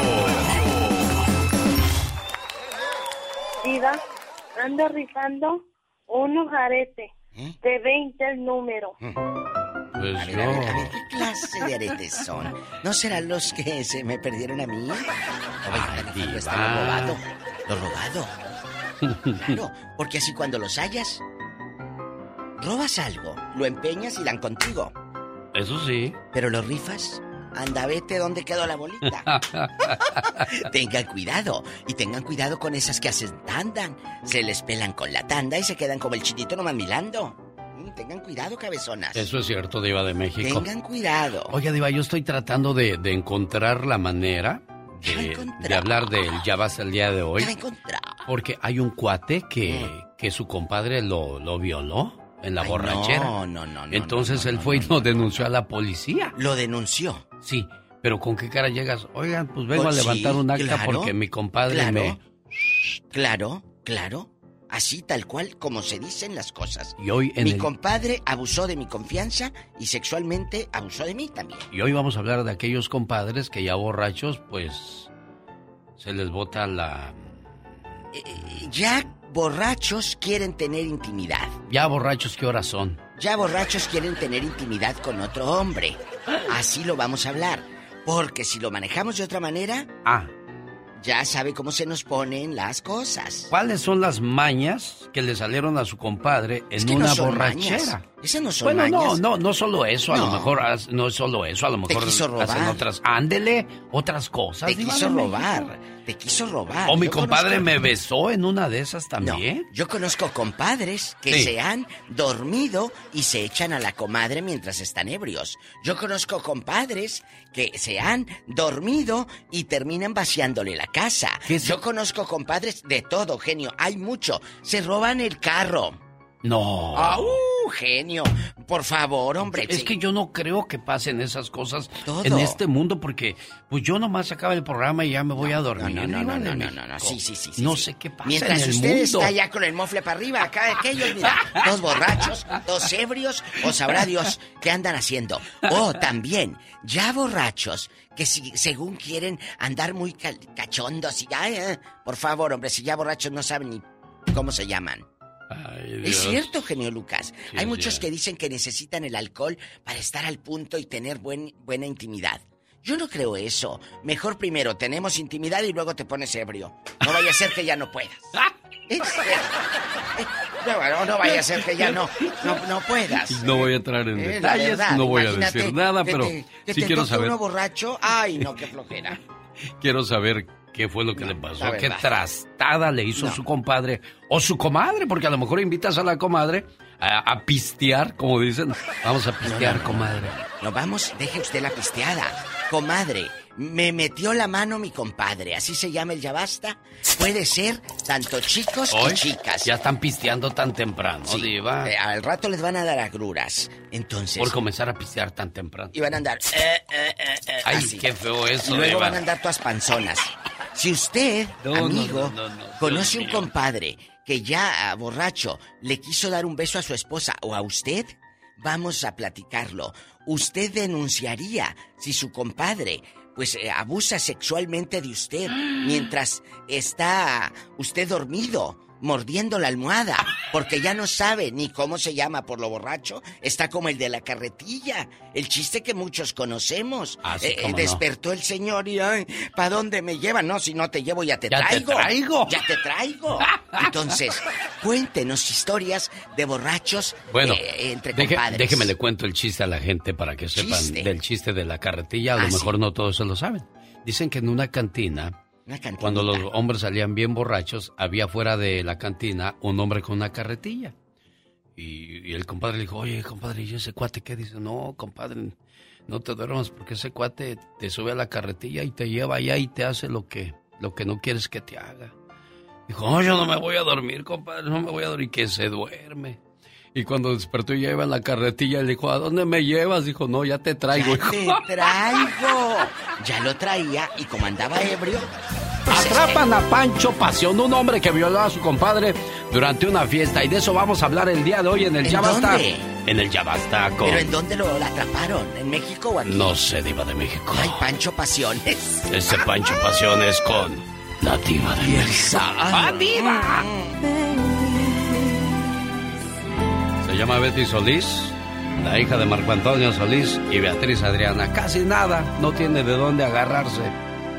[SPEAKER 34] Diva, ando rifando un ojarete de 20 el número.
[SPEAKER 2] Pues
[SPEAKER 31] A ver, a ver, a ver, ¿qué clase de aretes son? ¿No serán los que se me perdieron a mí? No está lo robado. Lo robado. Claro, porque así cuando los hallas, robas algo, lo empeñas y dan contigo.
[SPEAKER 2] Eso sí.
[SPEAKER 31] Pero los rifas, anda, vete dónde quedó la bolita. tengan cuidado. Y tengan cuidado con esas que hacen tandan. Se les pelan con la tanda y se quedan como el chinito nomás mirando. Mm, tengan cuidado, cabezonas.
[SPEAKER 2] Eso es cierto, Diva de México.
[SPEAKER 31] Tengan cuidado.
[SPEAKER 2] Oye, Diva, yo estoy tratando de, de encontrar la manera de, de hablar del ya vas el día de hoy.
[SPEAKER 31] Ya.
[SPEAKER 2] Porque hay un cuate que, que su compadre lo, lo violó en la
[SPEAKER 31] Ay,
[SPEAKER 2] borrachera.
[SPEAKER 31] no, no, no,
[SPEAKER 2] Entonces
[SPEAKER 31] no,
[SPEAKER 2] él
[SPEAKER 31] no,
[SPEAKER 2] fue
[SPEAKER 31] no,
[SPEAKER 2] y lo denunció a la policía.
[SPEAKER 31] ¿Lo denunció?
[SPEAKER 2] Sí, pero ¿con qué cara llegas? Oigan, pues vengo
[SPEAKER 31] Pues
[SPEAKER 2] a levantar
[SPEAKER 31] sí,
[SPEAKER 2] un acta
[SPEAKER 31] claro,
[SPEAKER 2] porque mi compadre
[SPEAKER 31] claro.
[SPEAKER 2] me...
[SPEAKER 31] Claro, claro. Así tal cual como se dicen las cosas.
[SPEAKER 2] Y hoy en
[SPEAKER 31] mi
[SPEAKER 2] el-
[SPEAKER 31] compadre abusó de mi confianza y sexualmente abusó de mí también.
[SPEAKER 2] Y hoy vamos a hablar de aquellos compadres que ya borrachos, pues se les bota la...
[SPEAKER 31] Ya borrachos quieren tener intimidad.
[SPEAKER 2] Ya borrachos, ¿qué horas son?
[SPEAKER 31] Ya borrachos quieren tener intimidad con otro hombre. Así lo vamos a hablar. Porque si lo manejamos de otra manera,
[SPEAKER 2] Ah,
[SPEAKER 31] ya sabe cómo se nos ponen las cosas.
[SPEAKER 2] ¿cuáles son las mañas que le salieron a su compadre en
[SPEAKER 31] Es que no
[SPEAKER 2] una borrachera?
[SPEAKER 31] mañas. Esas no son
[SPEAKER 2] bueno,
[SPEAKER 31] mañas.
[SPEAKER 2] no, no, no solo eso, a lo
[SPEAKER 31] No.
[SPEAKER 2] mejor no es solo eso, a lo
[SPEAKER 31] Te
[SPEAKER 2] mejor
[SPEAKER 31] quiso robar.
[SPEAKER 2] hacen otras, ándele, otras cosas.
[SPEAKER 31] Te quiso robar. Te quiso robar.
[SPEAKER 2] O mi
[SPEAKER 31] Yo
[SPEAKER 2] compadre
[SPEAKER 31] conozco-
[SPEAKER 2] me besó en una de esas también.
[SPEAKER 31] Yo conozco compadres que
[SPEAKER 2] Sí.
[SPEAKER 31] se han dormido y se echan a la comadre mientras están ebrios. Yo conozco compadres que se han dormido y terminan vaciándole la casa. Yo conozco compadres de todo, genio. Hay mucho. Se roban el carro.
[SPEAKER 2] No.
[SPEAKER 31] ¡Au, genio! Por favor, hombre.
[SPEAKER 2] Es
[SPEAKER 31] sí.
[SPEAKER 2] que yo no creo que pasen esas cosas
[SPEAKER 31] Todo.
[SPEAKER 2] en este mundo porque pues yo nomás acaba el programa y ya me voy a dormir.
[SPEAKER 31] no, no, no, no, no, no, no, sí, sí, sí,
[SPEAKER 2] No
[SPEAKER 31] sí.
[SPEAKER 2] sé qué pasa
[SPEAKER 31] Mientras
[SPEAKER 2] en el
[SPEAKER 31] usted
[SPEAKER 2] mundo.
[SPEAKER 31] está ya con el mofle para arriba, acá aquellos, mira, dos borrachos, dos ebrios, o sabrá Dios qué andan haciendo. O también, ya borrachos, que si, según quieren andar muy cachondos y ya, eh, por favor, hombre, si ya borrachos no saben ni cómo se llaman.
[SPEAKER 2] Ay,
[SPEAKER 31] Es cierto, genio Lucas.
[SPEAKER 2] Sí,
[SPEAKER 31] Hay muchos que dicen que necesitan el alcohol para estar al punto y tener buen, buena intimidad. Yo no creo eso. Mejor primero tenemos intimidad y luego te pones ebrio. No vaya a ser que ya no puedas. Eh, No, no, no vaya a ser que ya no, no, no puedas.
[SPEAKER 2] No voy a entrar en
[SPEAKER 31] Eh,
[SPEAKER 2] detalles,
[SPEAKER 31] verdad,
[SPEAKER 2] no voy a decir nada,
[SPEAKER 31] que
[SPEAKER 2] pero
[SPEAKER 31] te- que
[SPEAKER 2] sí
[SPEAKER 31] te
[SPEAKER 2] quiero saber,
[SPEAKER 31] uno borracho. Ay, no, qué flojera.
[SPEAKER 2] quiero saber qué fue lo que le pasó, qué trastada le hizo
[SPEAKER 31] No.
[SPEAKER 2] su compadre o su comadre, porque a lo mejor invitas a la comadre a, a pistear, como dicen. Vamos a pistear,
[SPEAKER 31] No,
[SPEAKER 2] comadre.
[SPEAKER 31] No, vamos, deje usted la pisteada. Comadre, me metió la mano mi compadre. Así se llama el ya basta. Puede ser tanto chicos
[SPEAKER 2] Hoy
[SPEAKER 31] chicas.
[SPEAKER 2] ya están pisteando tan temprano,
[SPEAKER 31] Sí,
[SPEAKER 2] Diva.
[SPEAKER 31] eh, al rato les van a dar agruras. Entonces.
[SPEAKER 2] Por comenzar a pistear tan temprano.
[SPEAKER 31] Y van a andar. eh, eh, eh, eh,
[SPEAKER 2] Ay,
[SPEAKER 31] así.
[SPEAKER 2] qué feo eso,
[SPEAKER 31] Y luego
[SPEAKER 2] Diva.
[SPEAKER 31] van a andar todas panzonas. Si usted,
[SPEAKER 2] No,
[SPEAKER 31] amigo,
[SPEAKER 2] no, no, no,
[SPEAKER 31] conoce un compadre que ya ah, borracho le quiso dar un beso a su esposa o a usted, vamos a platicarlo. Usted denunciaría si su compadre pues eh, abusa sexualmente de usted mientras está usted dormido mordiendo la almohada porque ya no sabe ni cómo se llama por lo borracho está como el de la carretilla el chiste que muchos conocemos
[SPEAKER 2] Ah,
[SPEAKER 31] Eh, eh,
[SPEAKER 2] no.
[SPEAKER 31] despertó el señor y ay ¿para dónde me llevan? no si no te llevo ya te
[SPEAKER 2] Ya te
[SPEAKER 31] traigo
[SPEAKER 2] traigo.
[SPEAKER 31] ya te traigo entonces cuéntenos historias de borrachos
[SPEAKER 2] Bueno,
[SPEAKER 31] eh, entre
[SPEAKER 2] deje-
[SPEAKER 31] compadres
[SPEAKER 2] déjeme le cuento el chiste a la gente para que sepan
[SPEAKER 31] Chiste.
[SPEAKER 2] del chiste de la carretilla. A lo
[SPEAKER 31] Ah, sí.
[SPEAKER 2] mejor no todos se lo saben. Dicen que en una cantina. Cuando los hombres salían bien borrachos, había fuera de la cantina un hombre con una carretilla. Y, y el compadre le dijo, oye, compadre, ¿y ese cuate qué? Dice, no, compadre, no te duermas porque ese cuate te sube a la carretilla y te lleva allá y te hace lo que, lo que no quieres que te haga. Dijo, no, yo no me voy a dormir, compadre, no me voy a dormir, que se duerme. Y cuando despertó ya iba en la carretilla, le dijo, ¿a dónde me llevas? Dijo, no, ya te traigo. hijo".
[SPEAKER 31] te traigo ya lo traía y como andaba ebrio pues,
[SPEAKER 2] Atrapan a Pancho Pasión, un hombre que violó a su compadre durante una fiesta. Y de eso vamos a hablar el día de hoy en el
[SPEAKER 31] ¿En
[SPEAKER 2] Ya Basta. En el Ya Basta con...
[SPEAKER 31] pero en dónde lo atraparon en México o aquí
[SPEAKER 2] No sé, Diva de México.
[SPEAKER 31] ay Pancho Pasiones
[SPEAKER 2] Ese Pancho Pasión es con la Diva de México. ¡Ah, Diva! Se llama Betty Solís, la hija de Marco Antonio Solís y Beatriz Adriana. Casi nada, no tiene de dónde agarrarse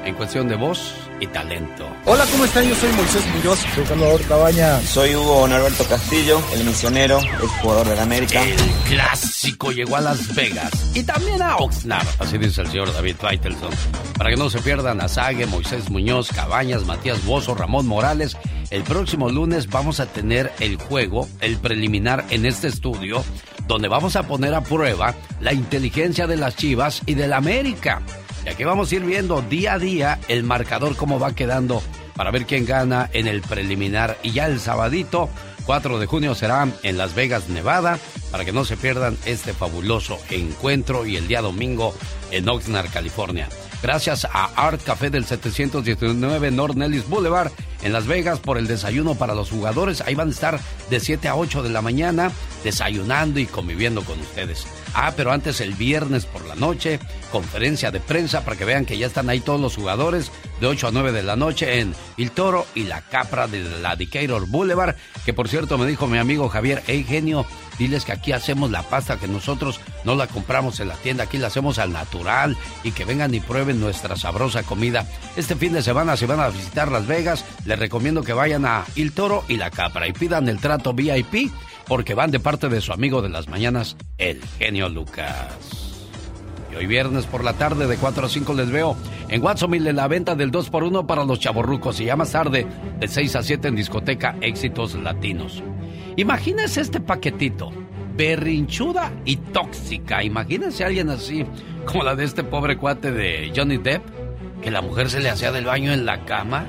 [SPEAKER 2] en cuestión de voz y talento.
[SPEAKER 33] Hola, ¿cómo están? Yo soy Moisés Muñoz. Soy Salvador Cabaña.
[SPEAKER 36] Soy Hugo Norberto Castillo, el misionero, el jugador de la América.
[SPEAKER 2] El clásico llegó a Las Vegas y también a Oxnard, así dice el señor David Faitelson. Para que no se pierdan a Sague, Moisés Muñoz, Cabañas, Matías Bozo, Ramón Morales, el próximo lunes vamos a tener el juego, el preliminar en este estudio, donde vamos a poner a prueba la inteligencia de las Chivas y del América. Y aquí vamos a ir viendo día a día el marcador cómo va quedando para ver quién gana en el preliminar. Y ya el sabadito, 4 de junio, será en Las Vegas, Nevada, para que no se pierdan este fabuloso encuentro y el día domingo en Oxnard, California. Gracias a Art Café del 719 North Nellis Boulevard en Las Vegas por el desayuno para los jugadores. Ahí van a estar de 7 a 8 de la mañana desayunando y conviviendo con ustedes. Ah, pero antes el viernes por la noche, conferencia de prensa para que vean que ya están ahí todos los jugadores de 8 a 9 de la noche en El Toro y la Capra de la Decatur Boulevard, que por cierto me dijo mi amigo Javier, hey genio, diles que aquí hacemos la pasta que nosotros no la compramos en la tienda, aquí la hacemos al natural y que vengan y prueben nuestra sabrosa comida. Este fin de semana si van a visitar Las Vegas, recomiendo que vayan a El Toro y la Capra y pidan el trato VIP porque van de parte de su amigo de las mañanas, el genio Lucas. Y hoy viernes por la tarde de 4 a 5 les veo en Watsonville en la venta del 2x1 para los chavorrucos y ya más tarde de 6 a 7 en discoteca Éxitos Latinos. Imagínense este paquetito, berrinchuda y tóxica. Imagínense a alguien así, como la de este pobre cuate de Johnny Depp, que la mujer se le hacía del baño en la cama.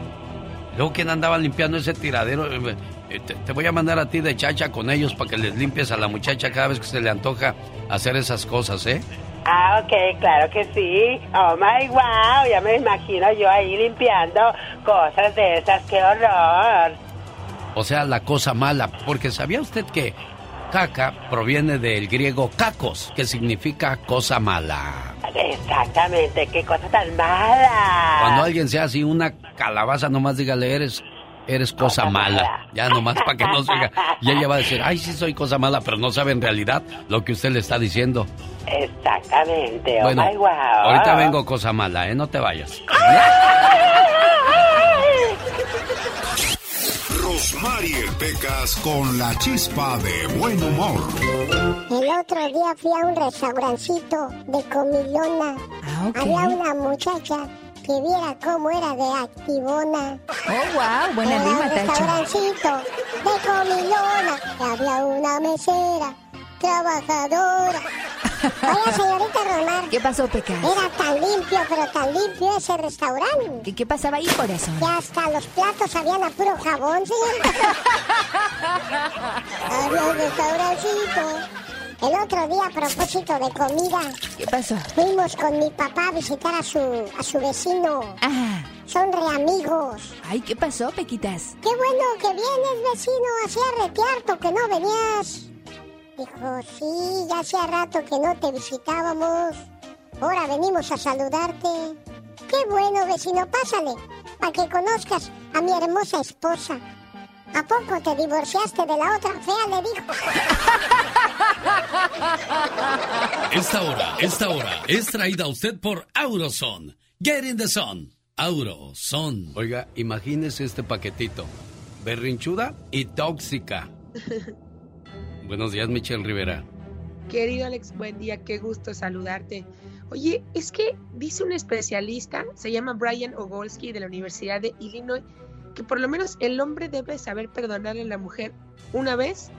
[SPEAKER 2] Luego quien andaba limpiando ese tiradero, eh, eh, te, te, voy a mandar a ti de chacha con ellos para que les limpies a la muchacha cada vez que se le antoja hacer esas cosas, ¿eh?
[SPEAKER 5] Ah, ok, claro que sí. Oh my wow, ya me imagino yo ahí limpiando cosas de esas, qué horror.
[SPEAKER 2] O sea, la cosa mala, porque ¿sabía usted que caca proviene del griego kakos, que significa cosa mala?
[SPEAKER 5] Exactamente, qué cosa tan mala.
[SPEAKER 2] Cuando alguien sea así una calabaza, nomás dígale, eres eres cosa, mala. Ya nomás para que no se diga. Y ella va a decir, ay, sí soy cosa mala, pero no sabe en realidad lo que usted le está diciendo.
[SPEAKER 5] Exactamente.
[SPEAKER 2] Bueno,
[SPEAKER 5] oh my wow.
[SPEAKER 2] ahorita vengo cosa mala, ¿eh? No te vayas.
[SPEAKER 1] Rosmarie Pecas con la chispa de buen humor.
[SPEAKER 7] El otro día fui a un restaurancito de comilona.
[SPEAKER 8] Ah, okay.
[SPEAKER 7] Había una muchacha que viera cómo era de activona.
[SPEAKER 8] Oh, wow, buena
[SPEAKER 7] Era
[SPEAKER 8] rima,
[SPEAKER 7] un restaurancito de comilona. Y había una mesera trabajadora. Oiga, señorita Romar.
[SPEAKER 8] ¿Qué pasó, Pecas?
[SPEAKER 7] Era tan limpio, pero tan limpio ese restaurante.
[SPEAKER 8] ¿Y qué pasaba ahí, corazón?
[SPEAKER 7] Que hasta los platos sabían a puro jabón, señorita. Había un restaurancito. El otro día, a propósito de comida,
[SPEAKER 8] ¿Qué pasó?
[SPEAKER 7] fuimos con mi papá a visitar a su, a su vecino.
[SPEAKER 8] Ah,
[SPEAKER 7] Son re amigos.
[SPEAKER 8] ay, ¿qué pasó, Pequitas?
[SPEAKER 7] Qué bueno que vienes, vecino, hacía retiarto que no venías. Dijo, sí, ya hacía rato que no te visitábamos. Ahora venimos a saludarte. Qué bueno, vecino, pásale, para que conozcas a mi hermosa esposa. ¿A poco te divorciaste de la otra fea? Le dijo.
[SPEAKER 2] Esta hora, esta hora es traída a usted por Auroson. Get in the sun. Auroson. Oiga, imagínese este paquetito. Berrinchuda y tóxica. Buenos días, Michelle Rivera.
[SPEAKER 19] Querido Alex, buen día, qué gusto saludarte. Oye, es que dice un especialista, se llama Brian Ogolsky de la Universidad de Illinois, que por lo menos el hombre debe saber perdonarle a la mujer una vez,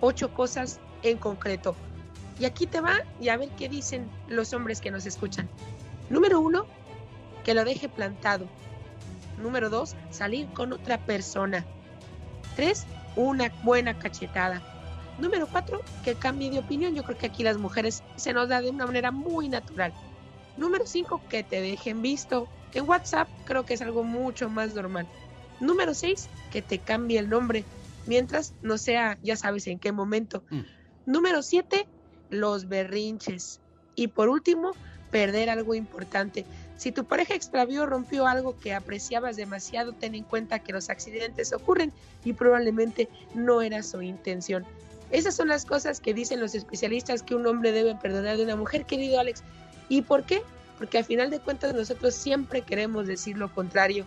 [SPEAKER 19] ocho cosas en concreto. Y aquí te va y a ver qué dicen los hombres que nos escuchan. Número uno, que lo deje plantado. Número dos, salir con otra persona. Tres, una buena cachetada. Número cuatro, que cambie de opinión. Yo creo que aquí las mujeres se nos da de una manera muy natural. Número cinco, que te dejen visto. En WhatsApp creo que es algo mucho más normal. Número seis, que te cambie el nombre. Mientras no sea, ya sabes en qué momento. Número siete, los berrinches. Y por último, perder algo importante. Si tu pareja extravió o rompió algo que apreciabas demasiado, ten en cuenta que los accidentes ocurren y probablemente no era su intención. Esas son las cosas que dicen los especialistas que un hombre debe perdonar de una mujer, querido Alex. ¿Y por qué? Porque al final de cuentas nosotros siempre queremos decir lo contrario.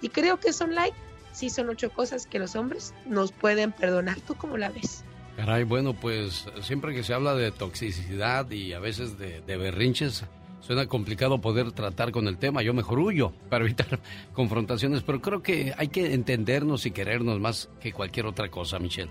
[SPEAKER 19] Y creo que son like, sí son ocho cosas que los hombres nos pueden perdonar. ¿Tú cómo la ves?
[SPEAKER 2] Caray, bueno, pues siempre que se habla de toxicidad y a veces de, de berrinches, Suena complicado poder tratar con el tema, yo mejor huyo para evitar confrontaciones, pero creo que hay que entendernos y querernos más que cualquier otra cosa, Michelle.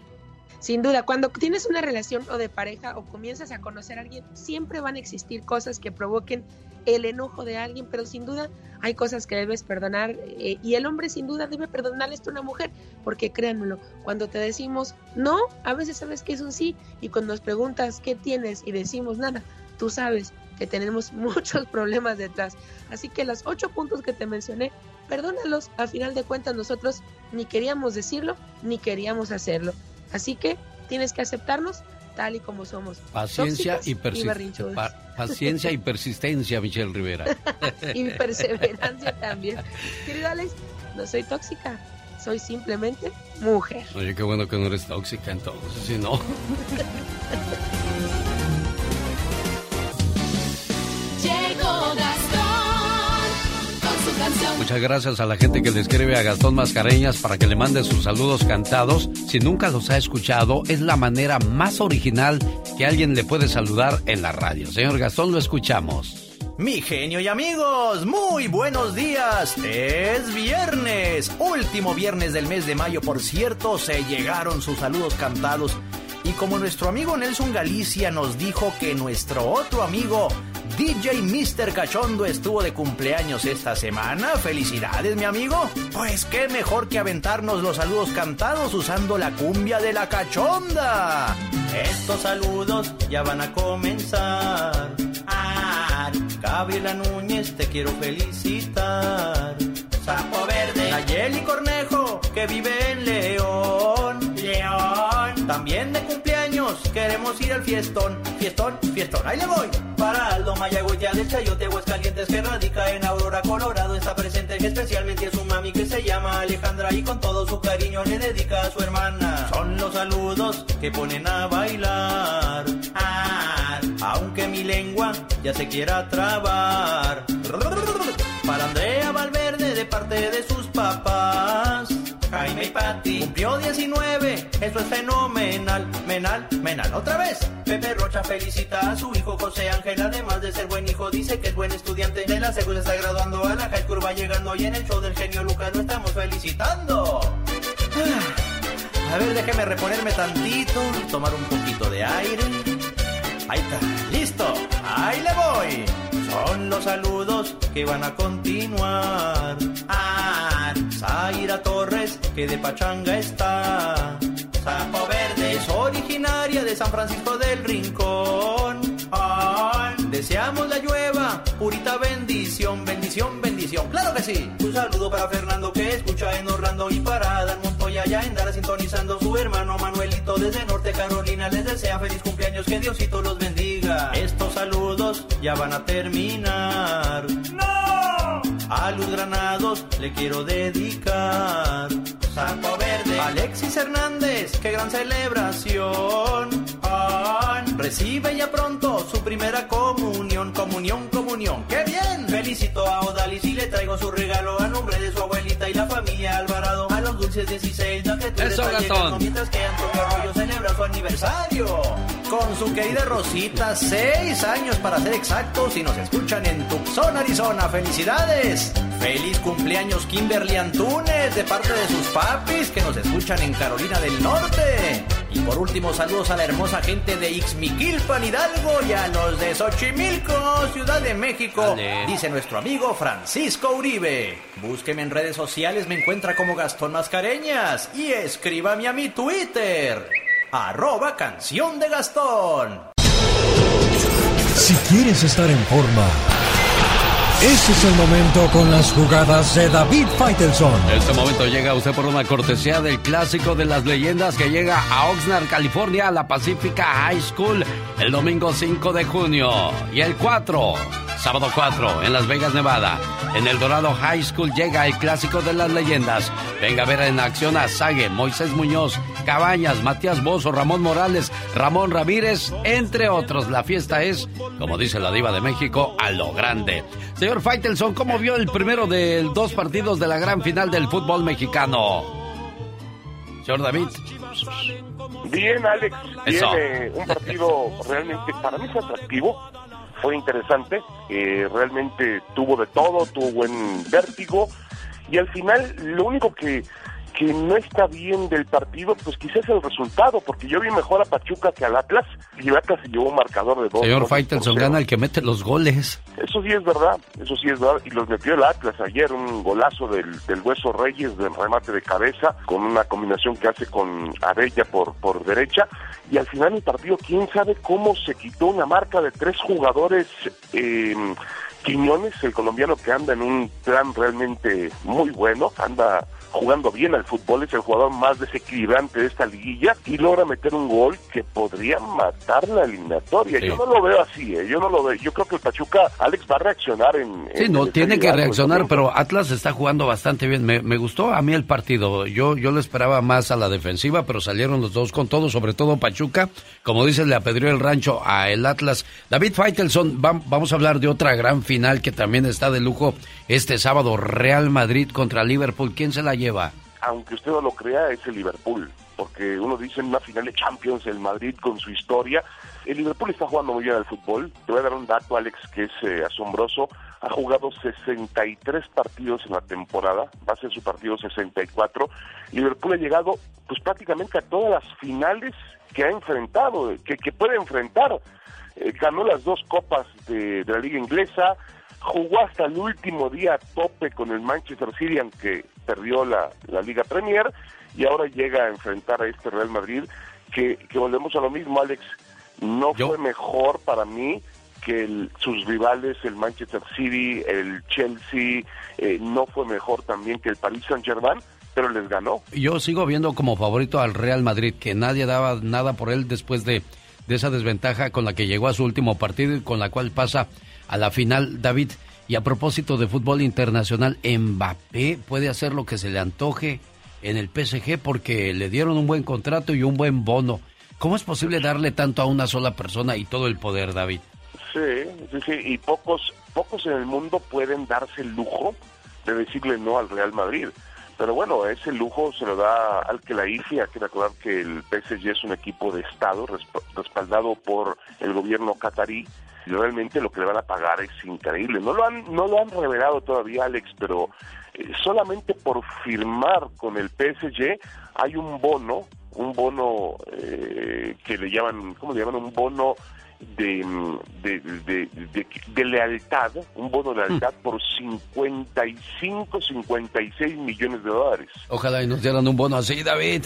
[SPEAKER 37] Sin duda, cuando tienes una relación o de pareja o comienzas a conocer a alguien, siempre van a existir cosas que provoquen el enojo de alguien, pero sin duda hay cosas que debes perdonar eh, y el hombre sin duda debe perdonarle esto a una mujer, porque créanmelo, cuando te decimos no, a veces sabes que es un sí y cuando nos preguntas qué tienes y decimos nada, tú sabes que tenemos muchos problemas detrás. Así que los ocho puntos que te mencioné, perdónalos, a final de cuentas nosotros ni queríamos decirlo ni queríamos hacerlo. Así que tienes que aceptarnos tal y como somos.
[SPEAKER 2] Paciencia y, paciencia y persistencia, Michelle Rivera.
[SPEAKER 37] y perseverancia también. Querido Alex, no soy tóxica, soy simplemente mujer.
[SPEAKER 2] Oye, qué bueno que no eres tóxica entonces, si no. Muchas gracias a la gente que le escribe a Gastón Mascareñas para que le mande sus saludos cantados. Si nunca los ha escuchado, es la manera más original que alguien le puede saludar en la radio. Señor Gastón, lo escuchamos.
[SPEAKER 14] Mi genio y amigos, muy buenos días. Es viernes, último viernes del mes de mayo, por cierto, se llegaron sus saludos cantados. Y como nuestro amigo Nelson Galicia nos dijo que nuestro otro amigo DJ Mr. Cachondo estuvo de cumpleaños esta semana. Felicidades, mi amigo. Pues qué mejor que aventarnos los saludos cantados usando la cumbia de la cachonda. Estos saludos ya van a comenzar. Ah, Gabriela Núñez, te quiero felicitar. Sapo Verde, Nayeli Cornejo, que vive en León. León. También queremos ir al fiestón. Fiestón, fiestón, ahí le voy. Para Aldo Mayagüez del Chayote, Aguascalientes, que radica en Aurora, Colorado, está presente especialmente a su mami que se llama Alejandra y con todo su cariño le dedica a su hermana. Son los saludos que ponen a bailar. Ah, aunque mi lengua ya se quiera trabar. Para Andrea Valverde de parte de sus papás. Jaime y Pati cumplió 19, eso es fenomenal, menal, menal. Otra vez, Pepe Rocha felicita a su hijo José Ángel, además de ser buen hijo, dice que es buen estudiante de la segunda está graduando a la high school, va llegando y en el show del genio Lucas lo estamos felicitando. Ah, a ver, déjeme reponerme tantito, tomar un poquito de aire. Ahí está, listo, ahí le voy. Son los saludos que van a continuar. Ah, Zaira Torres, que de Pachanga está. Sapo Verde es originaria de San Francisco del Rincón. Deseamos la llueva, purita bendición, bendición, bendición. Claro que sí. Un saludo para Fernando que escucha en Orlando y para Dan Montoya ya en Dara sintonizando su hermano Manuelito desde Norte Carolina. Les desea feliz cumpleaños, que Diosito los bendiga. Estos saludos ya van a terminar. A Luz Granados le quiero dedicar. Sapo Verde, Alexis Hernández, qué gran celebración. Recibe ya pronto su primera comunión, comunión, comunión. ¡Qué bien! Felicito a Odalis y le traigo su regalo a nombre de su abuelita y la familia Alvarado. A los dulces 16, la que tú
[SPEAKER 2] Eso, Gastón.
[SPEAKER 14] llegando mientras que Antonio Arroyo celebra su aniversario. Con su querida Rosita, seis años para ser exactos y nos escuchan en Tucson, Arizona. ¡Felicidades! ¡Feliz cumpleaños Kimberly Antunes de parte de sus papis que nos escuchan en Carolina del Norte! Y por último, saludos a la hermosa gente de Ixmiquilpan, Hidalgo y a los de Xochimilco, Ciudad de México, dice nuestro amigo Francisco Uribe. Búsqueme en redes sociales, me encuentra como Gastón Mascareñas y escríbame a mi Twitter, arroba canción de Gastón.
[SPEAKER 9] Si quieres estar en forma, ese es el momento con las jugadas de David Faitelson.
[SPEAKER 2] Este momento llega usted por una cortesía del clásico de las leyendas que llega a Oxnard, California, a la Pacifica High School el domingo 5 de junio. Y el 4, sábado 4, en Las Vegas, Nevada. En el Dorado High School llega el clásico de las leyendas. Venga a ver en acción a Sague, Moisés Muñoz, Cabañas, Matías Bozo, Ramón Morales, Ramón Ramírez, entre otros. La fiesta es, como dice la diva de México, a lo grande. Señor Faitelson, ¿cómo vio el primero de dos partidos de la gran final del fútbol mexicano? Señor David.
[SPEAKER 38] Bien, Alex. Bien, eh, un partido realmente para mí fue atractivo. fue interesante, eh, realmente tuvo de todo, tuvo buen vértigo y al final lo único que que no está bien del partido, pues quizás el resultado, porque yo vi mejor a Pachuca que al Atlas, y Atlas se llevó un marcador de dos.
[SPEAKER 2] Señor Faitelson gana el que mete los goles.
[SPEAKER 38] Eso sí es verdad, eso sí es verdad, y los metió el Atlas ayer, un golazo del, del Hueso Reyes, del remate de cabeza, con una combinación que hace con Abella por, por derecha, y al final el partido, quién sabe cómo se quitó una marca de tres jugadores eh, Quiñones, el colombiano que anda en un plan realmente muy bueno, anda jugando bien al fútbol, es el jugador más desequilibrante de esta liguilla y logra meter un gol que podría matar la eliminatoria. Yo no lo veo así, ¿eh? yo no lo veo. Yo creo que el Pachuca, Alex, va a reaccionar en...
[SPEAKER 2] Sí, no, tiene que reaccionar, pero Atlas está jugando bastante bien. Me, me, gustó a mí el partido. Yo, yo lo esperaba más a la defensiva, pero salieron los dos con todo, sobre todo Pachuca. Como dices, le apedrió el rancho a el Atlas. David Faitelson, vamos a hablar de otra gran final que también está de lujo este sábado, Real Madrid contra Liverpool. ¿Quién se la lleva?
[SPEAKER 38] Aunque usted no lo crea, es el Liverpool, porque uno dice en una final de Champions, el Madrid con su historia. El Liverpool está jugando muy bien al fútbol. Te voy a dar un dato, Alex, que es eh, asombroso. Ha jugado 63 partidos en la temporada, va a ser su partido 64. Liverpool ha llegado pues prácticamente a todas las finales que ha enfrentado, que, que puede enfrentar. Eh, ganó las dos copas de, de la liga inglesa, jugó hasta el último día a tope con el Manchester City, aunque perdió la, la Liga Premier, y ahora llega a enfrentar a este Real Madrid, que, que volvemos a lo mismo, Alex, no fue mejor para mí que sus rivales, el Manchester City, el Chelsea, eh, no fue mejor también que el Paris Saint-Germain, pero les ganó.
[SPEAKER 2] Yo sigo viendo como favorito al Real Madrid, que nadie daba nada por él después de, de esa desventaja con la que llegó a su último partido y con la cual pasa a la final, David. Y a propósito de fútbol internacional, Mbappé puede hacer lo que se le antoje en el PSG porque le dieron un buen contrato y un buen bono. ¿Cómo es posible darle tanto a una sola persona y todo el poder, David?
[SPEAKER 38] Sí, sí, sí, y pocos, pocos en el mundo pueden darse el lujo de decirle no al Real Madrid. Pero bueno, ese lujo se lo da al que la IFI. Hay que recordar que el PSG es un equipo de Estado respaldado por el gobierno catarí y realmente lo que le van a pagar es increíble. No lo han, no lo han revelado todavía, Alex, pero eh, solamente por firmar con el PSG hay un bono, un bono eh, que le llaman, ¿cómo le llaman? Un bono de, de, de, de, lealtad, un bono de lealtad por 55, 56 millones de dólares.
[SPEAKER 2] Ojalá y nos dieran un bono así, David.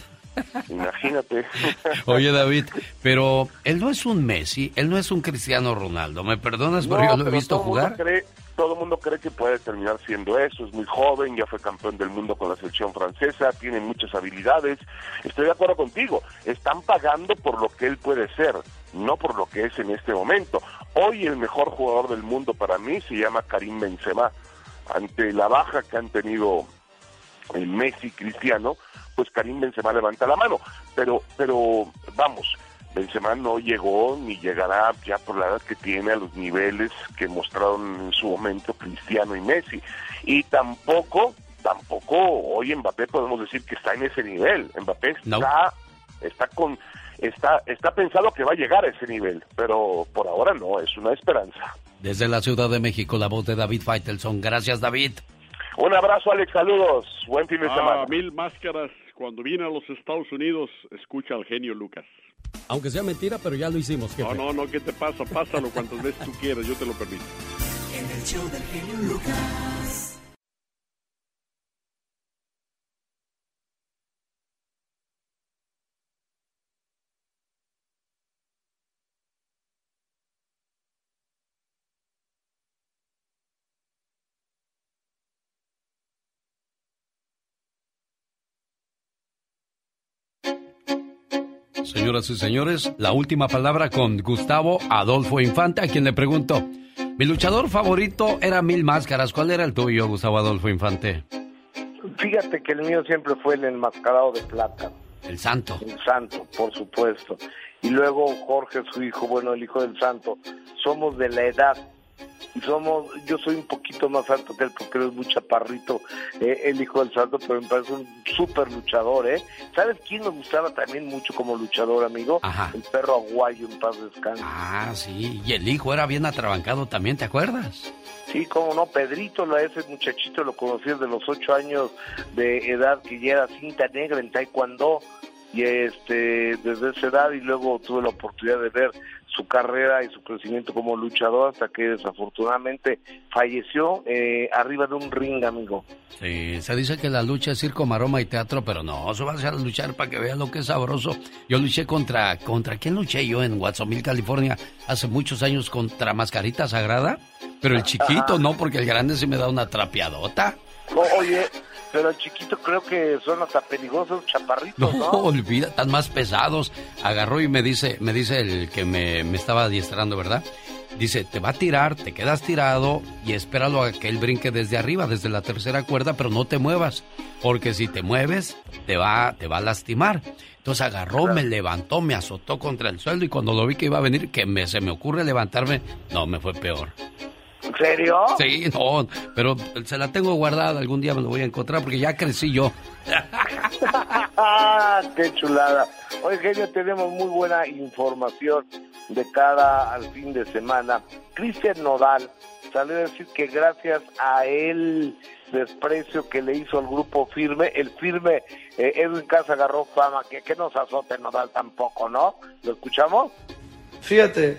[SPEAKER 38] Imagínate.
[SPEAKER 2] Oye, David, pero él no es un Messi, él no es un Cristiano Ronaldo. ¿Me perdonas? Pero yo lo he visto jugar.
[SPEAKER 38] Cree, todo el mundo cree que puede terminar siendo eso. Es muy joven, ya fue campeón del mundo con la selección francesa, tiene muchas habilidades. Estoy de acuerdo contigo. Están pagando por lo que él puede ser, no por lo que es en este momento. Hoy el mejor jugador del mundo para mí se llama Karim Benzema. Ante la baja que han tenido el Messi Cristiano, pues Karim Benzema levanta la mano. Pero, pero vamos, Benzema no llegó ni llegará ya por la edad que tiene a los niveles que mostraron en su momento Cristiano y Messi. Y tampoco, tampoco hoy Mbappé podemos decir que está en ese nivel. Mbappé está, está con, está, está pensado que va a llegar a ese nivel, pero por ahora no, es una esperanza.
[SPEAKER 2] Desde la Ciudad de México, la voz de David Faitelson. Gracias, David.
[SPEAKER 38] Un abrazo, Alex. Saludos. Buen fin de
[SPEAKER 39] ah,
[SPEAKER 38] semana.
[SPEAKER 39] Mil máscaras cuando viene a los Estados Unidos, escucha al genio Lucas.
[SPEAKER 2] Aunque sea mentira, pero ya lo hicimos.
[SPEAKER 39] No, no, no, ¿qué te pasa? Pásalo cuantas veces tú quieras, yo te lo permito.
[SPEAKER 15] En el show del genio Lucas.
[SPEAKER 2] Señoras y señores, la última palabra con Gustavo Adolfo Infante, a quien le pregunto, mi luchador favorito era Mil Máscaras, ¿cuál era el tuyo, Gustavo Adolfo Infante?
[SPEAKER 40] Fíjate que el mío siempre fue el enmascarado de plata.
[SPEAKER 2] El santo.
[SPEAKER 40] El santo, por supuesto. Y luego Jorge, su hijo, bueno, el hijo del santo, somos de la edad somos, yo soy un poquito más alto que él porque él es muy chaparrito, eh, el hijo del santo, pero me parece un súper luchador, ¿eh? ¿Sabes quién me gustaba también mucho como luchador, amigo?
[SPEAKER 2] Ajá.
[SPEAKER 40] El perro aguayo, en paz descanse.
[SPEAKER 2] Ah, sí. Y el hijo era bien atrabancado también, ¿te acuerdas?
[SPEAKER 40] Sí, cómo no, Pedrito, la- ese muchachito lo conocí desde los ocho años de edad, que ya era cinta negra en Taekwondo, y este, desde esa edad, y luego tuve la oportunidad de ver su carrera y su crecimiento como luchador, hasta que desafortunadamente falleció eh, arriba de un ring, amigo.
[SPEAKER 2] Sí, se dice que la lucha es circo, maroma y teatro, pero no, eso va a ser luchar para que vean lo que es sabroso. Yo luché contra, ¿contra quién luché yo en Watsonville, California? Hace muchos años contra Mascarita Sagrada, pero el chiquito
[SPEAKER 40] Ajá.
[SPEAKER 2] no, porque el grande sí me da una trapeadota.
[SPEAKER 40] O- oye, pero el chiquito creo que son hasta peligrosos, chaparritos,
[SPEAKER 2] No,
[SPEAKER 40] ¿no?
[SPEAKER 2] olvida, están más pesados. Agarró y me dice, me dice el que me, me estaba adiestrando, ¿verdad? Dice, te va a tirar, te quedas tirado y espéralo a que él brinque desde arriba, desde la tercera cuerda, pero no te muevas, porque si te mueves, te va, te va a lastimar. Entonces agarró, me levantó, me azotó contra el suelo y cuando lo vi que iba a venir, que me, se me ocurre levantarme, no, me fue peor.
[SPEAKER 40] ¿En serio?
[SPEAKER 2] Sí, no, pero se la tengo guardada, algún día me lo voy a encontrar porque ya crecí yo.
[SPEAKER 40] ¡Qué chulada! Oye, genio, tenemos muy buena información de cara al fin de semana. Cristian Nodal salió a decir que gracias a él desprecio que le hizo al grupo firme, el firme eh, Edwin Casa agarró fama, que, que no se azote Nodal tampoco, ¿no? ¿Lo escuchamos?
[SPEAKER 41] Fíjate,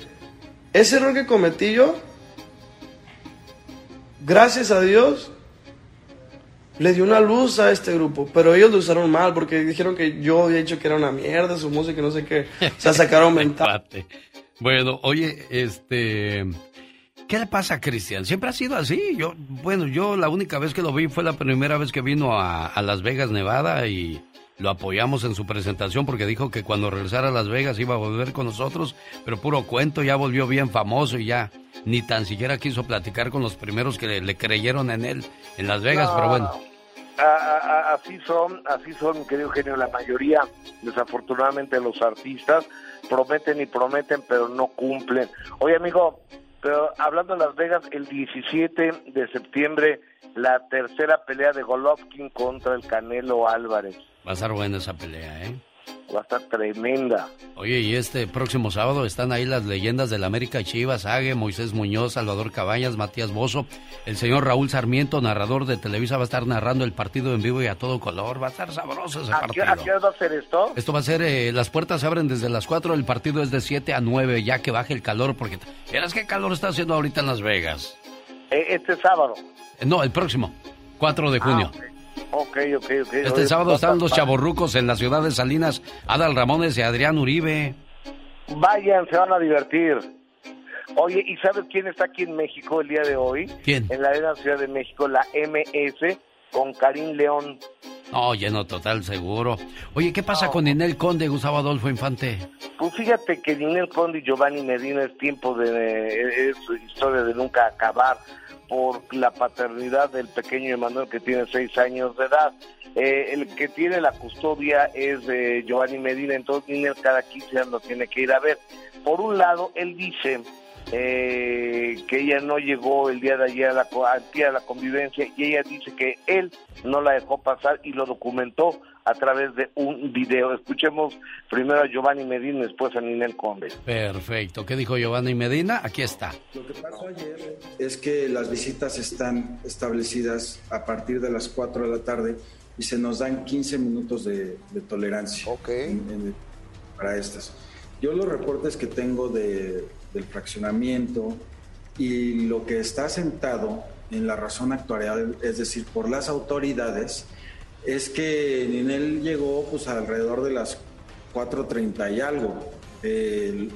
[SPEAKER 41] ese error que cometí yo, gracias a Dios, le dio una luz a este grupo, pero ellos lo usaron mal porque dijeron que yo había dicho que era una mierda su música y no sé qué. O sea, sacaron mental.
[SPEAKER 2] Cuate. Bueno, oye, este... ¿Qué le pasa a Cristian? Siempre ha sido así. Yo, bueno, yo la única vez que lo vi fue la primera vez que vino a, a Las Vegas, Nevada, y lo apoyamos en su presentación porque dijo que cuando regresara a Las Vegas iba a volver con nosotros, pero puro cuento, ya volvió bien famoso y ya ni tan siquiera quiso platicar con los primeros que le, le creyeron en él en Las Vegas,
[SPEAKER 40] No,
[SPEAKER 2] pero bueno.
[SPEAKER 40] a- a- a- así son, así son, querido genio, la mayoría, desafortunadamente los artistas prometen y prometen, pero no cumplen. Oye, amigo, pero hablando de Las Vegas, el 17 de septiembre, la tercera pelea de Golovkin contra el Canelo Álvarez.
[SPEAKER 2] Va a estar buena esa pelea, ¿eh?
[SPEAKER 40] Va a estar tremenda.
[SPEAKER 2] Oye, y este próximo sábado están ahí las leyendas del América Chivas, Hague, Moisés Muñoz, Salvador Cabañas, Matías Bozo, el señor Raúl Sarmiento, narrador de Televisa, va a estar narrando el partido en vivo y a todo color. Va a estar sabroso ese
[SPEAKER 40] ¿A qué,
[SPEAKER 2] partido.
[SPEAKER 40] a qué va a ser esto?
[SPEAKER 2] Esto va a ser, eh, las puertas se abren desde las 4, el partido es de 7 a 9, ya que baje el calor, porque verás qué calor está haciendo ahorita en Las Vegas.
[SPEAKER 40] Eh, este sábado.
[SPEAKER 2] No, el próximo, 4 de junio.
[SPEAKER 40] Ok, ok, ok.
[SPEAKER 2] Este
[SPEAKER 40] Oye,
[SPEAKER 2] sábado
[SPEAKER 40] a
[SPEAKER 2] están los
[SPEAKER 40] padre.
[SPEAKER 2] chavorrucos en la ciudad de Salinas, Adal Ramones y Adrián Uribe.
[SPEAKER 40] Vayan, se van a divertir. Oye, ¿y sabes quién está aquí en México el día de hoy?
[SPEAKER 2] ¿Quién?
[SPEAKER 40] En la Arena Ciudad de México, la MS, con Karim León.
[SPEAKER 2] No, lleno total, seguro. Oye, ¿qué pasa con Inel Conde, Gustavo Adolfo Infante?
[SPEAKER 40] Pues fíjate que Ninel Conde y Giovanni Medina es tiempo de... es historia de nunca acabar por la paternidad del pequeño Emanuel que tiene seis años de edad. Eh, el que tiene la custodia es eh, Giovanni Medina, entonces Ninel cada 15 años lo tiene que ir a ver. Por un lado, él dice eh, que ella no llegó el día de ayer a la, de la convivencia y ella dice que él no la dejó pasar y lo documentó a través de un video. Escuchemos primero a Giovanni Medina, después a Ninel Conde.
[SPEAKER 2] Perfecto. ¿Qué dijo Giovanni Medina? Aquí está.
[SPEAKER 42] Lo que pasó ayer es que las visitas están establecidas a partir de las 4 de la tarde y se nos dan 15 minutos de, de tolerancia en- en- para estas. Yo los reportes que tengo de- del fraccionamiento y lo que está sentado en la razón actuarial, es decir, por las autoridades, es que Ninel llegó pues alrededor de las 4.30 y algo, el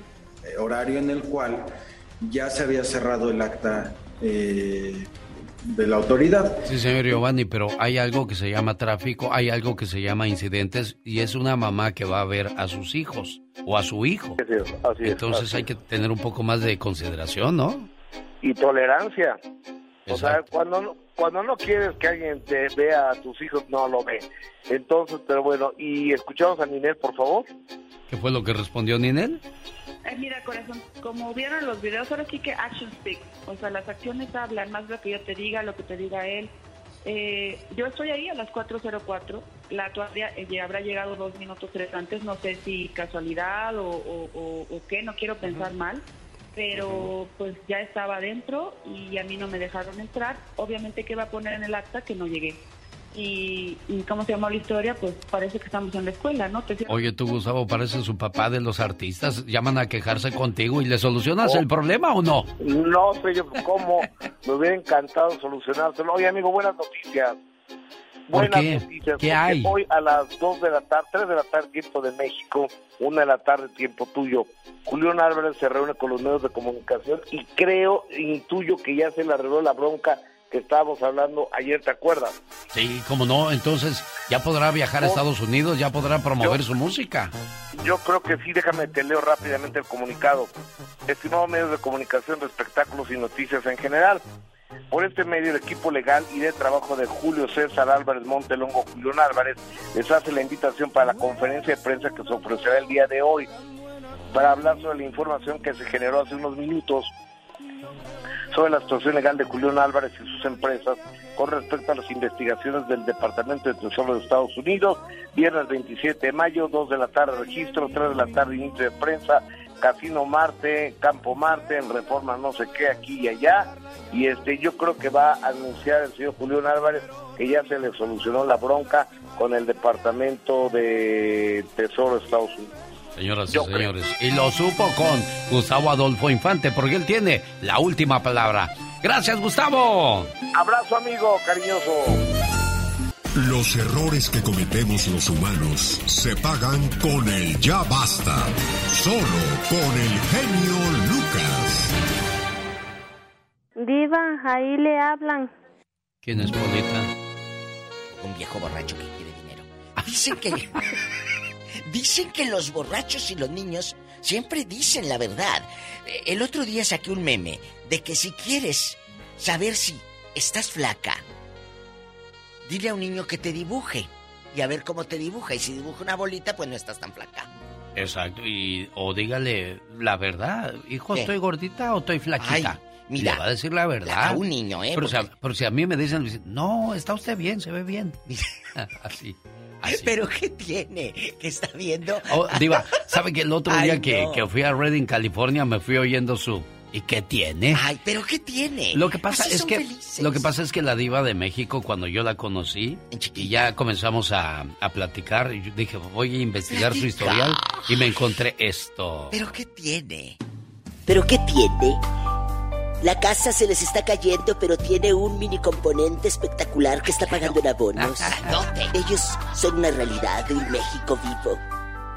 [SPEAKER 42] horario en el cual ya se había cerrado el acta eh, de la autoridad.
[SPEAKER 2] Sí, señor Giovanni, pero hay algo que se llama tráfico, hay algo que se llama incidentes y es una mamá que va a ver a sus hijos o a su hijo.
[SPEAKER 40] Así es,
[SPEAKER 2] Entonces
[SPEAKER 40] así
[SPEAKER 2] hay que tener un poco más de consideración, ¿no?
[SPEAKER 40] Y tolerancia. O sea, cuando no, cuando no quieres que alguien te vea a tus hijos, no lo ve. Entonces, pero bueno, y escuchamos a Ninel, por favor.
[SPEAKER 2] ¿Qué fue lo que respondió Ninel?
[SPEAKER 43] Mira, corazón, como vieron los videos, ahora sí que action speaks. O sea, las acciones hablan más de lo que yo te diga, lo que te diga él. Eh, yo estoy ahí a las 4.04. La toalla eh, habrá llegado dos minutos tres antes. No sé si casualidad o, o- o- o qué, no quiero pensar mal. Pero pues ya estaba adentro y a mí no me dejaron entrar. Obviamente que va a poner en el acta que no llegué. Y, y ¿cómo se llama la historia? Pues parece que estamos en la escuela, ¿no? Te
[SPEAKER 2] Oye, tú, Gustavo, pareces su papá de los artistas. Llaman a quejarse contigo y le solucionas el problema o no?
[SPEAKER 40] No sé yo cómo, me hubiera encantado solucionárselo. Oye, amigo, buenas noticias.
[SPEAKER 2] ¿Por
[SPEAKER 40] Buenas
[SPEAKER 2] qué?
[SPEAKER 40] noticias.
[SPEAKER 2] ¿Qué hay?
[SPEAKER 40] Hoy a las 2 de la tarde, 3 de la tarde, tiempo de México, 1 de la tarde, tiempo tuyo. Julián Álvarez se reúne con los medios de comunicación y creo, intuyo que ya se le arregló la bronca que estábamos hablando ayer, ¿te acuerdas?
[SPEAKER 2] Sí, cómo no. Entonces, ya podrá viajar a Estados Unidos, ya podrá promover su música.
[SPEAKER 40] Yo creo que sí, déjame te leo rápidamente el comunicado. Estimados medios de comunicación de espectáculos y noticias en general, por este medio el equipo legal y de trabajo de Julio César Álvarez Montelongo Julián Álvarez les hace la invitación para la conferencia de prensa que se ofrecerá el día de hoy para hablar sobre la información que se generó hace unos minutos sobre la situación legal de Julián Álvarez y sus empresas con respecto a las investigaciones del Departamento de Tesoro de Estados Unidos. Viernes 27 de mayo, 2 de la tarde registro, 3 de la tarde inicio de prensa, Casino Marte, Campo Marte, en Reforma no sé qué, aquí y allá. Y este yo creo que va a anunciar el señor Julián Álvarez que ya se le solucionó la bronca con el Departamento de Tesoro de Estados Unidos.
[SPEAKER 2] Señoras y
[SPEAKER 40] Yo creo.
[SPEAKER 2] señores. Y lo supo con Gustavo Adolfo Infante, porque él tiene la última palabra. Gracias, Gustavo.
[SPEAKER 40] Abrazo amigo, cariñoso.
[SPEAKER 1] Los errores que cometemos los humanos se pagan con el ya basta. Solo con el genio Lucas.
[SPEAKER 28] Diva, ahí le hablan.
[SPEAKER 2] ¿Quién es Polita?
[SPEAKER 31] Un viejo borracho que quiere dinero. Dicen que. dicen que los borrachos y los niños siempre dicen la verdad. El otro día saqué un meme de que si quieres saber si estás flaca, dile a un niño que te dibuje. Y a ver cómo te dibuja. Y si dibuja una bolita, pues no estás tan flaca.
[SPEAKER 2] Exacto. Y, o dígale la verdad. Hijo,
[SPEAKER 31] ¿Qué?
[SPEAKER 2] ¿estoy gordita o estoy flaquita?
[SPEAKER 31] Ay, mira,
[SPEAKER 2] Le va a decir la verdad.
[SPEAKER 31] a un niño, ¿eh?
[SPEAKER 2] Pero, si a,
[SPEAKER 31] Porque-
[SPEAKER 2] pero si a mí me dicen, dicen, no, está usted bien, se ve bien. Así.
[SPEAKER 31] ¿Pero qué tiene? ¿Qué está viendo?
[SPEAKER 2] Oh, Diva, ¿sabe que el otro día que, que fui a Redding, California, me fui oyendo su... ¿Y qué tiene?
[SPEAKER 31] Ay, ¿pero qué tiene?
[SPEAKER 2] Lo que pasa
[SPEAKER 31] Así
[SPEAKER 2] es que
[SPEAKER 31] felices.
[SPEAKER 2] lo que pasa es que la diva de México cuando yo la conocí y ya comenzamos a, a platicar, y yo dije voy a investigar su historial y me encontré esto.
[SPEAKER 31] ¿Pero qué tiene?
[SPEAKER 44] ¿Pero qué tiene? La casa se les está cayendo, pero tiene un mini componente espectacular que está pagando en abonos. Ellos son una realidad de un México vivo.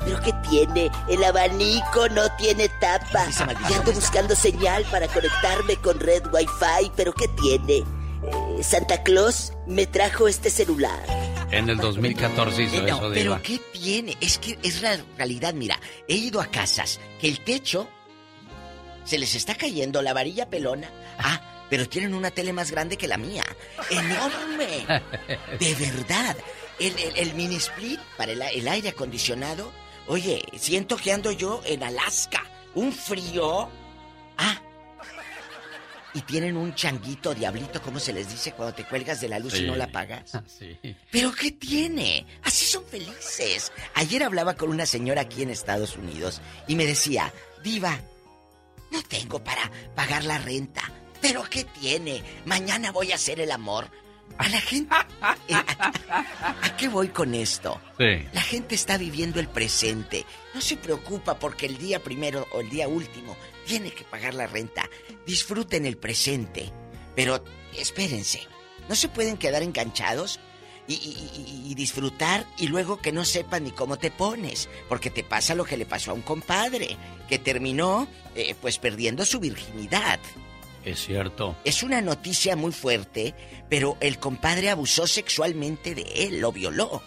[SPEAKER 44] ¿Pero qué tiene? El abanico no tiene tapa. Y ando buscando señal para conectarme con red Wi-Fi, pero ¿qué tiene? Eh, Santa Claus me trajo este celular.
[SPEAKER 2] En el 2014 hizo
[SPEAKER 31] Eh, no,
[SPEAKER 2] eso,
[SPEAKER 31] pero
[SPEAKER 2] diva.
[SPEAKER 31] ¿qué tiene? Es que es la realidad. Mira, he ido a casas que el techo se les está cayendo la varilla pelona. Ah, pero tienen una tele más grande que la mía. ¡Enorme! De verdad. El, el- el mini split para el, el aire acondicionado. Oye, siento que ando yo en Alaska. Un frío. Ah. Y tienen un changuito, diablito, ¿cómo se les dice cuando te cuelgas de la luz y no la apagas?
[SPEAKER 2] Sí.
[SPEAKER 31] ¿Pero qué tiene? Así son felices. Ayer hablaba con una señora aquí en Estados Unidos y me decía, Diva, no tengo para pagar la renta. ¿Pero qué tiene? Mañana voy a hacer el amor. A la gente... Eh, ¿A, qué voy con esto?
[SPEAKER 2] Sí.
[SPEAKER 31] La gente está viviendo el presente. No se preocupa porque el día primero o el día último tiene que pagar la renta. Disfruten el presente. Pero espérense. No se pueden quedar enganchados y, y- y- y disfrutar y luego que no sepan ni cómo te pones. Porque te pasa lo que le pasó a un compadre que terminó eh, pues perdiendo su virginidad.
[SPEAKER 2] Es cierto.
[SPEAKER 31] Es una noticia muy fuerte, pero el compadre abusó sexualmente de él, lo violó.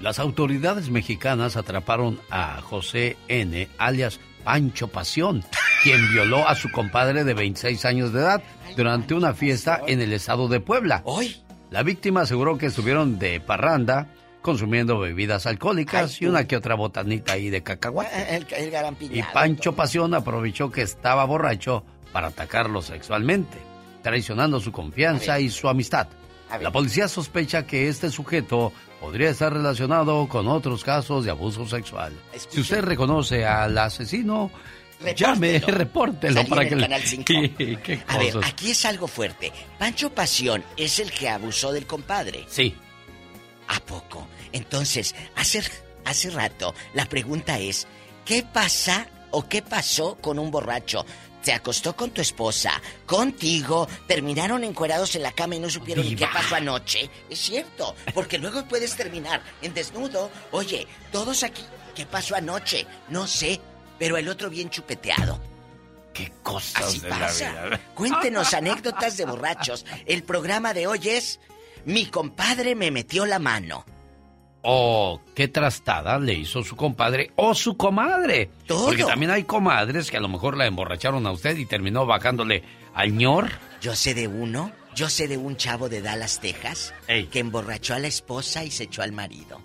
[SPEAKER 2] Las autoridades mexicanas atraparon a José N., alias Pancho Pasión, quien violó a su compadre de 26 años de edad durante una fiesta en el estado de Puebla.
[SPEAKER 31] ¿Hoy?
[SPEAKER 2] La víctima aseguró que estuvieron de parranda consumiendo bebidas alcohólicas y una que otra botanita ahí de cacahuate.
[SPEAKER 31] El, el
[SPEAKER 2] Y. Pancho Pasión aprovechó que estaba borracho para atacarlo sexualmente, traicionando su confianza y su amistad. La policía sospecha que este sujeto podría estar relacionado con otros casos de abuso sexual. Si usted reconoce al asesino, llame, repórtelo para que
[SPEAKER 31] el
[SPEAKER 2] le-
[SPEAKER 31] Canal 5.
[SPEAKER 2] ¿Qué, qué
[SPEAKER 31] A ver, aquí es algo fuerte. Pancho Pasión es el que abusó del compadre.
[SPEAKER 2] Sí.
[SPEAKER 31] ¿A poco? Entonces, hace, hace rato, la pregunta es, ¿qué pasa o qué pasó con un borracho? Se acostó con tu esposa, contigo, terminaron encuerados en la cama y no supieron qué pasó anoche. Es cierto, porque luego puedes terminar en desnudo. Oye, todos aquí, ¿qué pasó anoche? No sé, pero el otro bien chupeteado.
[SPEAKER 2] ¿Qué cosas
[SPEAKER 31] Así
[SPEAKER 2] de la
[SPEAKER 31] pasa.
[SPEAKER 2] vida?
[SPEAKER 31] Cuéntenos anécdotas de borrachos. El programa de hoy es Mi compadre me metió la mano.
[SPEAKER 2] O qué trastada le hizo su compadre o su comadre.
[SPEAKER 31] Todo.
[SPEAKER 2] Porque también hay comadres que a lo mejor la emborracharon a usted y terminó bajándole al ñor.
[SPEAKER 31] Yo sé de uno, yo sé de un chavo de Dallas, Texas, que emborrachó a la esposa y se echó al marido.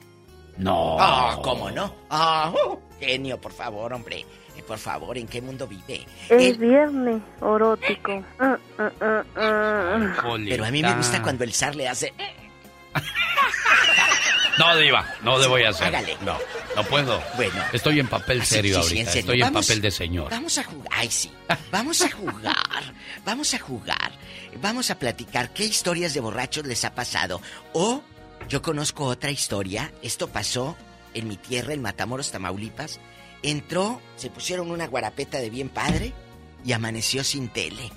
[SPEAKER 2] No.
[SPEAKER 31] Ah, ¿cómo no? Ah, uh, genio, por favor, hombre. Eh, Por favor, ¿en qué mundo vive?
[SPEAKER 28] Es viernes erótico. Ah, ah.
[SPEAKER 31] Pero a mí me gusta cuando el zar le hace...
[SPEAKER 2] No, Diva, no le voy a hacer.
[SPEAKER 31] Hágale.
[SPEAKER 2] No, no puedo.
[SPEAKER 31] Bueno.
[SPEAKER 2] Estoy en papel serio
[SPEAKER 31] sí, sí, en
[SPEAKER 2] ahorita.
[SPEAKER 31] serio.
[SPEAKER 2] Estoy en papel de señor.
[SPEAKER 31] Vamos a jugar. Ay, sí. Vamos a jugar. Vamos a jugar. Vamos a platicar qué historias de borrachos les ha pasado. O yo conozco otra historia. Esto pasó en mi tierra, en Matamoros, Tamaulipas. Entró, se pusieron una guarapeta de bien padre y amaneció sin tele.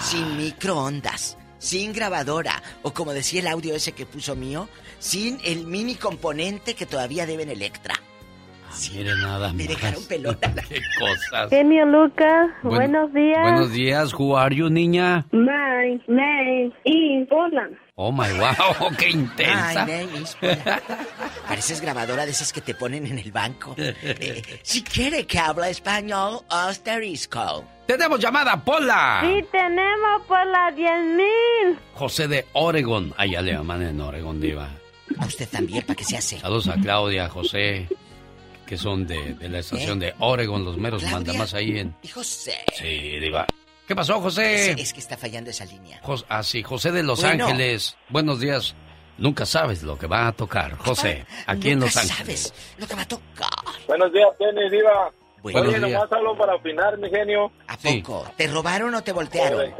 [SPEAKER 31] Sin microondas. Sin grabadora. O como decía el audio ese que puso mío, sin el mini componente que todavía deben Electra.
[SPEAKER 2] Mire nada
[SPEAKER 31] Me
[SPEAKER 2] más.
[SPEAKER 31] dejaron pelota.
[SPEAKER 2] Qué cosas.
[SPEAKER 28] Genio Lucas,
[SPEAKER 2] Bueno-
[SPEAKER 28] buenos días.
[SPEAKER 2] Buenos días, who are you, niña?
[SPEAKER 28] My name is Poland.
[SPEAKER 2] Oh my wow, qué intensa.
[SPEAKER 31] Ay, name is Pola. Pareces grabadora de esas que te ponen en el banco. Eh, si quiere que hable español, asterisco.
[SPEAKER 2] Tenemos llamada, Pola.
[SPEAKER 28] Sí, tenemos por las 10.000.
[SPEAKER 2] José de Oregon. Allá le llaman en Oregon, Diva.
[SPEAKER 31] A usted también, ¿para qué se hace?
[SPEAKER 2] Saludos a Claudia, José, que son de, de la estación de Oregon, los meros manda más ahí en...
[SPEAKER 31] Y José.
[SPEAKER 2] Sí, Diva. ¿Qué pasó, José?
[SPEAKER 31] Es, es que está fallando esa línea.
[SPEAKER 2] Jos- ah, sí, José de Los
[SPEAKER 31] Bueno.
[SPEAKER 2] Ángeles. Buenos días. Nunca sabes lo que va a tocar, José, aquí en Los Ángeles.
[SPEAKER 31] Lo que va a tocar.
[SPEAKER 45] Buenos días, Tenny, Diva.
[SPEAKER 2] Buenos
[SPEAKER 45] Oye,
[SPEAKER 2] días.
[SPEAKER 45] nomás hablo para opinar, mi genio.
[SPEAKER 31] ¿A poco? ¿Te robaron o te voltearon?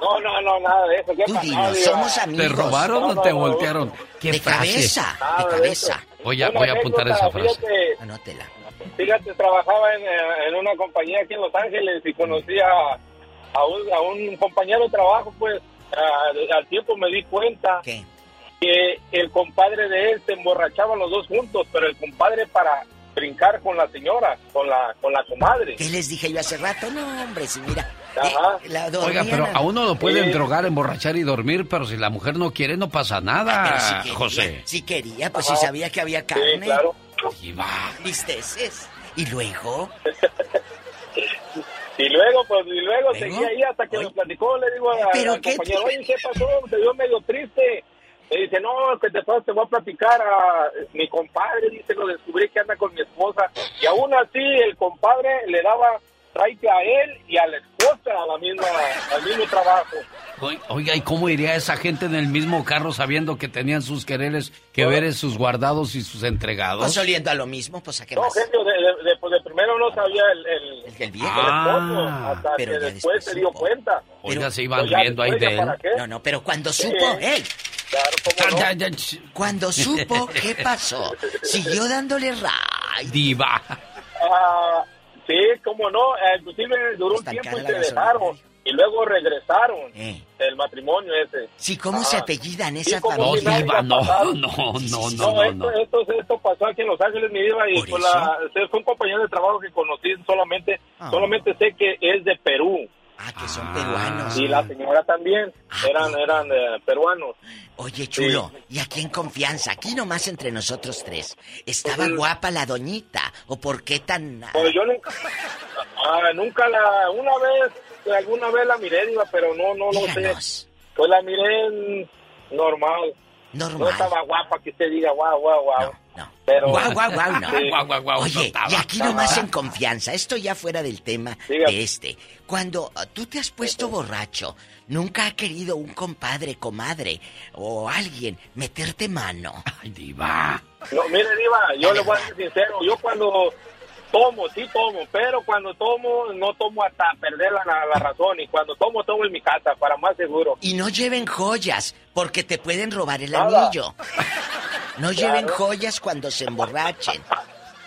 [SPEAKER 45] No, no, no, nada de eso. ¿Qué
[SPEAKER 31] Tú
[SPEAKER 45] Diva?
[SPEAKER 31] somos amigos.
[SPEAKER 2] ¿Te robaron
[SPEAKER 45] No,
[SPEAKER 2] o
[SPEAKER 45] no,
[SPEAKER 2] te
[SPEAKER 45] no.
[SPEAKER 2] voltearon? ¿Qué
[SPEAKER 31] De
[SPEAKER 2] frase?
[SPEAKER 31] cabeza, de cabeza.
[SPEAKER 2] Voy a, voy a apuntar esa frase.
[SPEAKER 45] fíjate,
[SPEAKER 31] Anótela.
[SPEAKER 45] Fíjate, trabajaba en, eh, en una compañía aquí en Los Ángeles y conocí a, a, un, a un compañero de trabajo, pues a- al tiempo me di cuenta que el compadre de él se emborrachaban los dos juntos, pero el compadre para brincar con la señora, con la, con la comadre.
[SPEAKER 31] ¿Qué les dije yo hace rato? No, hombre, si mira.
[SPEAKER 45] Ajá.
[SPEAKER 31] eh, la
[SPEAKER 2] Oiga, pero a uno lo pueden
[SPEAKER 45] Sí.
[SPEAKER 2] drogar, emborrachar y dormir, pero si la mujer no quiere, no pasa
[SPEAKER 31] Pero
[SPEAKER 2] nada,
[SPEAKER 31] si quería,
[SPEAKER 2] José.
[SPEAKER 31] Si quería, pues
[SPEAKER 45] Ajá.
[SPEAKER 31] si sabía que había carne.
[SPEAKER 45] claro.
[SPEAKER 31] ¿Viste? Y luego,
[SPEAKER 45] Y luego, pues, y luego,
[SPEAKER 31] ¿Luego?
[SPEAKER 45] seguí ahí hasta que me platicó, le digo a-
[SPEAKER 31] ¿Pero
[SPEAKER 45] al
[SPEAKER 31] qué
[SPEAKER 45] compañero, oye, ¿qué pasó? Te vio medio triste. Me dice, no, que después te voy a platicar a mi compadre, dice, lo descubrí que anda con mi esposa. Y aún así, el compadre le daba traite a él y a la esposa a la misma, al mismo trabajo.
[SPEAKER 2] Oi- Oiga, ¿y cómo iría esa gente en el mismo carro sabiendo que tenían sus quereres, que veres sus guardados y sus entregados?
[SPEAKER 31] pues oliendo a lo mismo, pues a qué
[SPEAKER 45] No,
[SPEAKER 31] más.
[SPEAKER 45] genio, de, de- de- pues, de primero no sabía el, el,
[SPEAKER 31] el viejo.
[SPEAKER 45] esposo,
[SPEAKER 2] Ah,
[SPEAKER 45] hasta
[SPEAKER 31] pero
[SPEAKER 45] que después
[SPEAKER 31] después
[SPEAKER 45] se dio cuenta.
[SPEAKER 2] Oiga, se iban riendo ahí de
[SPEAKER 45] ¿ya
[SPEAKER 2] él.
[SPEAKER 31] No, no, pero cuando
[SPEAKER 45] Sí.
[SPEAKER 31] supo, ¡ey!
[SPEAKER 45] Claro, cómo no.
[SPEAKER 31] Cuando supo, ¿qué pasó? Siguió dándole ray.
[SPEAKER 2] Diva.
[SPEAKER 45] Ah, sí, cómo no, eh, inclusive duró un tiempo y se
[SPEAKER 31] gasolina.
[SPEAKER 45] dejaron y luego regresaron
[SPEAKER 31] Eh.
[SPEAKER 45] el matrimonio ese.
[SPEAKER 31] Sí, ¿cómo
[SPEAKER 45] Ah.
[SPEAKER 31] se apellidan
[SPEAKER 45] Sí,
[SPEAKER 31] esa
[SPEAKER 45] como
[SPEAKER 2] No, Diva, no, no, no, no,
[SPEAKER 45] No,
[SPEAKER 2] no,
[SPEAKER 45] esto,
[SPEAKER 2] no.
[SPEAKER 45] Esto, esto pasó aquí en Los Ángeles, mi diva, y
[SPEAKER 31] ¿Por
[SPEAKER 45] con la, fue un compañero de trabajo que conocí solamente,
[SPEAKER 31] Ah.
[SPEAKER 45] solamente sé que es de Perú.
[SPEAKER 31] Ah, que son peruanos.
[SPEAKER 45] Y la señora también. Eran, eran eh, peruanos.
[SPEAKER 31] Oye, chulo, y aquí en confianza, aquí nomás entre nosotros tres, ¿estaba guapa la doñita? ¿O por qué tan...?
[SPEAKER 45] Pues yo nunca, ah, nunca la, una vez, alguna vez la miré, diva, pero no, no, no sé. Pues la miré normal.
[SPEAKER 31] Normal.
[SPEAKER 45] No estaba guapa que usted diga guau, guau, guau. No, Pero,
[SPEAKER 31] Guau, guau, guau, no.
[SPEAKER 45] Sí.
[SPEAKER 31] Oye, y aquí nomás en confianza, esto ya fuera del tema de este. Cuando uh, tú te has puesto borracho, ¿nunca ha querido un compadre, comadre o alguien meterte mano?
[SPEAKER 2] Ay, diva.
[SPEAKER 45] No, mire, Diva, yo le voy a ser sincero. Yo cuando tomo, sí tomo, pero cuando tomo, no tomo hasta perder la, la razón. Y cuando tomo, tomo en mi casa, para más seguro.
[SPEAKER 31] Y no lleven joyas, porque te pueden robar el
[SPEAKER 45] Nada.
[SPEAKER 31] anillo. No lleven joyas cuando se emborrachen.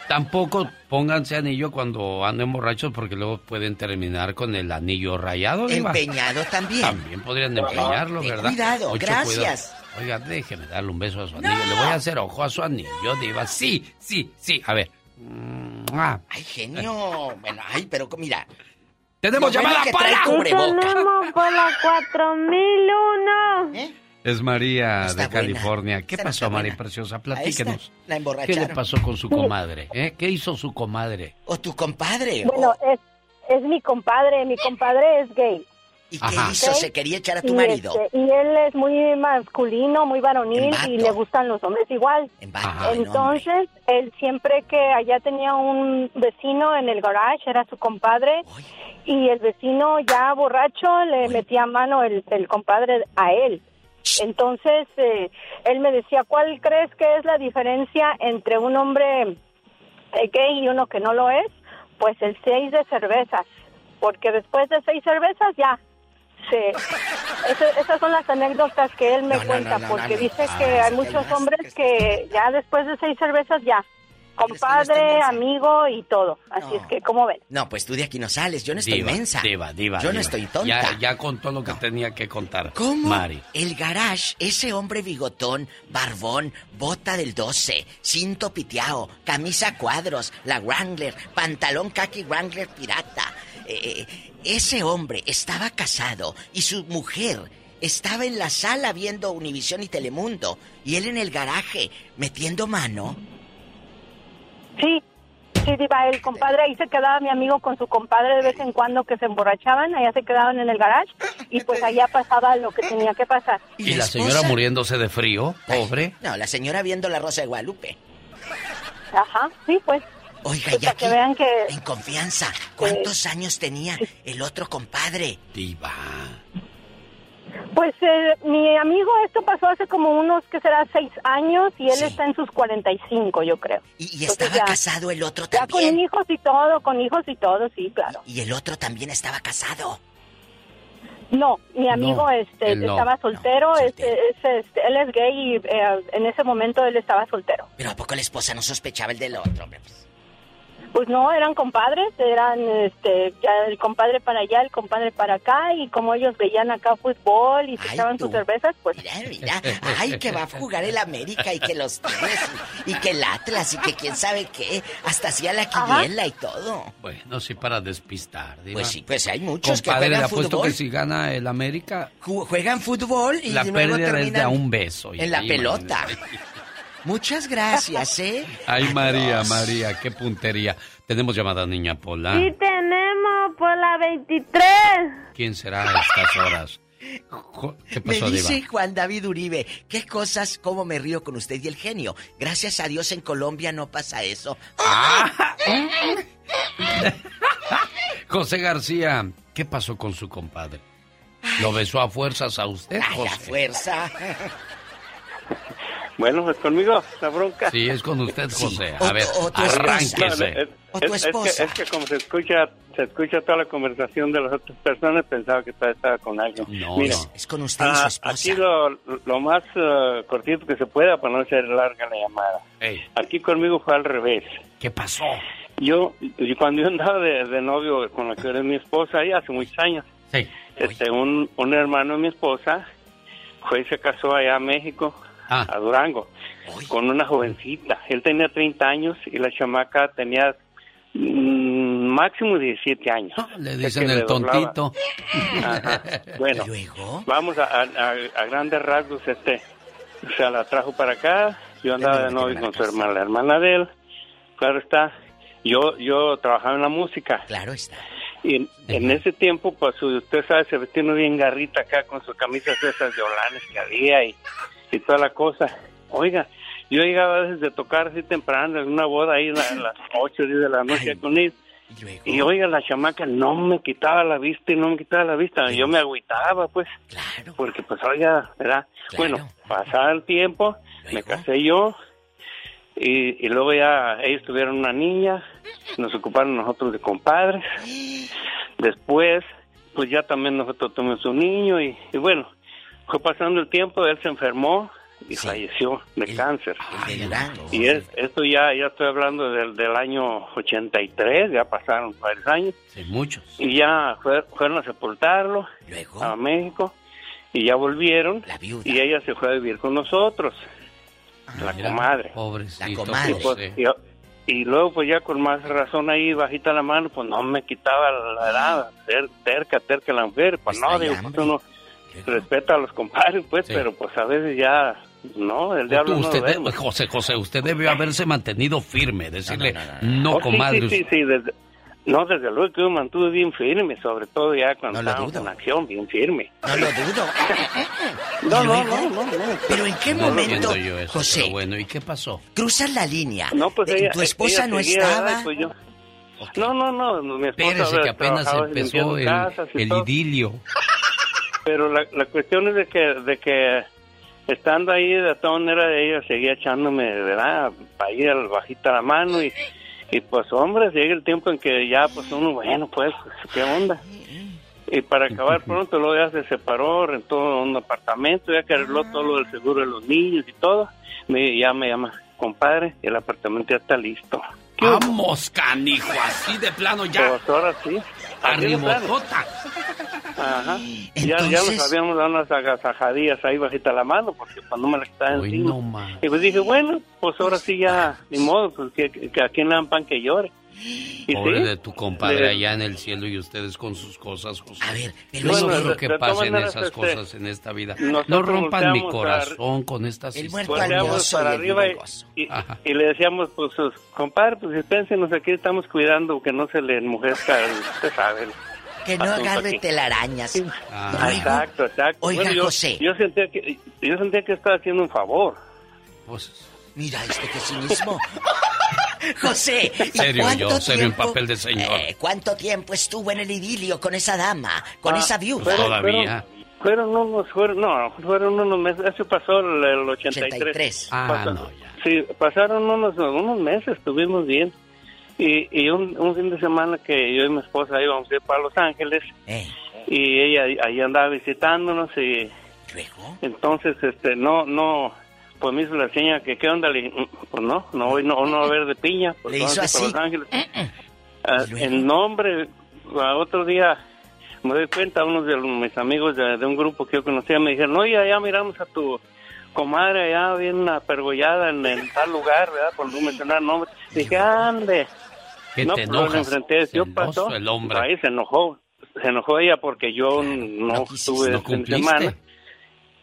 [SPEAKER 2] Tampoco pónganse anillo cuando anden borrachos porque luego pueden terminar con el anillo rayado.
[SPEAKER 31] Empeñado también.
[SPEAKER 2] También podrían empeñarlo,
[SPEAKER 31] Ten
[SPEAKER 2] ¿verdad?
[SPEAKER 31] cuidado, gracias.
[SPEAKER 2] cuidado. Oiga, déjeme darle un beso a su anillo. Le voy a hacer ojo a su anillo, Diva. Sí, sí, sí. A ver.
[SPEAKER 31] Ay, genio. Bueno, ay, pero mira.
[SPEAKER 2] ¡Tenemos
[SPEAKER 31] bueno
[SPEAKER 2] llamada,
[SPEAKER 31] cubreboca.
[SPEAKER 28] Tenemos por la 4001.
[SPEAKER 2] Es María
[SPEAKER 31] Está
[SPEAKER 2] de
[SPEAKER 31] buena.
[SPEAKER 2] California. ¿Qué pasó,
[SPEAKER 31] está
[SPEAKER 2] María
[SPEAKER 31] buena.
[SPEAKER 2] Preciosa? Platíquenos.
[SPEAKER 31] la
[SPEAKER 2] ¿Qué le pasó con su comadre? eh? ¿Qué hizo su comadre?
[SPEAKER 31] O tu compadre.
[SPEAKER 46] Bueno, es, es mi compadre, mi compadre es gay.
[SPEAKER 31] ¿Y qué
[SPEAKER 2] Ajá.
[SPEAKER 31] hizo? ¿Se quería echar a tu
[SPEAKER 46] Y,
[SPEAKER 31] marido?
[SPEAKER 46] este, y él es muy masculino, muy varonil y le gustan los hombres igual.
[SPEAKER 31] Ajá.
[SPEAKER 46] Entonces, él siempre que allá tenía un vecino en el garage, era su compadre, y el vecino ya borracho le metía mano el, el compadre a él. Entonces, eh, él me decía, ¿cuál crees que es la diferencia entre un hombre eh, gay y uno que no lo es? Pues el seis de cervezas, porque después de seis cervezas ya se... Esa- esas son las anécdotas que él me
[SPEAKER 31] No,
[SPEAKER 46] cuenta,
[SPEAKER 31] no, no,
[SPEAKER 46] porque
[SPEAKER 31] no.
[SPEAKER 46] dice que hay muchos hombres que ya después de seis cervezas ya, compadre, amigo y todo. Así es que, ¿cómo ven?
[SPEAKER 31] No, pues tú de aquí no sales. Yo no estoy
[SPEAKER 2] Diva,
[SPEAKER 31] mensa.
[SPEAKER 2] Diva, diva,
[SPEAKER 31] Yo no estoy tonta.
[SPEAKER 2] Ya, ya contó lo que tenía que contar.
[SPEAKER 31] ¿Cómo?
[SPEAKER 2] Mari.
[SPEAKER 31] El garage, ese hombre bigotón, barbón, bota del 12, cinto piteado, camisa cuadros, la Wrangler, pantalón khaki Wrangler pirata. Eh, ese hombre estaba casado y su mujer estaba en la sala viendo Univisión y Telemundo y él en el garaje metiendo mano.
[SPEAKER 46] Sí, sí, Diva, el compadre, ahí se quedaba mi amigo con su compadre de vez en cuando que se emborrachaban, allá se quedaban en el garage y pues allá pasaba lo que tenía que pasar.
[SPEAKER 2] ¿Y la señora muriéndose de frío? Pobre.
[SPEAKER 31] No, la señora viendo la Rosa de Guadalupe.
[SPEAKER 46] Ajá, sí, pues.
[SPEAKER 31] Oiga, y
[SPEAKER 46] para
[SPEAKER 31] aquí,
[SPEAKER 46] que vean que...
[SPEAKER 31] en confianza, ¿cuántos años tenía el otro compadre?
[SPEAKER 2] Diva.
[SPEAKER 46] Pues eh, mi amigo, esto pasó hace como unos, que será, seis años y él está en sus 45, yo creo.
[SPEAKER 31] Y, y
[SPEAKER 46] Entonces
[SPEAKER 31] estaba
[SPEAKER 46] ya-
[SPEAKER 31] casado el otro
[SPEAKER 46] Ya
[SPEAKER 31] también.
[SPEAKER 46] con hijos y todo, con hijos y todo, sí, claro.
[SPEAKER 31] Y el otro también estaba casado.
[SPEAKER 46] No, mi amigo
[SPEAKER 31] No,
[SPEAKER 46] este
[SPEAKER 31] no,
[SPEAKER 46] estaba soltero, este, es, este, él es gay y eh, en ese momento él estaba soltero.
[SPEAKER 31] Pero ¿a poco la esposa no sospechaba el del otro, hombre? Pues,
[SPEAKER 46] Pues no, eran compadres, eran este, ya el compadre para allá, el compadre para acá y como ellos veían acá fútbol y se echaban sus cervezas, pues...
[SPEAKER 31] Mira, ay, que va a jugar el América y que los Tigres y, y que el Atlas y que quién sabe qué. Hasta hacía la quiniela y todo.
[SPEAKER 2] Bueno, sí, para despistar. Diva.
[SPEAKER 31] Pues sí, pues hay muchos que
[SPEAKER 2] Compadre, le
[SPEAKER 31] juegan
[SPEAKER 2] apuesto
[SPEAKER 31] fútbol.
[SPEAKER 2] que si gana el América,
[SPEAKER 31] Ju- Juegan fútbol y
[SPEAKER 2] la
[SPEAKER 31] luego
[SPEAKER 2] pérdida es de a un beso.
[SPEAKER 31] en la
[SPEAKER 2] Imagínate.
[SPEAKER 31] pelota. Muchas gracias, ¿eh?
[SPEAKER 2] Ay, María. María, qué puntería. Tenemos llamada niña Pola.
[SPEAKER 28] Y tenemos por la 23.
[SPEAKER 2] ¿Quién será a estas horas? ¿Qué
[SPEAKER 31] Me
[SPEAKER 2] pasó,
[SPEAKER 31] dice
[SPEAKER 2] Diva?
[SPEAKER 31] Juan David Uribe, qué cosas, cómo me río con usted y el genio. Gracias a Dios en Colombia no pasa eso.
[SPEAKER 2] José García, ¿qué pasó con su compadre? ¿Lo besó a fuerzas a usted,
[SPEAKER 31] Ay, a
[SPEAKER 2] José?
[SPEAKER 31] fuerza.
[SPEAKER 47] Bueno, pues conmigo, la bronca.
[SPEAKER 2] Sí, es con usted, José.
[SPEAKER 47] O-
[SPEAKER 2] A ver,
[SPEAKER 47] o tu esposa.
[SPEAKER 2] arránquese.
[SPEAKER 47] No, es,
[SPEAKER 31] O tu
[SPEAKER 47] es- es que,
[SPEAKER 31] esposa.
[SPEAKER 47] es que como se escucha, se escucha toda la conversación de las otras personas, pensaba que todavía estaba con alguien.
[SPEAKER 31] No,
[SPEAKER 47] Mira,
[SPEAKER 31] es, es con usted y
[SPEAKER 47] ah,
[SPEAKER 31] su esposa.
[SPEAKER 47] aquí lo, lo más eh, cortito que se pueda para no ser larga la llamada. Aquí conmigo fue al revés.
[SPEAKER 2] ¿Qué pasó?
[SPEAKER 47] Yo, yo cuando yo andaba de, de novio con la que era mi esposa, ahí hace muchos años, este, un, un hermano de mi esposa fue y se casó allá a México, a Durango, con una jovencita. Él tenía 30 años y la chamaca tenía mm, máximo 17 años.
[SPEAKER 2] Ah, le dicen el tontito.
[SPEAKER 47] Bueno, vamos a, a, grandes rasgos, este, o sea, la trajo para acá, yo andaba de novio con su hermana, la hermana de él, claro está, yo, yo trabajaba en la música.
[SPEAKER 31] Claro está.
[SPEAKER 47] Y en, ese tiempo, pues usted sabe, se vestía bien garrita acá con sus camisas esas de holanes que había y, y toda la cosa. Oiga, yo llegaba a veces de tocar así temprano en una boda ahí a las 8 10 de la noche con él. Y, oiga, la chamaca no me quitaba la vista y no me quitaba la vista. Yo me agüitaba, pues.
[SPEAKER 31] Claro.
[SPEAKER 47] Porque, pues, oiga, ¿verdad? Bueno, pasaba el tiempo, me casé yo. Y, y, luego ya ellos tuvieron una niña, nos ocuparon nosotros de compadres. Después, pues ya también nosotros tuvimos un niño y, y bueno, fue pasando el tiempo, él se enfermó y falleció de cáncer. y es, esto ya ya estoy hablando del, del año 83, ya pasaron varios años.
[SPEAKER 2] muchos.
[SPEAKER 47] Y ya fueron a sepultarlo a México y ya volvieron y ella se fue a vivir con nosotros. Ah, la comadre.
[SPEAKER 31] La comadre.
[SPEAKER 47] Pues, y, luego pues ya con más razón ahí bajita la mano, pues no me quitaba la edad, terca, terca la mujer, pues no, digo, pues uno respeta a los compadres, pues, pero pues a veces ya no, el diablo
[SPEAKER 2] usted
[SPEAKER 47] no
[SPEAKER 2] José, José, usted debió haberse mantenido firme, decirle, no,
[SPEAKER 47] oh,
[SPEAKER 2] comadre.
[SPEAKER 47] Sí, sí, sí, desde, no, desde luego que yo mantuve bien firme, sobre todo ya cuando estábamos en acción, bien firme.
[SPEAKER 31] No lo dudo.
[SPEAKER 47] no, no, no, no,
[SPEAKER 31] Pero ¿en qué momento, José?
[SPEAKER 2] bueno, ¿y qué pasó?
[SPEAKER 31] Cruzas la línea.
[SPEAKER 47] No, pues
[SPEAKER 31] eh,
[SPEAKER 47] ella,
[SPEAKER 31] ¿Tu esposa no estaba?
[SPEAKER 47] Pues yo... No, no, no, mi esposa
[SPEAKER 2] Espérese que apenas empezó el, el idilio.
[SPEAKER 47] Pero la, la cuestión es de que, de que estando ahí de todas maneras ella seguía echándome, ¿verdad? Para ir al bajita la mano y, y pues hombre, llega el tiempo en que ya pues uno, bueno, pues, ¿qué onda? Y para acabar pronto, luego ya se separó, rentó un apartamento, ya que arregló todo lo del seguro de los niños y todo. Me, ya me llama, compadre, el apartamento ya está listo.
[SPEAKER 2] Vamos, canijo, así de plano ya.
[SPEAKER 47] Pues ahora sí.
[SPEAKER 2] Arrimotota.
[SPEAKER 47] Ajá. Ya, ya nos habíamos dado unas agasajadillas ahí bajita la mano, porque cuando me la quitaban encima. y pues dije, bueno, pues ahora sí ya, ni modo, pues que, que aquí en pan que llore.
[SPEAKER 2] Y Pobre de tu compadre allá en el cielo y ustedes con sus cosas, José.
[SPEAKER 31] A ver,
[SPEAKER 2] pero no quiero que pasen esas este, cosas en esta vida. No rompan mi corazón con estas
[SPEAKER 31] el
[SPEAKER 47] historias. para arriba y, y, le decíamos, pues, compadre, pues espérensenos aquí, estamos cuidando que no se le enmujezca, usted sabe.
[SPEAKER 31] Que no agarre telarañas.
[SPEAKER 47] Ah, exacto, exacto.
[SPEAKER 31] Oiga, José.
[SPEAKER 47] Yo sentía, que, yo sentía que estaba haciendo un favor.
[SPEAKER 2] Pues...
[SPEAKER 31] Mira este que cinismo. José,
[SPEAKER 2] serio yo, serio en papel de señor.
[SPEAKER 31] Eh, ¿Cuánto tiempo estuvo en el idilio con esa dama, con ah, esa viuda?
[SPEAKER 2] Todavía.
[SPEAKER 47] Fueron, unos, fueron, no, fueron unos meses, eso pasó el, el 83.
[SPEAKER 2] Ah, no, ya.
[SPEAKER 47] Sí, pasaron unos, unos meses, estuvimos bien. Y, y un, un, fin de semana que yo y mi esposa íbamos a ir para Los Ángeles.
[SPEAKER 31] Eh.
[SPEAKER 47] Y ella ahí andaba visitándonos y...
[SPEAKER 31] ¿Luego?
[SPEAKER 47] Entonces, este, no, no pues me hizo la seña que qué onda, le mm, pues no, no voy no, no a ver de piña. Pues
[SPEAKER 31] le hizo así.
[SPEAKER 47] Ah, el nombre, a otro día me doy cuenta, unos de mis amigos de, un grupo que yo conocía me dijeron, oye, ya miramos a tu comadre allá bien una pergollada en, tal lugar, ¿verdad? Por no mencionar nombres. Dije, ande.
[SPEAKER 2] no, te pues,
[SPEAKER 47] enfrenté, yo pasó,
[SPEAKER 2] el hombre.
[SPEAKER 47] ahí se enojó, se enojó ella porque yo no, estuve no fin de semana.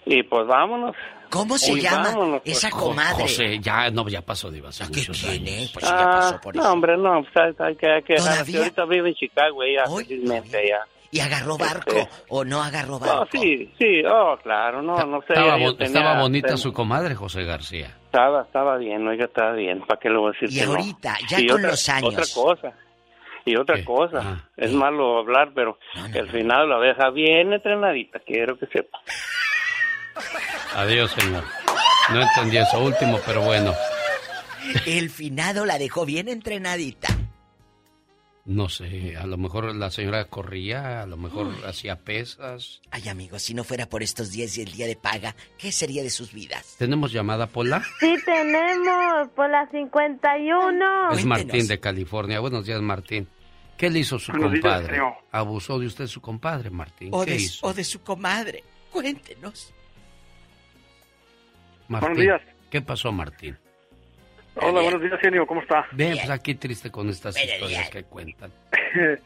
[SPEAKER 47] Y pues vámonos.
[SPEAKER 31] ¿Cómo se llama pues, esa comadre?
[SPEAKER 2] José, ya, no, ya pasó, Diva, hace
[SPEAKER 31] ¿Qué tiene? Pues ya
[SPEAKER 47] ah,
[SPEAKER 31] pasó por
[SPEAKER 47] no, hombre, no, pues hay que, hay que ahorita vive en Chicago, ella, felizmente, ya.
[SPEAKER 31] ¿Y agarró barco este, o no agarró barco?
[SPEAKER 47] No, sí, sí, oh, claro, no, no sé.
[SPEAKER 2] Estaba, estaba bonita su comadre, José García.
[SPEAKER 47] Estaba, estaba bien, oiga, estaba bien, ¿para qué lo voy a decir?
[SPEAKER 31] Y ahorita, ya con los años.
[SPEAKER 47] Otra cosa, y otra cosa, ah, es malo hablar, pero el final la deja bien entrenadita, quiero que sepa.
[SPEAKER 2] Adiós, señor. No entendí eso último, pero bueno.
[SPEAKER 31] El finado la dejó bien entrenadita.
[SPEAKER 2] No sé, a lo mejor la señora corría, a lo mejor hacía pesas.
[SPEAKER 31] Ay, amigos, si no fuera por estos días y el día de paga, ¿qué sería de sus vidas?
[SPEAKER 2] ¿Tenemos llamada, Pola?
[SPEAKER 28] Sí, tenemos, Pola 51.
[SPEAKER 2] Es Martín de California. Buenos días, Martín. ¿Qué le hizo su compadre? ¿Abusó de usted su compadre, Martín?
[SPEAKER 31] O,
[SPEAKER 2] ¿Qué
[SPEAKER 31] de,
[SPEAKER 2] hizo?
[SPEAKER 31] o de su comadre. Cuéntenos.
[SPEAKER 2] Martín,
[SPEAKER 48] buenos días.
[SPEAKER 2] ¿Qué pasó, Martín?
[SPEAKER 48] Hola, buenos días, genio. ¿Cómo está?
[SPEAKER 2] Bien, pues aquí triste con estas historias que cuentan.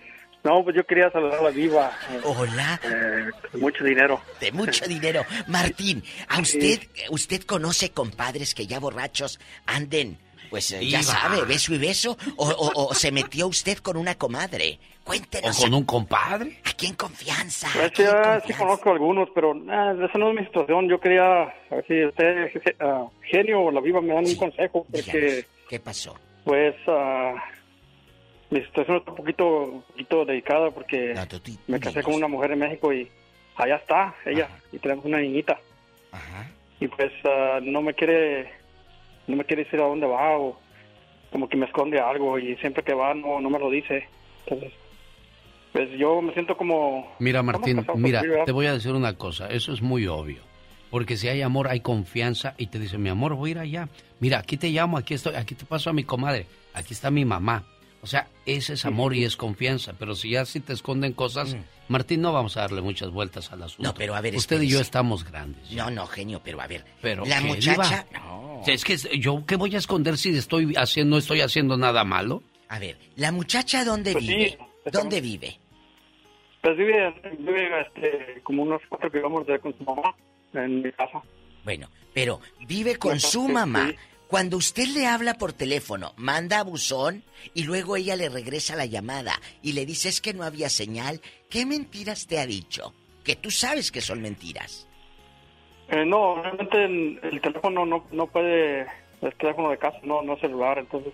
[SPEAKER 48] No, pues yo quería saludar a la diva.
[SPEAKER 31] Hola.
[SPEAKER 48] Eh, mucho dinero.
[SPEAKER 31] De mucho dinero. Martín, ¿a usted, usted conoce compadres que ya borrachos anden, pues eh, ya sabe, beso y beso? O, o- o se metió usted con una comadre? Cuéntenos.
[SPEAKER 2] ¿O con un compadre?
[SPEAKER 31] Aquí en confianza.
[SPEAKER 48] Pues sí, ah, sí conozco algunos, pero ah, esa no es mi situación. Yo quería a ver si usted, je- ah, genio o la viva, me dan un consejo. Porque,
[SPEAKER 31] ¿Qué pasó?
[SPEAKER 48] pues, ah, mi situación está un poquito, un poquito delicada porque me casé con una mujer en México y allá está ella y tenemos una niñita. Y pues ah, no me quiere, no me quiere decir a dónde va o como que me esconde algo y siempre que va no, no me lo dice. Entonces, pues yo me siento como...
[SPEAKER 2] Mira, Martín, mira,
[SPEAKER 48] sí,
[SPEAKER 2] te voy a decir una cosa, eso es muy obvio. Porque si hay amor, hay confianza y te dice, mi amor, voy a ir allá. Mira, aquí te llamo, aquí estoy, aquí te paso a mi comadre, aquí está mi mamá. O sea, ese es amor y es confianza. Pero si ya si te esconden cosas, Martín, no vamos a darle muchas vueltas al asunto.
[SPEAKER 31] Mm. No, pero a ver,
[SPEAKER 2] Usted y yo estamos grandes.
[SPEAKER 31] No, no, genio, pero a ver.
[SPEAKER 2] Pero
[SPEAKER 31] la
[SPEAKER 2] ¿qué,
[SPEAKER 31] muchacha.
[SPEAKER 2] diva?
[SPEAKER 31] No.
[SPEAKER 2] Es que yo, ¿qué voy a esconder si estoy haciendo, no estoy haciendo nada malo?
[SPEAKER 31] A ver, ¿la muchacha dónde
[SPEAKER 48] Pues sí,
[SPEAKER 31] vive? ¿Dónde vive?
[SPEAKER 48] Pues vive, vive este, como unos cuatro kilómetros con su mamá en mi casa.
[SPEAKER 31] Bueno, pero vive con su mamá. Cuando usted le habla por teléfono, manda a buzón y luego ella le regresa la llamada y le dice es que no había señal. ¿Qué mentiras te ha dicho? Que tú sabes que son mentiras.
[SPEAKER 48] Eh, no, realmente el, el teléfono no, no puede, el teléfono de casa, no, no celular, entonces...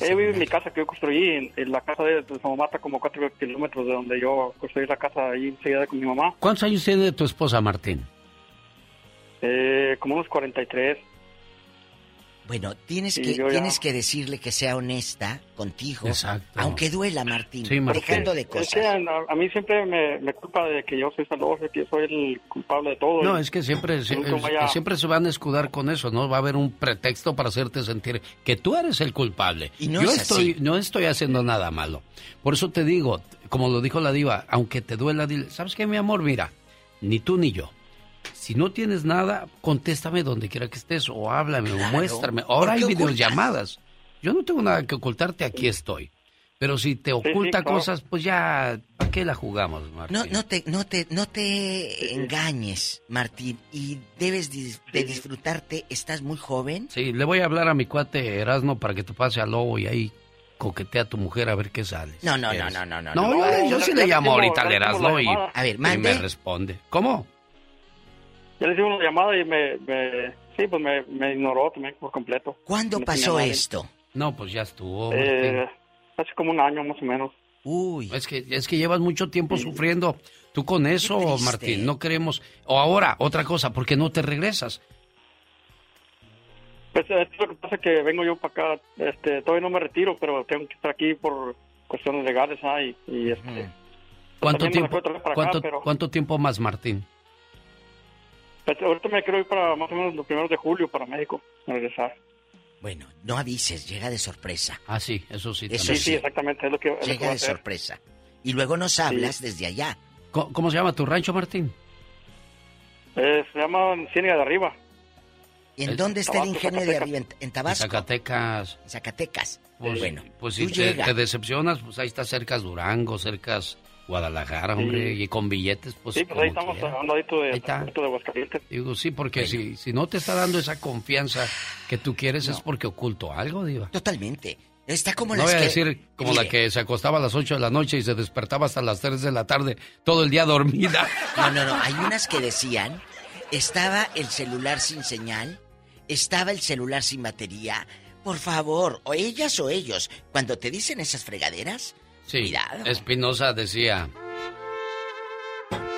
[SPEAKER 48] Ella vive en mi casa que yo construí, en, en la casa de, de su mamá está como cuatro kilómetros de donde yo construí la casa ahí enseguida con mi mamá,
[SPEAKER 2] ¿Cuántos años tiene tu esposa, Martín?
[SPEAKER 48] eh, como unos 43.
[SPEAKER 31] Bueno, tienes que
[SPEAKER 48] ya-
[SPEAKER 31] tienes que decirle que sea honesta contigo.
[SPEAKER 2] Exacto.
[SPEAKER 31] Aunque duela, Martín.
[SPEAKER 2] Sí, Martín.
[SPEAKER 31] Dejando de
[SPEAKER 48] Es
[SPEAKER 31] cosas.
[SPEAKER 48] que a, a mí siempre me, me culpa de que yo soy celoso, que yo soy el culpable de todo.
[SPEAKER 2] No, es que siempre, se-
[SPEAKER 48] vaya-
[SPEAKER 2] siempre se van a escudar con eso, ¿no? Va a haber un pretexto para hacerte sentir que tú eres el culpable.
[SPEAKER 31] Y no
[SPEAKER 2] Yo
[SPEAKER 31] es
[SPEAKER 2] estoy,
[SPEAKER 31] así.
[SPEAKER 2] no estoy haciendo nada malo. Por eso te digo, como lo dijo la diva, aunque te duela, dile, ¿sabes qué, mi amor? Mira, ni tú ni yo. Si no tienes nada, contéstame donde quiera que estés o háblame o muéstrame.
[SPEAKER 31] ¿Por
[SPEAKER 2] Ahora hay
[SPEAKER 31] ocultas?
[SPEAKER 2] videollamadas. Yo no tengo nada que ocultarte, aquí estoy. Pero si te oculta
[SPEAKER 48] claro.
[SPEAKER 2] cosas, pues ya, ¿para qué la jugamos, Martín?
[SPEAKER 31] No, no te, no te, no te engañes, Martín, y debes de disfrutarte. Estás muy joven.
[SPEAKER 2] Sí, le voy a hablar a mi cuate Erasmo para que te pase al lobo y ahí coquetea a tu mujer a ver qué sale.
[SPEAKER 31] No, no, no, no, no, no.
[SPEAKER 2] No, yo, sí le llamo ahorita al Erasmo y.
[SPEAKER 31] A ver, mande.
[SPEAKER 2] me responde. ¿Cómo?
[SPEAKER 48] Ya le hicimos una llamada y me, me- sí, pues me, me ignoró también por completo.
[SPEAKER 31] ¿Cuándo
[SPEAKER 48] No
[SPEAKER 31] pasó esto?
[SPEAKER 2] No, pues ya estuvo.
[SPEAKER 48] Eh, hace como un año más o menos.
[SPEAKER 31] Uy.
[SPEAKER 2] Es que, es que llevas mucho tiempo sufriendo. Tú con eso. Martín, no queremos. O ahora, otra cosa, ¿por qué no te regresas?
[SPEAKER 48] Pues eh, lo que pasa es que vengo yo para acá, este, todavía no me retiro, pero tengo que estar aquí por cuestiones legales, ¿ah? Y, y, este,
[SPEAKER 2] ¿Cuánto
[SPEAKER 48] me la
[SPEAKER 2] tiempo,
[SPEAKER 48] para acá,
[SPEAKER 2] cuánto,
[SPEAKER 48] pero-
[SPEAKER 2] cuánto tiempo más, Martín?
[SPEAKER 48] Ahorita me quiero ir para más o menos los primeros de julio para México, regresar.
[SPEAKER 31] Bueno, no avises, llega de sorpresa.
[SPEAKER 2] Ah, sí, eso sí.
[SPEAKER 31] Eso
[SPEAKER 48] Sí, sí, exactamente, es lo que, es lo que
[SPEAKER 31] Llega de
[SPEAKER 48] hacer.
[SPEAKER 31] sorpresa. Y luego nos hablas desde allá.
[SPEAKER 2] ¿Cómo, cómo se llama tu rancho, Martín?
[SPEAKER 48] Eh, se llama Ciénaga de Arriba.
[SPEAKER 31] ¿En
[SPEAKER 2] El-
[SPEAKER 31] dónde está el
[SPEAKER 48] Tabasco,
[SPEAKER 31] ingenio de
[SPEAKER 48] Zacatecas.
[SPEAKER 31] arriba? ¿En, en Tabasco?
[SPEAKER 2] Zacatecas.
[SPEAKER 31] En Zacatecas.
[SPEAKER 2] Pues,
[SPEAKER 31] bueno,
[SPEAKER 2] pues si te,
[SPEAKER 31] llega.
[SPEAKER 2] te decepcionas, pues ahí está cerca Durango, cerca Guadalajara, hombre, y con billetes, pues
[SPEAKER 48] sí, pues ahí estamos
[SPEAKER 2] quiera.
[SPEAKER 48] a un ladito de, de Aguascalientes.
[SPEAKER 2] Digo, sí, porque si, si no te está dando esa confianza que tú quieres es porque oculto algo, Diva.
[SPEAKER 31] Totalmente. Está como
[SPEAKER 2] No
[SPEAKER 31] las
[SPEAKER 2] voy a
[SPEAKER 31] que...
[SPEAKER 2] decir como
[SPEAKER 31] Mire,
[SPEAKER 2] la que se acostaba a las 8 de la noche y se despertaba hasta las 3 de la tarde, todo el día dormida.
[SPEAKER 31] No, no, no. Hay unas que decían, estaba el celular sin señal, estaba el celular sin batería. Por favor, o ellas o ellos, cuando te dicen esas fregaderas,
[SPEAKER 2] Sí,
[SPEAKER 31] Cuidado.
[SPEAKER 2] Espinosa decía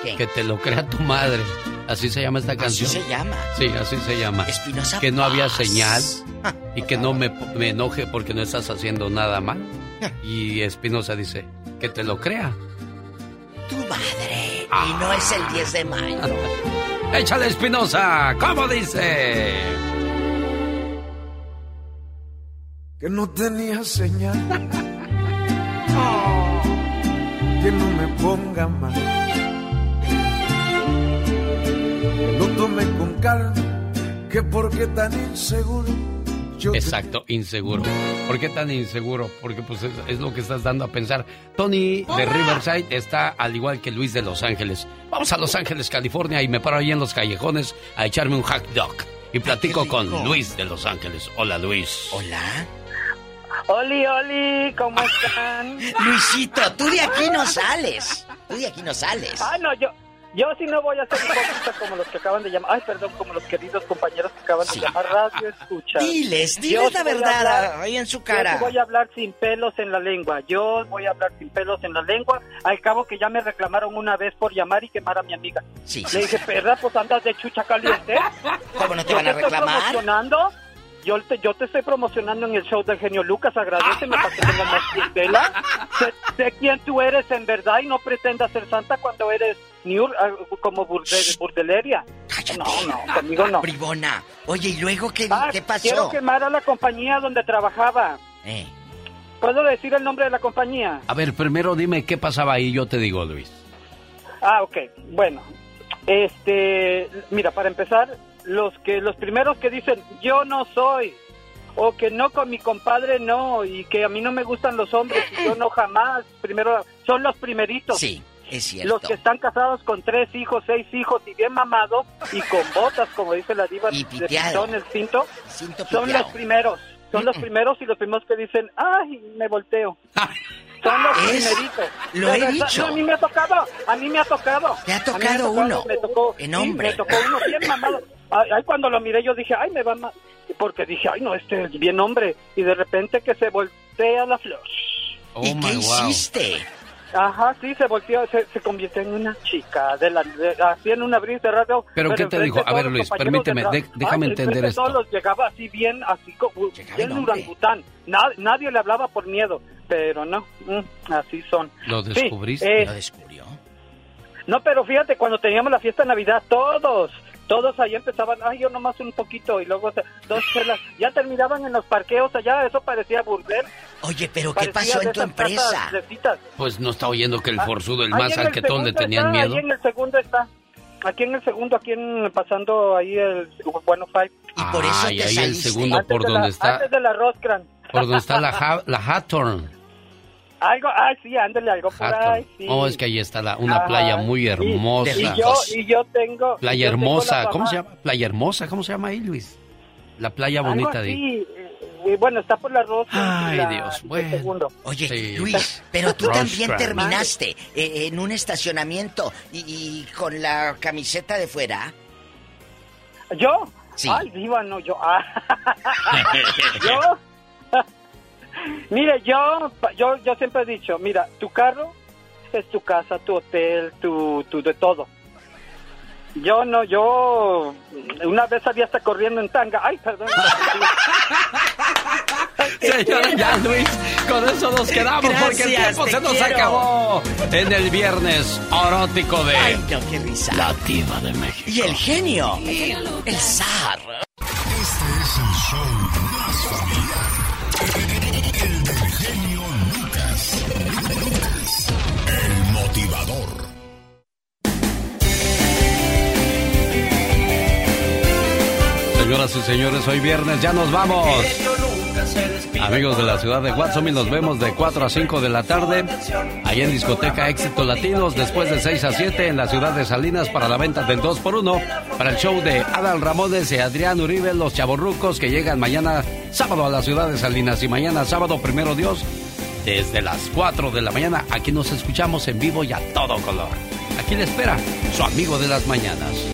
[SPEAKER 31] ¿qué?
[SPEAKER 2] que te lo crea tu madre. Así se llama esta
[SPEAKER 31] Así
[SPEAKER 2] canción.
[SPEAKER 31] se llama.
[SPEAKER 2] Sí, así se llama.
[SPEAKER 31] Espinosa
[SPEAKER 2] Que no había señal y que no me, me enoje porque no estás haciendo nada mal. Y Espinosa dice, que te lo crea.
[SPEAKER 31] Tu madre. Y no es el 10 de mayo.
[SPEAKER 2] Échale Espinosa, ¿cómo dice?
[SPEAKER 49] que no tenía señal. que no me ponga mal. Que lo tome con calma, que porque tan inseguro yo
[SPEAKER 2] Exacto, inseguro. ¿Por qué tan inseguro? Porque pues es, lo que estás dando a pensar. Tony de Riverside está al igual que Luis de Los Ángeles. Vamos a Los Ángeles, California y me paro ahí en los callejones a echarme un hot dog. Y platico con Luis de Los Ángeles. Hola Luis.
[SPEAKER 31] Hola.
[SPEAKER 50] Oli, Oli, ¿cómo están?
[SPEAKER 31] Luisito, tú de aquí no sales. Tú de aquí no sales.
[SPEAKER 50] Ah, no, yo, yo sí no voy a ser hipócrita como los que acaban de llamar. Ay, perdón, como los queridos compañeros que acaban de llamar radio escucha.
[SPEAKER 31] Diles, diles la verdad ahí en su cara.
[SPEAKER 50] Yo voy a hablar sin pelos en la lengua. Yo voy a hablar sin pelos en la lengua. Al cabo que ya me reclamaron una vez por llamar y quemar a mi amiga.
[SPEAKER 31] Sí.
[SPEAKER 50] Le dije, perra, pues andas de chucha caliente.
[SPEAKER 31] ¿Cómo no te van a reclamar?
[SPEAKER 50] Yo te, yo te estoy promocionando en el show del genio Lucas, agradeceme para que tengas más clientela. Sé, sé, quién tú eres en verdad y no pretendas ser santa cuando eres ah, como burdeleria. No, no, conmigo no.
[SPEAKER 31] Bribona. Oye, ¿y luego qué,
[SPEAKER 50] ah,
[SPEAKER 31] qué pasó?
[SPEAKER 50] Quiero quemar a la compañía donde trabajaba.
[SPEAKER 31] Eh.
[SPEAKER 50] ¿Puedo decir el nombre de la compañía?
[SPEAKER 2] A ver, primero dime qué pasaba ahí, yo te digo, Luis.
[SPEAKER 50] Ah, ok. Bueno, este, mira, para empezar, los que los primeros que dicen yo no soy o que no con mi compadre no y que a mí no me gustan los hombres y yo no jamás primero son los primeritos
[SPEAKER 31] sí es cierto
[SPEAKER 50] los que están casados con tres hijos seis hijos y bien mamados y con botas como dice la diva
[SPEAKER 31] y
[SPEAKER 50] de pitón el cinto, son los primeros son los primeros y los primeros que dicen ay me volteo son los primeritos.
[SPEAKER 31] Lo he dicho.
[SPEAKER 50] a mí me ha tocado, a mí me ha tocado.
[SPEAKER 31] Te ha tocado, uno.
[SPEAKER 50] Me tocó,
[SPEAKER 31] en hombre.
[SPEAKER 50] me tocó uno bien mamado. Ay, cuando lo miré yo dije, ay, me va mal. Porque dije, ay, no, este es bien hombre. Y de repente que se voltea la flor.
[SPEAKER 31] ¿Y oh, qué hiciste?
[SPEAKER 50] Ajá, sí, se volteó, se, se convirtió en una chica, de la, así en una brisa de radio.
[SPEAKER 2] ¿Pero, qué te dijo? A ver, Luis, permíteme, déjame entender esto.
[SPEAKER 50] todos llegaba así bien, así como, bien urangután. nadie le hablaba por miedo, pero no, mm, así son.
[SPEAKER 2] ¿Lo descubriste?
[SPEAKER 50] Eh,
[SPEAKER 31] ¿Lo descubrió?
[SPEAKER 50] No, pero fíjate, cuando teníamos la fiesta de Navidad, todos, todos ahí empezaban, ay, yo nomás un poquito, y luego dos chelas, ya terminaban en los parqueos allá, eso parecía burdel.
[SPEAKER 31] Oye, pero ¿qué pasó en tu empresa?
[SPEAKER 2] Pues no está oyendo que el ah, forzudo, el más alquetón, le tenían miedo.
[SPEAKER 50] Ahí en el segundo está. Aquí en el segundo, aquí en, pasando ahí el bueno five.
[SPEAKER 31] Y por eso
[SPEAKER 2] te ahí el segundo por donde está.
[SPEAKER 50] Antes de la Roscran.
[SPEAKER 2] Por donde está la, la Hattorn.
[SPEAKER 50] Algo, ay, sí, ándale, algo por ahí, sí.
[SPEAKER 2] Oh, es que ahí está la, una playa muy hermosa.
[SPEAKER 50] Y, yo, y yo tengo...
[SPEAKER 2] Playa hermosa, ¿cómo se llama? Playa hermosa, ¿cómo se llama ahí, Luis? La playa bonita de ahí.
[SPEAKER 50] Eh, bueno, está por la rosa.
[SPEAKER 2] Ay, Dios, bueno.
[SPEAKER 31] Oye, Luis, pero tú también terminaste eh, en un estacionamiento y, con la camiseta de fuera.
[SPEAKER 50] ¿Yo?
[SPEAKER 31] Sí.
[SPEAKER 50] Ay, viva, no, yo. Ah. ¿Yo? Mire, yo, yo, yo siempre he dicho, mira, tu carro es tu casa, tu hotel, tu, tu de todo. Yo no, yo una vez había hasta corriendo en tanga. Ay, perdón.
[SPEAKER 2] Señora, ya Luis, con eso nos quedamos porque el tiempo se nos acabó en el viernes erótico de
[SPEAKER 31] Ay, no, qué risa.
[SPEAKER 2] La Diva de México.
[SPEAKER 31] Y el genio, el zar.
[SPEAKER 1] Este es el show
[SPEAKER 2] Señoras y señores, hoy viernes ya nos vamos. Amigos de la ciudad de Watson, nos vemos de 4 a 5 de la tarde, ahí en Discoteca Éxito Latinos, después de 6 a 7 en la ciudad de Salinas para la venta del 2 por 1 para el show de Adal Ramones y Adrián Uribe, los chavorrucos que llegan mañana sábado a la ciudad de Salinas y mañana sábado, primero Dios, desde las 4 de la mañana. Aquí nos escuchamos en vivo y a todo color. Aquí le espera su amigo de las mañanas.